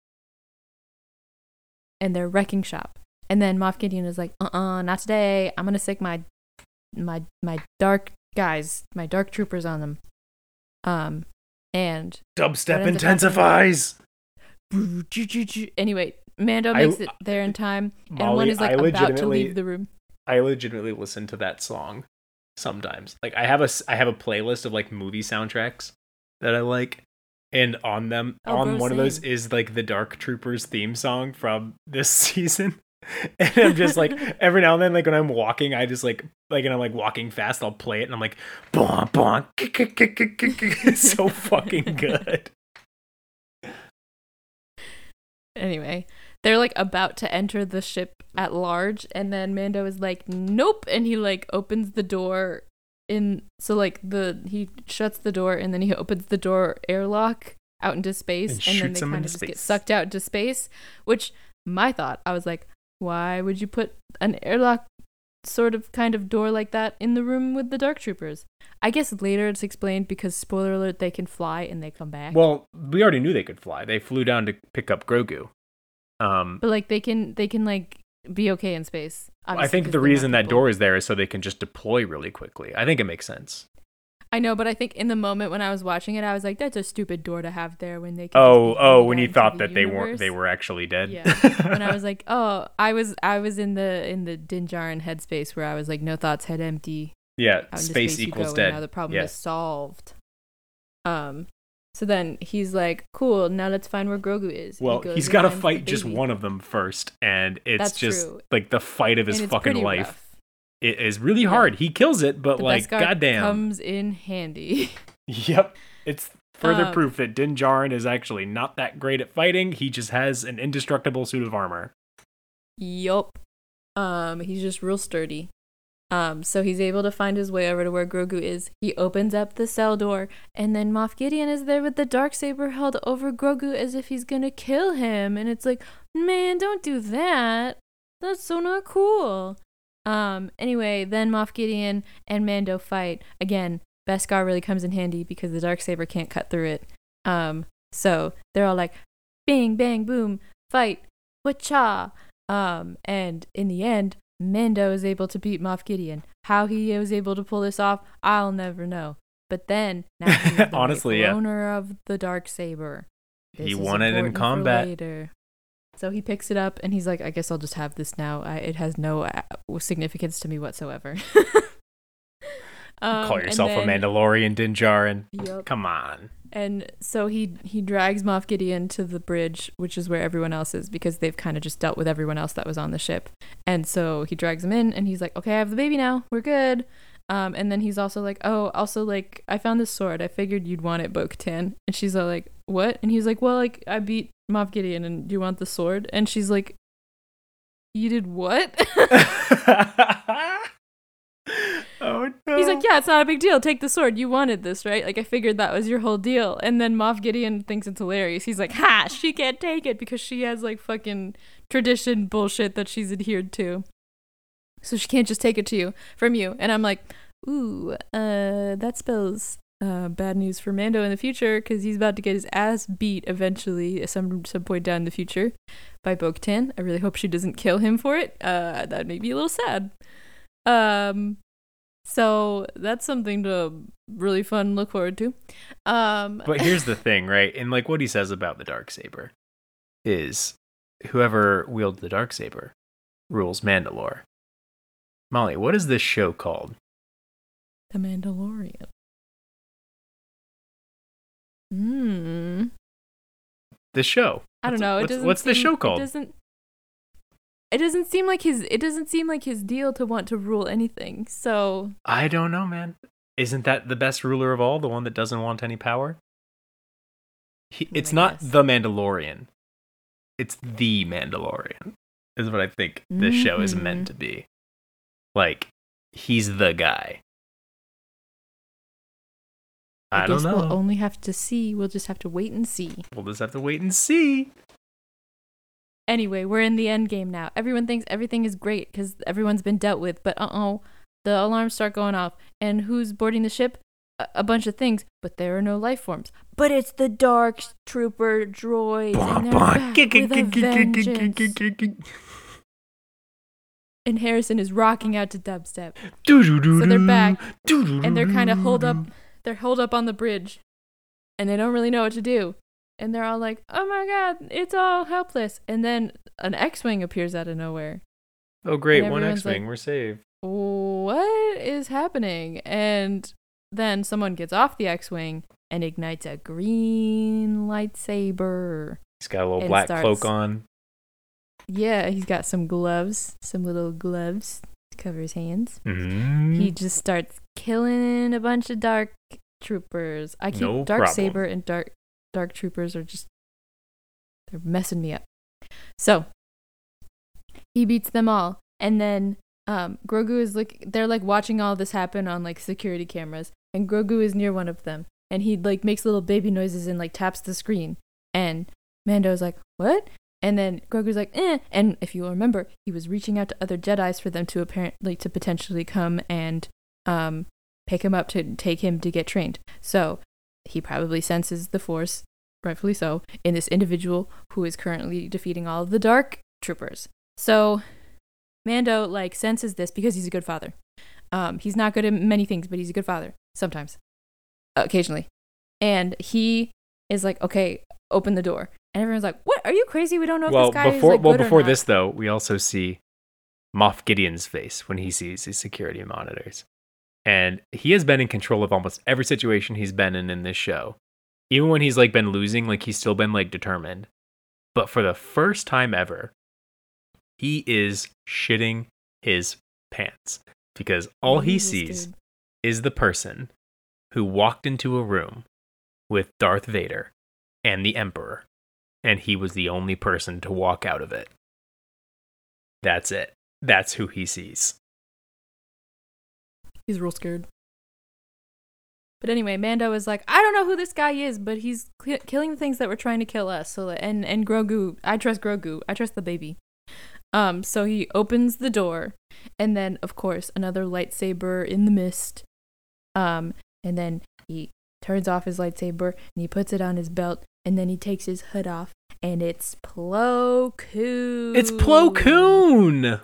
And they're wrecking shop. And then Moff Gideon is like, uh-uh, not today. I'm gonna stick my my my dark guys, my dark troopers on them. Um and Dubstep what ends up intensifies. anyway, Mando I- makes it there in time, and Molly, one is like I about to leave the room. I legitimately listen to that song sometimes. Like I have a I have a playlist of like movie soundtracks that I like, and on them Oh, on bro, one of those is like the Dark Troopers theme song from this season. And I'm just like every now and then, like when I'm walking, I just like like and I'm like walking fast, I'll play it, and I'm like, bonk bonk, it's so fucking good. Anyway, they're like about to enter the ship at large, and then Mando is like, "Nope," and he like opens the door in. So like the he shuts the door, and then he opens the door airlock out into space, And and, then they kind of just get sucked out into space. Which my thought, I was like, why would you put an airlock sort of kind of door like that in the room with the dark troopers? I guess later it's explained because spoiler alert, they can fly and they come back. Well, we already knew they could fly. They flew down to pick up Grogu. Um, But like they can they can like be okay in space. I think the reason that door is there is so they can just deploy really quickly. I think it makes sense. I know, but I think in the moment when I was watching it, I was like, "That's a stupid door to have there when they." Oh, oh, when you thought the that they weren't, they were actually dead. Yeah. when I was like, "Oh," I was I was in the in the Din Djarin headspace where I was like, "No thoughts, head empty." yeah, space, you equals dead. Now the problem yeah. is solved. Um. So then he's like, "Cool, now let's find where Grogu is." He Well, he's and got to fight just one of them first, and it's That's just true. like the fight of his fucking life. rough. It is really hard. He kills it, but The like, goddamn. comes in handy. Yep. It's further Um, proof that Din Djarin is actually not that great at fighting. He just has an indestructible suit of armor. Yup. Um, he's just real sturdy. Um, so he's able to find his way over to where Grogu is. He opens up the cell door, and then Moff Gideon is there with the dark saber held over Grogu as if he's gonna kill him. And it's like, man, don't do that. That's so not cool. Um, anyway, then Moff Gideon and Mando fight again. Beskar really comes in handy because the dark saber can't cut through it. Um, so they're all like, bang, bang, boom, fight, wacha. Um, and in the end, Mando is able to beat Moff Gideon. How he was able to pull this off, I'll never know. But then, now he's the Honestly, yeah. owner of the dark saber. He This is won it in combat. later. So he picks it up and he's like, "I guess I'll just have this now. I, it has no uh, significance to me whatsoever." Um, Call yourself a Mandalorian, Din Djarin. Yup. Come on. And so he he drags Moff Gideon to the bridge, which is where everyone else is, because they've kind of just dealt with everyone else that was on the ship. And so he drags him in, and he's like, "Okay, I have the baby now. We're good." Um, and then he's also like, "Oh, also like, I found this sword. I figured you'd want it, Bo-Katan." And she's all like, "What?" And he's like, "Well, like, I beat Moff Gideon, and do you want the sword?" And she's like, "You did what?" oh no. He's like, yeah, it's not a big deal. Take the sword. You wanted this, right? Like, I figured that was your whole deal. And then Moff Gideon thinks it's hilarious. He's like, ha, she can't take it because she has like fucking tradition bullshit that she's adhered to. So she can't just take it to you from you. And I'm like, ooh, uh, that spells uh, bad news for Mando in the future because he's about to get his ass beat eventually at some some point down in the future by Bo-Katan. I really hope she doesn't kill him for it. Uh, that made me a little sad. Um, so that's something to really fun look forward to. Um, but here's the thing, right? And like what he says about the dark saber is whoever wields the dark saber rules Mandalore. Molly, what is this show called? The Mandalorian. Hmm. The show. I don't know. It What's, doesn't. what's the show called? It doesn't. It doesn't seem like his. It doesn't seem like his deal to want to rule anything. So I don't know, man. Isn't that the best ruler of all? The one that doesn't want any power? He, it's I not guess. the Mandalorian. It's the Mandalorian. Is what I think this show is meant to be. Like, he's the guy. I, I, don't guess know. we'll only have to see. We'll just have to wait and see. we'll just have to wait and see. Anyway, we're in the end game now. Everyone thinks everything is great because everyone's been dealt with, but uh oh, the alarms start going off. And who's boarding the ship? A, a bunch of things, but there are no life forms. But it's the Dark Trooper droids, and they're back with a vengeance. And Harrison is rocking out to dubstep, So they're back, and they're kind of holed up. They're holed up on the bridge, and they don't really know what to do. And they're all like, "Oh my god, it's all helpless!" And then an X-wing appears out of nowhere. Oh, great. One X Wing. like- We're saved. what is happening? And then someone gets off the X Wing and ignites a green lightsaber. He's got a little black starts- cloak on. Yeah, he's got some gloves, some little gloves to cover his hands. Mm. He just starts killing a bunch of dark troopers. I keep No dark problem. saber and dark dark troopers are just they're messing me up. So he beats them all, and then um, Grogu is like they're like watching all this happen on like security cameras, and Grogu is near one of them, and he like makes little baby noises and like taps the screen, and Mando's like what? And then Grogu's like, eh. And if you remember, he was reaching out to other Jedi's for them to apparently to potentially come and um pick him up to take him to get trained. So he probably senses the Force, rightfully so, in this individual who is currently defeating all of the Dark Troopers. So Mando like senses this because he's a good father. Um, he's not good at many things, but he's a good father sometimes, occasionally. And he is like, okay, open the door. And everyone's like, what? Are you crazy? We don't know if this guy before is like well before not." this though, we also see Moff Gideon's face when he sees his security monitors, and he has been in control of almost every situation he's been in in this show. Even when he's like been losing, like he's still been like determined. But for the first time ever, he is shitting his pants because all he sees dude. is the person who walked into a room with Darth Vader and the Emperor, and he was the only person to walk out of it. That's it. That's who he sees. He's real scared. But anyway, Mando is like, I don't know who this guy is, but he's cl- killing the things that were trying to kill us. So and and Grogu, I trust Grogu. I trust the baby. Um, so he opens the door, and then of course another lightsaber in the mist. Um, and then he turns off his lightsaber and he puts it on his belt, and then he takes his hood off, and it's Plo Koon. It's Plo Koon.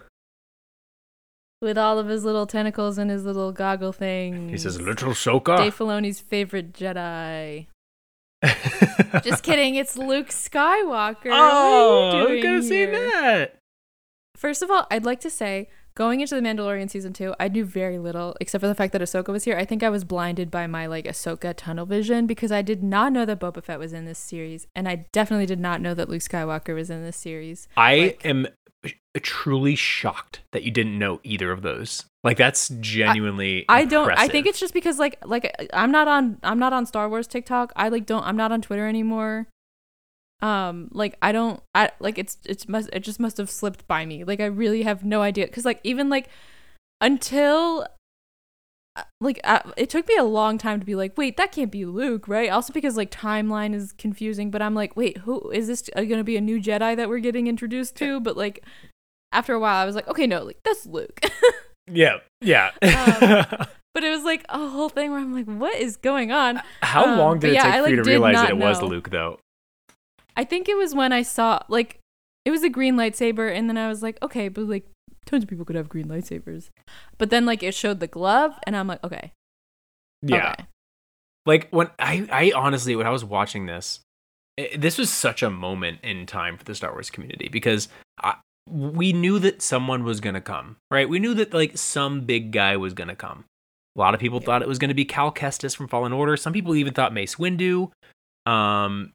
With all of his little tentacles and his little goggle thing. He says, "Little Soka." Dave Filoni's favorite Jedi. Just kidding, it's Luke Skywalker. oh, what are I you was doing gonna see that. First of all, I'd like to say, going into the Mandalorian season two, I knew very little, except for the fact that Ahsoka was here. I think I was blinded by my like Ahsoka tunnel vision because I did not know that Boba Fett was in this series, and I definitely did not know that Luke Skywalker was in this series. I Like- am truly shocked that you didn't know either of those. Like that's genuinely. I don't. I think it's just because like like I'm not on I'm not on Star Wars TikTok. I like don't I'm not on Twitter anymore. Um, like I don't I like it's it's must it just must have slipped by me. Like I really have no idea because like even like until like uh, it took me a long time to be like wait that can't be Luke right also because like timeline is confusing but I'm like wait who is this uh, gonna be a new Jedi that we're getting introduced to but like after a while I was like okay no like that's Luke Yeah, yeah. Um, But it was like a whole thing where I'm like, what is going on? How um, long did it yeah, take I, for you to realize that it was. Luke, though? I think it was when I saw like it was a green lightsaber, and then I was like, okay, but like tons of people could have green lightsabers. But then like it showed the glove, and I'm like, okay, Yeah. okay. Like when I, I honestly, when I was watching this, i this was such a moment in time for the Star Wars community because I, we knew that someone was gonna come, right? We knew that like some big guy was gonna come. A lot of people Yeah. thought it was gonna be Cal Kestis from Fallen Order. Some people even thought Mace Windu. Um,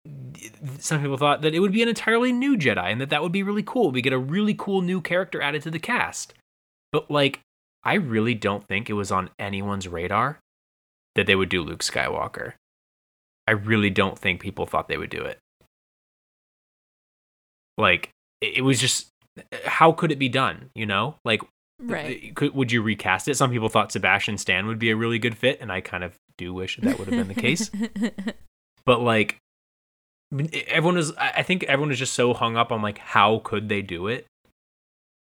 some people thought that it would be an entirely new Jedi and that that would be really cool. We get a really cool new character added to the cast. But like, I really don't think it was on anyone's radar that they would do Luke Skywalker. I really don't think people thought they would do it. Like, it was just, how could it be done? You know, like Right. could, would you recast it? Some people thought Sebastian Stan would be a really good fit, and I kind of do wish that would have been the case. But like, everyone was. I I think everyone was just so hung up on like how could they do it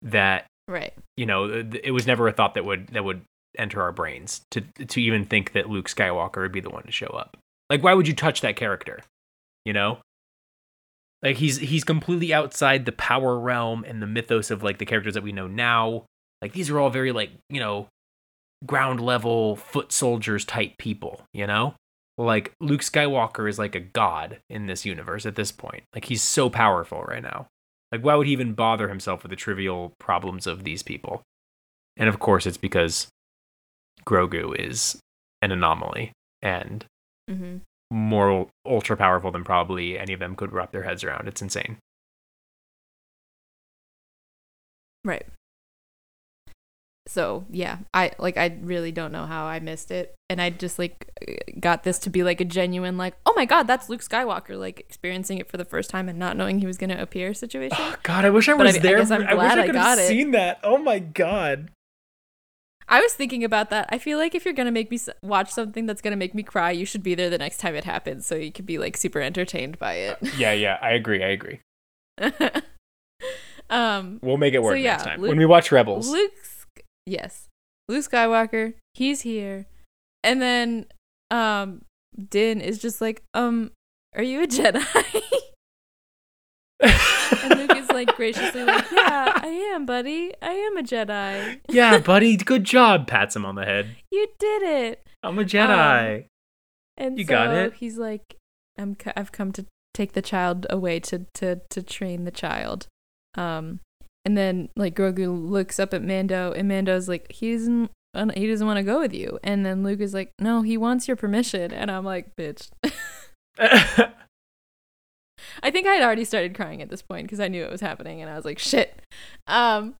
that right. you know it was never a thought that would that would enter our brains to to even think that Luke Skywalker would be the one to show up. Like, why would you touch that character? You know, like he's he's completely outside the power realm and the mythos of like the characters that we know now. Like these are all very like you know ground level foot soldiers type people. You know, like Luke Skywalker is like a god in this universe at this point. Like he's so powerful right now. Like why would he even bother himself with the trivial problems of these people? And of course, it's because Grogu is an anomaly and hmm more ultra powerful than probably any of them could wrap their heads around. It's insane. Right. So yeah, I like I really don't know how I missed it, and I just like got this to be like a genuine like oh my god that's Luke Skywalker like experiencing it for the first time and not knowing he was gonna appear situation. oh, God, I wish I But I- was I there. guess I'm I wish I I could got have it. seen that. Oh my god. I was thinking about that. I feel like if you're gonna make me watch something that's gonna make me cry, you should be there the next time it happens, so you could be like super entertained by it. Yeah, yeah, I agree. I agree. um, We'll make it So, work yeah, next time Luke- when we watch Rebels. Luke, Sk- yes, Luke Skywalker, he's here, and then um, Din is just like, um, are you a Jedi? and Luke is like graciously like, yeah, I am, buddy. I am a Jedi. yeah, buddy, good job. Pats him on the head. You did it. I'm a Jedi. And You so got it. he's like, I'm c- I've come to take the child away to to to train the child. Um, and then like Grogu looks up at Mando, and Mando's like, he doesn't he doesn't want to go with you. And then Luke is like, no, he wants your permission. And I'm like, bitch. I think I had already started crying at this point because I knew it was happening, and I was like, shit. Um,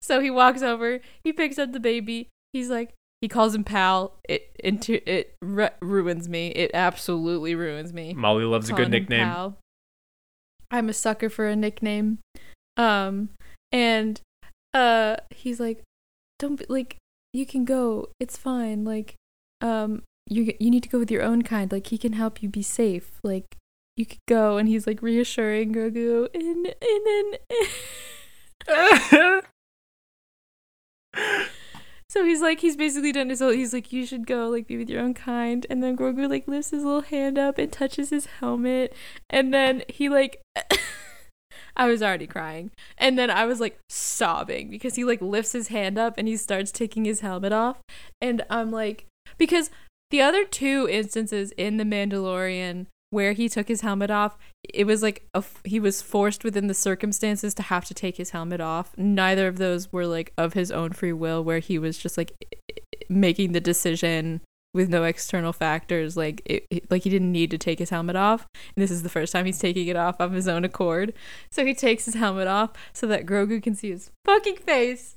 so he walks over, he picks up the baby. He's like, he calls him pal. It into it ru- ruins me. It absolutely ruins me. Molly loves a good nickname. I'm a sucker for a nickname. Um, and uh, he's like, don't be like, you can go. It's fine. Like, um, you you need to go with your own kind. Like, he can help you be safe. Like, you could go. And he's like reassuring Grogu, and and then. So he's like, he's basically done his whole, he's like, you should go, like, be with your own kind. And then Grogu, like, lifts his little hand up and touches his helmet. And then he, like, I was already crying. And then I was, like, sobbing because he, like, lifts his hand up and he starts taking his helmet off. And I'm like, because the other two instances in The Mandalorian where he took his helmet off, it was like a he was forced within the circumstances to have to take his helmet off. Neither of those were like of his own free will, where he was just like making the decision with no external factors. Like it, it- like he didn't need to take his helmet off. And this is the first time he's taking it off of his own accord. So he takes his helmet off so that Grogu can see his fucking face,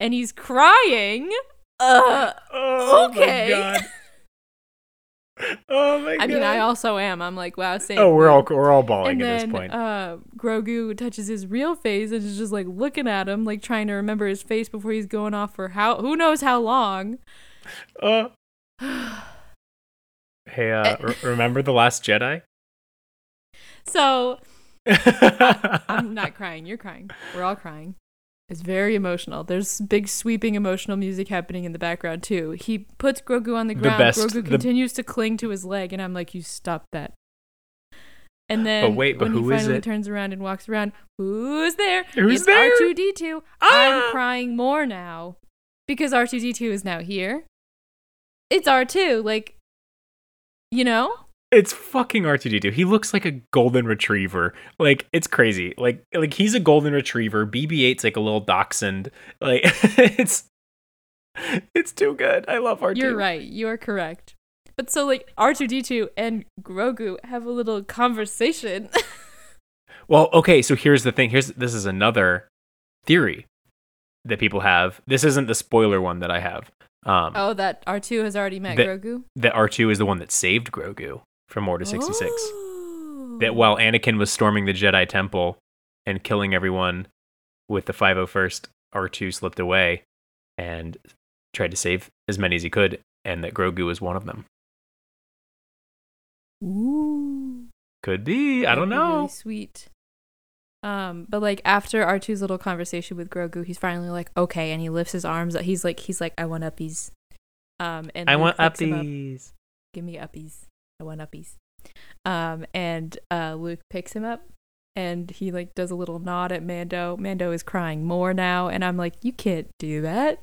and he's crying. Uh, oh Okay. my god. Oh my god. I mean, I also am. I'm like, wow, same. Oh, we're all we're all bawling and at then this point. uh Grogu touches his real face and is just like looking at him, like trying to remember his face before he's going off for how who knows how long. Uh, hey, uh, re- remember the Last Jedi? so I'm not crying. You're crying. We're all crying. It's very emotional. There's big sweeping emotional music happening in the background too. He puts Grogu on the The ground. best- Grogu the- continues to cling to his leg, and I'm like, "You stop that." And then wait, but when who he finally turns around and walks around, who's there? Who's it's there? R2D2. Ah! I'm crying more now because R2D2 is now here. It's R2, like, you know? It's fucking R2D2. He looks like a golden retriever. Like it's crazy. Like like he's a golden retriever. BB-8's like a little dachshund. Like it's it's too good. I love R2. You're right. You're correct. but so like R2D2 and Grogu have a little conversation. Well, okay, so here's the thing. Here's this is another theory that people have. This isn't the spoiler one that I have. Um, oh, that R2 has already met The- Grogu? that R2 is the one that saved Grogu from Order 66. Oh. That while Anakin was storming the Jedi Temple and killing everyone with the 501st, R2 slipped away and tried to save as many as he could, and that Grogu was one of them. Ooh. Could be. I don't know. Really sweet. Um, but like after R2's little conversation with Grogu, he's finally like, okay, and he lifts his arms. up. He's like, he's like, I want uppies. Um, and I Luke want him up. uppies. Give me uppies. I want uppies. Um, and uh, Luke picks him up, and he like does a little nod at Mando. Mando is crying more now, and I'm like, you can't do that.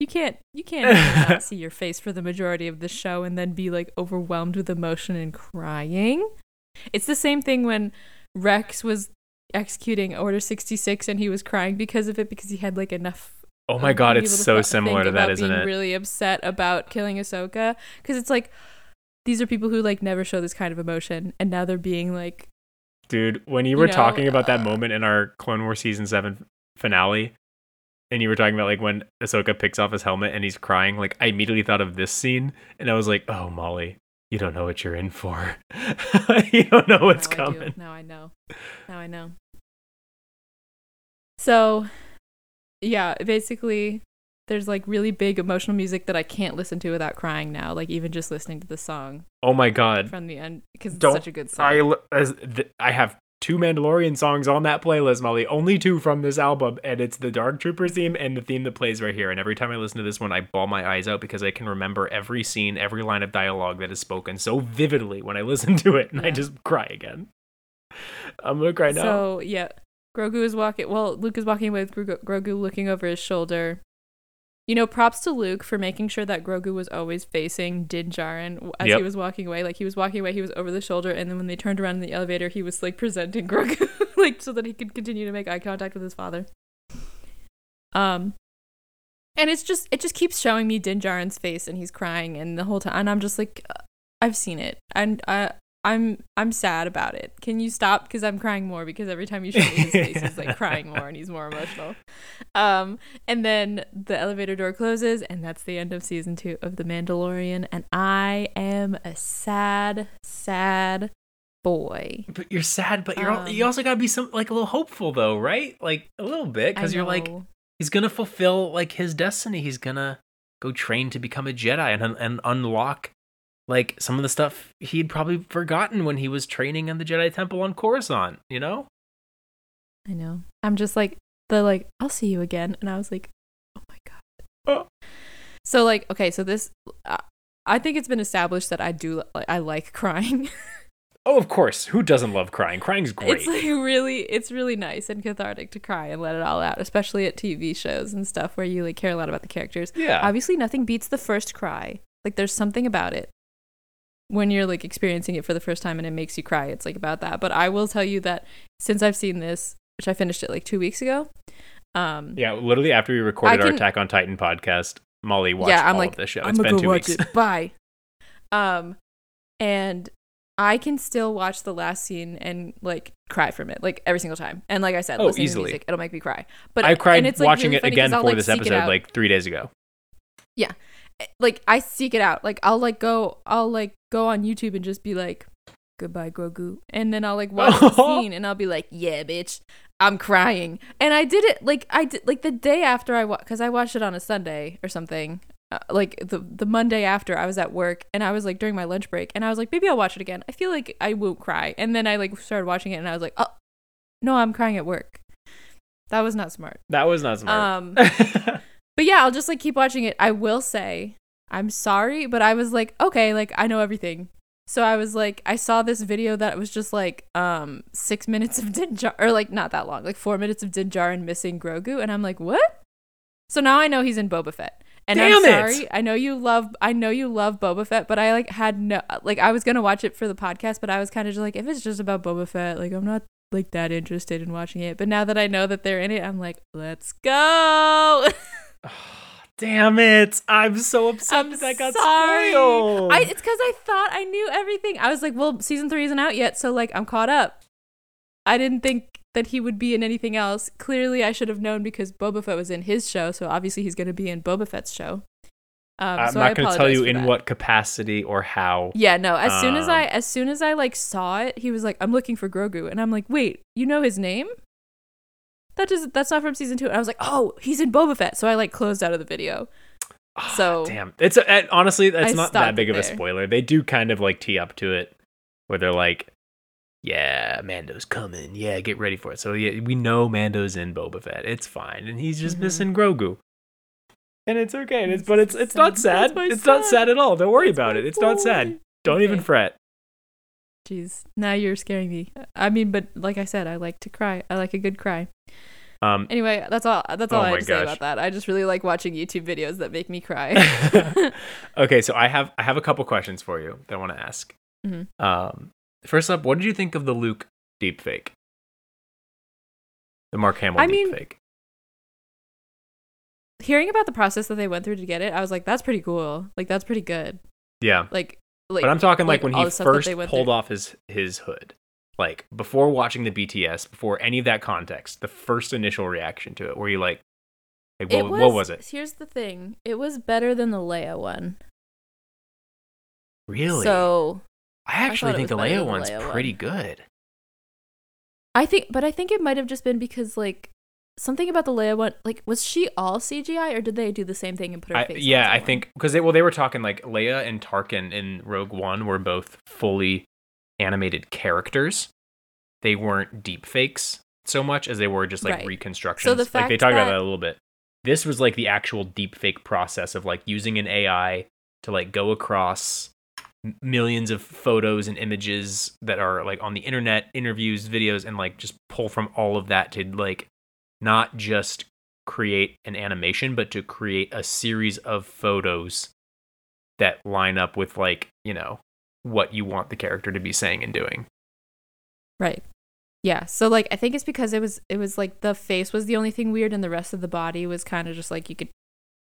You can't. You can't not see your face for the majority of the show, and then be like overwhelmed with emotion and crying. It's the same thing when Rex was executing Order 66 and he was crying because of it because he had like enough Oh my um, god, it's so similar to that, isn't being it? Really upset about killing Ahsoka because it's like these are people who like never show this kind of emotion, and now they're being like, Dude, when you you were know, talking about that uh, moment in our Clone Wars season seven finale, and you were talking about like when Ahsoka picks off his helmet and he's crying, like I immediately thought of this scene, and I was like, "Oh, Molly, you don't know what you're in for. you don't know what's now I coming." Now I know. Now I know. So, yeah, basically, there's like really big emotional music that I can't listen to without crying now. Like even just listening to the song Oh my god, from the end because it's such a good song. I as th- I have two Mandalorian songs on that playlist, Molly. Only two from this album, and it's the Dark Troopers theme and the theme that plays right here. And every time I listen to this one, I bawl my eyes out because I can remember every scene, every line of dialogue that is spoken so vividly when I listen to it, and I just cry again. I'm gonna cry now. So yeah, Grogu is walking. Well, Luke is walking with Grogu, Grogu looking over his shoulder. You know, props to Luke for making sure that Grogu was always facing Din Djarin as Yep. he was walking away. Like he was walking away, he was over the shoulder, and then when they turned around in the elevator, he was like presenting Grogu, like so that he could continue to make eye contact with his father. Um, and it's just it just keeps showing me Din Djarin's face, and he's crying, and the whole time, and I'm just like, uh, I've seen it, and I. I'm I'm sad about it. Can you stop? Because I'm crying more because every time you show me his face, he's like crying more and he's more emotional. Um, and then the elevator door closes, and that's the end of season two of The Mandalorian. And I am a sad, sad boy. but you're sad, but you're al- Um, you also gotta be some like a little hopeful though, right? Like a little bit, because you're like he's gonna fulfill like his destiny. He's gonna go train to become a Jedi and and unlock like some of the stuff he'd probably forgotten when he was training in the Jedi Temple on Coruscant. You know? I know. I'm just like the like I'll see you again, and I was like, oh my god. Oh. So like okay, so this uh, I think it's been established that I do like I like crying. Oh, of course. Who doesn't love crying? Crying's great. It's like really, it's really nice and cathartic to cry and let it all out, especially at TV shows and stuff where you like care a lot about the characters. yeah. Obviously, nothing beats the first cry. Like, there's something about it when you're like experiencing it for the first time and it makes you cry. It's like about that. But I will tell you that since I've seen this, which I finished it like two weeks ago, um, yeah. Literally after we recorded our Attack on Titan podcast, Molly watched yeah, I'm all like, of this show. I'm It's been two watch weeks. it. Bye. Um, and I can still watch the last scene and like cry from it, like every single time. And like I said, Oh, listening easily. to music, it'll make me cry. But I cried and it's, like, watching really it again I'll, for like, this episode like three days ago. Like I seek it out. Like I'll like go, I'll like go on YouTube and just be like, "Goodbye, Grogu," and then I'll like watch the scene and I'll be like, "Yeah, bitch, I'm crying." And I did it like I did like the day after I watched because I watched it on a Sunday or something. Uh, like the the Monday after I was at work and I was like during my lunch break and I was like maybe I'll watch it again. I feel like I won't cry. And then I like started watching it and I was like, "Oh, no, I'm crying at work." That was not smart. That was not smart. Um but yeah, I'll just like keep watching it. I will say, I'm sorry, but I was like, okay, like I know everything. So I was like, I saw this video that was just like um six minutes of Dinjar, or like not that long, like four minutes of Dinjar and missing Grogu, and I'm like, what? So now I know he's in Boba Fett. And Damn I'm it! sorry. I know you love I know you love Boba Fett, but I like had no like I was gonna watch it for the podcast, but I was kind of just like, if it's just about Boba Fett, like I'm not like that interested in watching it. But now that I know that they're in it, I'm like, let's go. Damn it! I'm so upset I'm that that got sorry. spoiled. I, it's because I thought I knew everything. I was like, well, season three isn't out yet, so like I'm caught up. I didn't think that he would be in anything else. Clearly, I should have known because Boba Fett was in his show, so obviously he's going to be in Boba Fett's show. Um, I'm so not going to tell you in that. what capacity or how. Yeah, no. As soon as Um, I, as soon as I like saw it, he was like, "I'm looking for Grogu," and I'm like, "Wait, you know his name? That does that's not from season two. And I was like, "Oh, he's in Boba Fett." So I like closed out of the video. Ah, So- damn, it's a, uh, honestly that's I not that big of a there. spoiler. They do kind of like tee up to it, where they're like, "Yeah, Mando's coming. Yeah, get ready for it." So yeah, we know Mando's in Boba Fett. It's fine, and he's just Mhm. missing Grogu, and it's okay. And it's but it's it's not sad. sad. That's my It's not sad at all. Don't worry That's about it. It's not sad. Don't even fret. Jeez, now you're scaring me. I mean, but like I said, I like to cry. I like a good cry. Um, Anyway, that's all. That's all Oh I have to say about that. I just really like watching YouTube videos that make me cry. okay, so I have I have a couple questions for you that I want to ask. Mhm. Um, first up, what did you think of the Luke deepfake? The Mark Hamill I mean- deepfake. Hearing about the process that they went through to get it, I was like, that's pretty cool. Like that's pretty good. Yeah, Like, like but I'm talking like, like, when he the stuff that first pulled through. off his his hood, like before watching the BTS, before any of that context, the first initial reaction to it, were you like, like what, was, what was it? Here's the thing. It was better than the Leia one. Really? So I actually it think the Leia one's Leia pretty one. good. I think, but I think it might have just been because like something about the Leia one. Like, was she all CGI or did they do the same thing and put her I, face? on yeah, I think because they well they were talking like Leia and Tarkin in Rogue One were both fully animated characters. They weren't deep fakes so much as they were just like Right. reconstructions. So the fact like they talked about that- that a little bit. This was like the actual deep fake process of like using an AI to like go across millions of photos and images that are like on the internet, interviews, videos, and like just pull from all of that to like not just create an animation, but to create a series of photos that line up with like, you know, what you want the character to be saying and doing. Right. Yeah. So like I think it's because it was it was like the face was the only thing weird and the rest of the body was kind of just like you could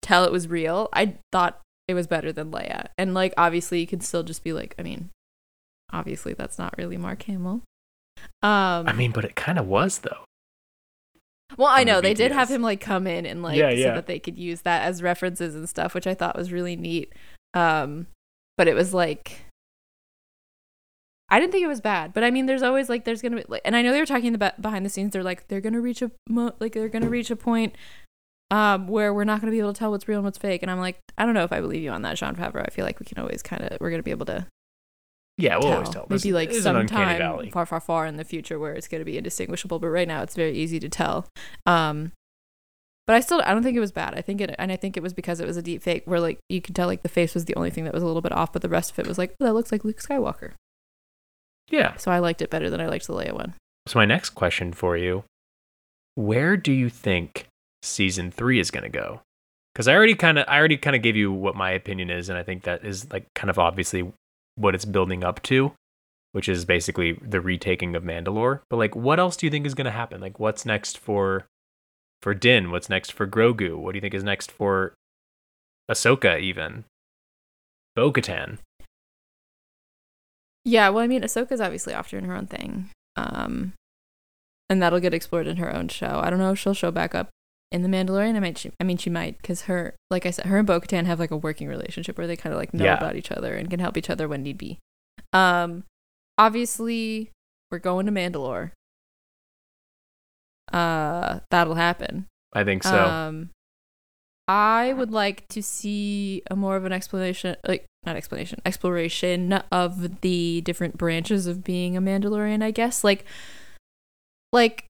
tell it was real. I thought it was better than Leia. And like obviously you could still just be like, I mean, obviously that's not really Mark Hamill. Um I mean, but it kind of was though. Well, I from the know they did have him like come in and like Yeah, so yeah. that they could use that as references and stuff, which I thought was really neat. Um, but it was like I didn't think it was bad, but I mean, there's always like there's gonna be like, and I know they were talking about behind the scenes. They're like they're gonna reach a mo- like they're gonna reach a point um where we're not gonna be able to tell what's real and what's fake. And I'm like, I don't know if I believe you on that, Jon Favreau. I feel like we can always kind of we're gonna be able to Yeah, we'll tell. always tell. Maybe like is an uncanny sometime far, far, far in the future where it's going to be indistinguishable. But right now, it's very easy to tell. Um, but I still, I don't think it was bad. I think it, and I think it was because it was a deep fake where like you could tell like the face was the only thing that was a little bit off, but the rest of it was like, oh, that looks like Luke Skywalker. Yeah. So I liked it better than I liked the Leia one. So my next question for you, where do you think season 3 is going to go? Cuz I already kind of I already kind of gave you what my opinion is and I think that is like kind of obviously what it's building up to, which is basically the retaking of Mandalore. But like what else do you think is going to happen? Like what's next for for Din? What's next for Grogu? What do you think is next for Ahsoka even? Bo-Katan. Yeah, well, I mean, Ahsoka's obviously off doing her own thing. Um, and that'll get explored in her own show. I don't know if she'll show back up in The Mandalorian. I might, she, I mean, she might, because her, like I said, her and Bo Katan have like a working relationship where they kind of like know Yeah. about each other and can help each other when need be. Um, obviously, we're going to Mandalore. Uh, that'll happen. I think so. Um, I would like to see a more of an explanation, like not explanation, exploration of the different branches of being a Mandalorian. I guess like, like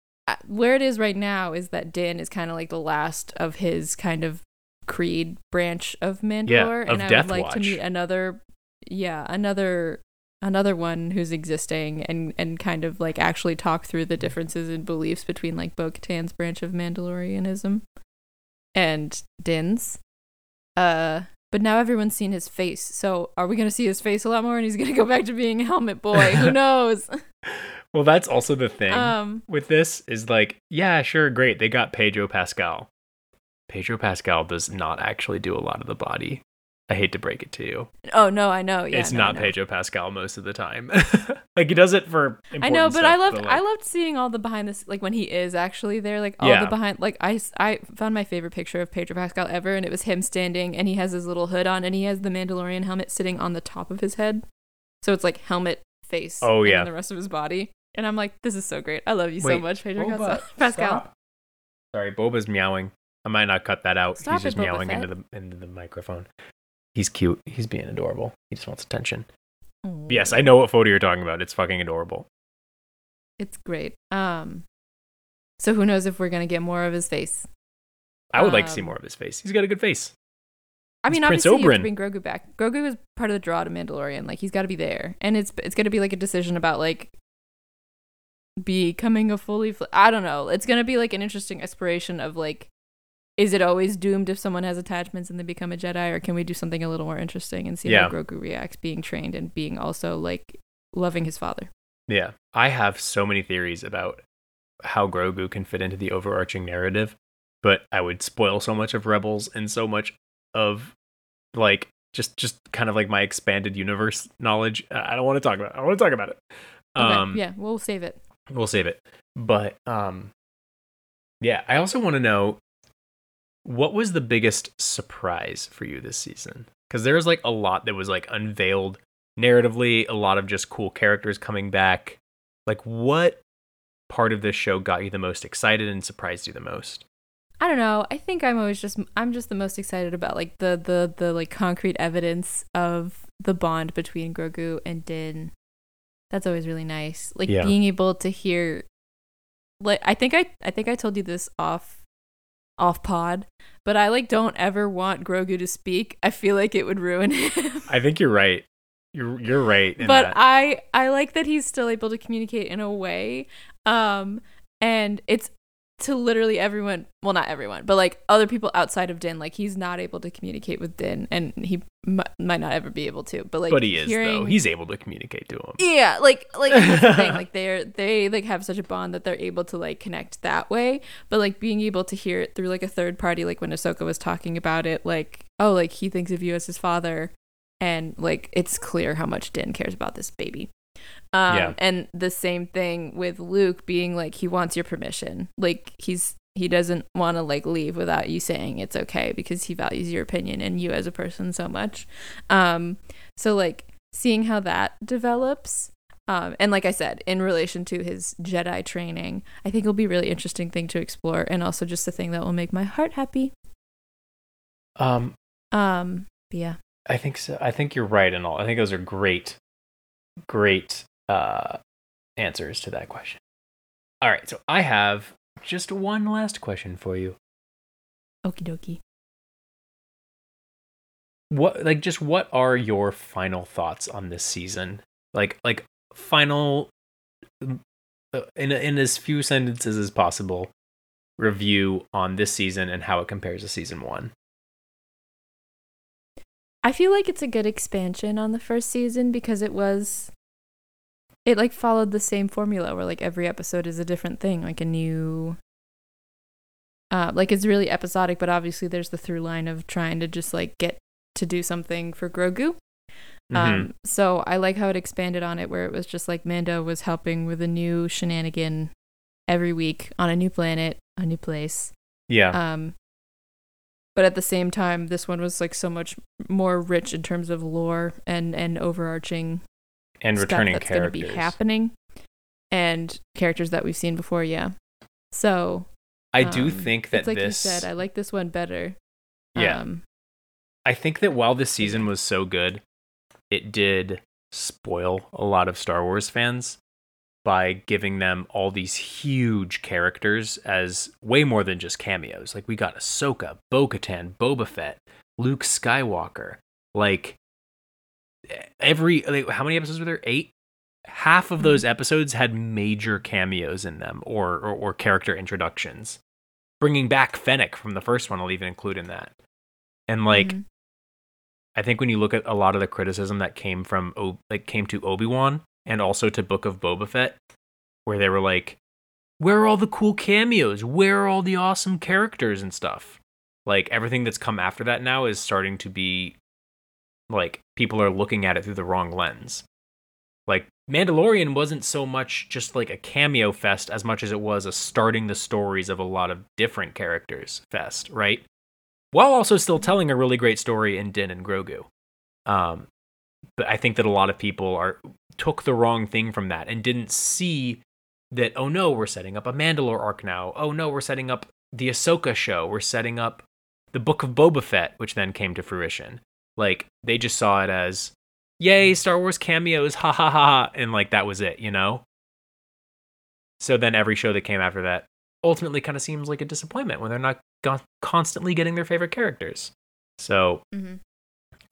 where it is right now is that Din is kind of like the last of his kind of creed branch of Mandalore, of and I Death would like to meet another, yeah, another another one who's existing and and kind of like actually talk through the differences in beliefs between like Bo-Katan's branch of Mandalorianism and Din's. Uh but now everyone's seen his face. So are we going to see his face a lot more and he's going to go back to being helmet boy? Who knows? Well, that's also the thing. um with this is like, yeah, sure, great. They got Pedro Pascal. Pedro Pascal does not actually do a lot of the body. I hate to break it to you. Oh no, I know. Yeah, it's no, not. Pedro Pascal most of the time. like he does it for. I know, but I stuff, loved like- I loved seeing all the behind this like when he is actually there, like all Yeah. the behind like I I found my favorite picture of Pedro Pascal ever, and it was him standing, and he has his little hood on, and he has the Mandalorian helmet sitting on the top of his head, so it's like helmet face. Oh, yeah. the rest of his body, and I'm like, this is so great. I love you so much, Pedro Boba, Pascal. Pascal. Sorry, Boba's meowing. I might not cut that out. Stop He's just Boba meowing Fett. into the into the microphone. He's cute. He's being adorable. He just wants attention. Aw. Yes, I know what photo you're talking about. It's fucking adorable. It's great. Um, so who knows if we're gonna get more of his face? I would like to see Um, more of his face. He's got a good face. I mean, Prince obviously, you have Oberyn. to bring Grogu back. Grogu is part of the draw to Mandalorian. Like, he's got to be there, and it's it's gonna be like a decision about like becoming a fully. Fl- I don't know. It's gonna be like an interesting exploration of like, is it always doomed if someone has attachments and they become a Jedi, or can we do something a little more interesting and see Yeah. how Grogu reacts being trained and being also like loving his father? Yeah, I have so many theories about how Grogu can fit into the overarching narrative, but I would spoil so much of Rebels and so much of like just just kind of like my expanded universe knowledge. I I don't want to talk about. It. I want to talk about it. Okay, Um, yeah, we'll save it. We'll save it. But um, yeah, I also want to know what was the biggest surprise for you this season? Because there was like a lot that was like unveiled narratively, a lot of just cool characters coming back. Like, what part of this show got you the most excited and surprised you the most? I don't know. I think I'm always just I'm just the most excited about like the the the like concrete evidence of the bond between Grogu and Din. That's always really nice. Like Yeah. being able to hear like I think I I think I told you this off off pod, but I like don't ever want Grogu to speak. I feel like it would ruin him. I think you're right. You're you're right. but that. I I like that he's still able to communicate in a way. Um and it's to literally everyone, well not everyone, but like other people outside of Din like he's not able to communicate with Din and he m- might not ever be able to. But like but he is though. He's able to communicate to him. yeah, like like the thing. Like they're they like have such a bond that they're able to like connect that way. But like being able to hear it through like a third party, like when Ahsoka was talking about it, like oh, like he thinks of you as his father, and like it's clear how much Din cares about this baby. Um, Yeah. And the same thing with Luke being like he wants your permission. Like he's he doesn't want to like leave without you saying it's okay because he values your opinion and you as a person so much. Um, so like seeing how that develops. Um, and like I said, in relation to his Jedi training, I think it'll be a really interesting thing to explore, and also just a thing that will make my heart happy. Um, Um, yeah, I think so. I think you're right and all. I think those are great, great uh, answers to that question. All right, so I have just one last question for you. okie dokie. What, like, just what are your final thoughts on this season? Like, like final, in in as few sentences as possible, review on this season and how it compares to season one. I feel like it's a good expansion on the first season because it was it like followed the same formula where like every episode is a different thing, like a new uh like it's really episodic, but obviously there's the through line of trying to just like get to do something for Grogu. Mhm. Um so I like how it expanded on it where it was just like Mando was helping with a new shenanigan every week on a new planet, a new place. yeah, Um, but at the same time, this one was like so much more rich in terms of lore and and overarching and returning that's going to characters. be happening, and characters that we've seen before. Yeah, so I do um, think that it's like this. you said, I like this one better. Yeah. Um, I think that while this season was so good, it did spoil a lot of Star Wars fans by giving them all these huge characters as way more than just cameos. Like we got Ahsoka, Bo-Katan, Boba Fett, Luke Skywalker. Like every like, how many episodes were there? Eight. Half of those episodes had major cameos in them, or or, or character introductions. Bringing back Fennec from the first one, I'll even include in that. And like, mhm. I think when you look at a lot of the criticism that came from like came to Obi Wan and also to Book of Boba Fett, where they were like, "Where are all the cool cameos? Where are all the awesome characters and stuff?" like everything that's come after that now is starting to be like people are looking at it through the wrong lens. Like Mandalorian wasn't so much just like a cameo fest as much as it was a starting the stories of a lot of different characters fest, right? While also still telling a really great story in Din and Grogu. Um, but I think that a lot of people are took the wrong thing from that and didn't see that oh no, we're setting up a Mandalore arc now. Oh no, we're setting up the Ahsoka show. We're setting up the Book of Boba Fett, which then came to fruition. Like they just saw it as, yay, Star Wars cameos, ha ha ha, and like that was it, you know. So then every show that came after that ultimately kind of seems like a disappointment when they're not go- constantly getting their favorite characters. So Mhm.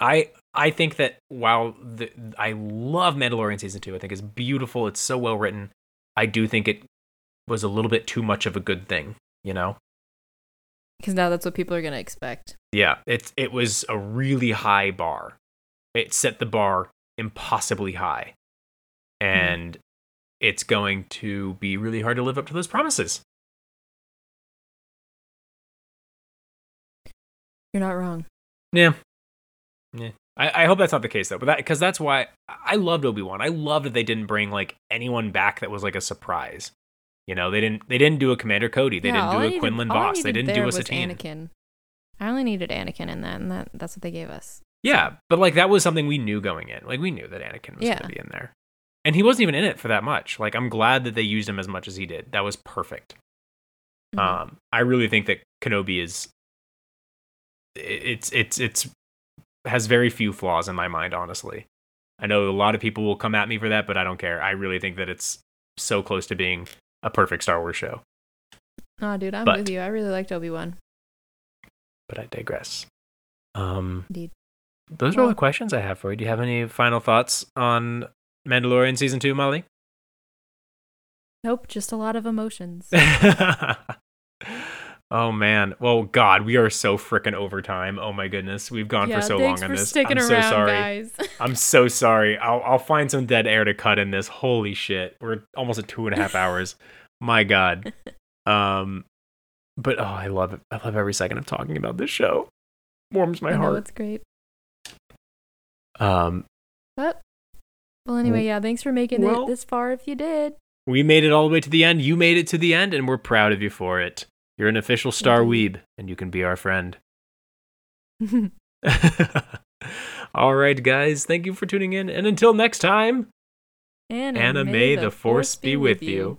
I I think that while the, I love Mandalorian season two, I think it's beautiful. It's so well written. I do think it was a little bit too much of a good thing, you know. Because now that's what people are gonna expect. Yeah, it it was a really high bar. It set the bar impossibly high, hmm. and it's going to be really hard to live up to those promises. You're not wrong. Yeah, yeah. I, I hope that's not the case though, but that because that's why I loved Obi Wan. I loved that they didn't bring like anyone back that was like a surprise. You know, they didn't they didn't do a Commander Cody. They Yeah, didn't do a needed- Quinlan Vos. They didn't do a Satine. Anakin. I only needed Anakin in that, and that that's what they gave us. Yeah, but like that was something we knew going in. Like we knew that Anakin was Yeah. going to be in there, and he wasn't even in it for that much. Like I'm glad that they used him as much as he did. That was perfect. Mhm. Um, I really think that Kenobi is. It's it's it's has very few flaws in my mind. Honestly, I know a lot of people will come at me for that, but I don't care. I really think that it's so close to being a perfect Star Wars show. Oh, dude, I'm But- with you. I really liked Obi Wan. But I digress. Um, Indeed. those are all the questions I have for you. Do you have any final thoughts on Mandalorian season two, Molly? Nope, just a lot of emotions. oh man. Well, God, we are so freaking over time. Oh my goodness, we've gone yeah, for so long on this. sticking I'm around, so sorry. guys. I'm so sorry. I'll I'll find some dead air to cut in this. Holy shit, we're almost at two and a half hours. My God. Um, but oh, I love it. I love every second of talking about this show. Warms my I know heart. it's great. Um, But well, anyway, yeah. Thanks for making Well- it this far. If you did, we made it all the way to the end. You made it to the end, and we're proud of you for it. You're an official Star Weeb, and you can be our friend. all right, guys. Thank you for tuning in, and until next time. and Anna, may the force be with you.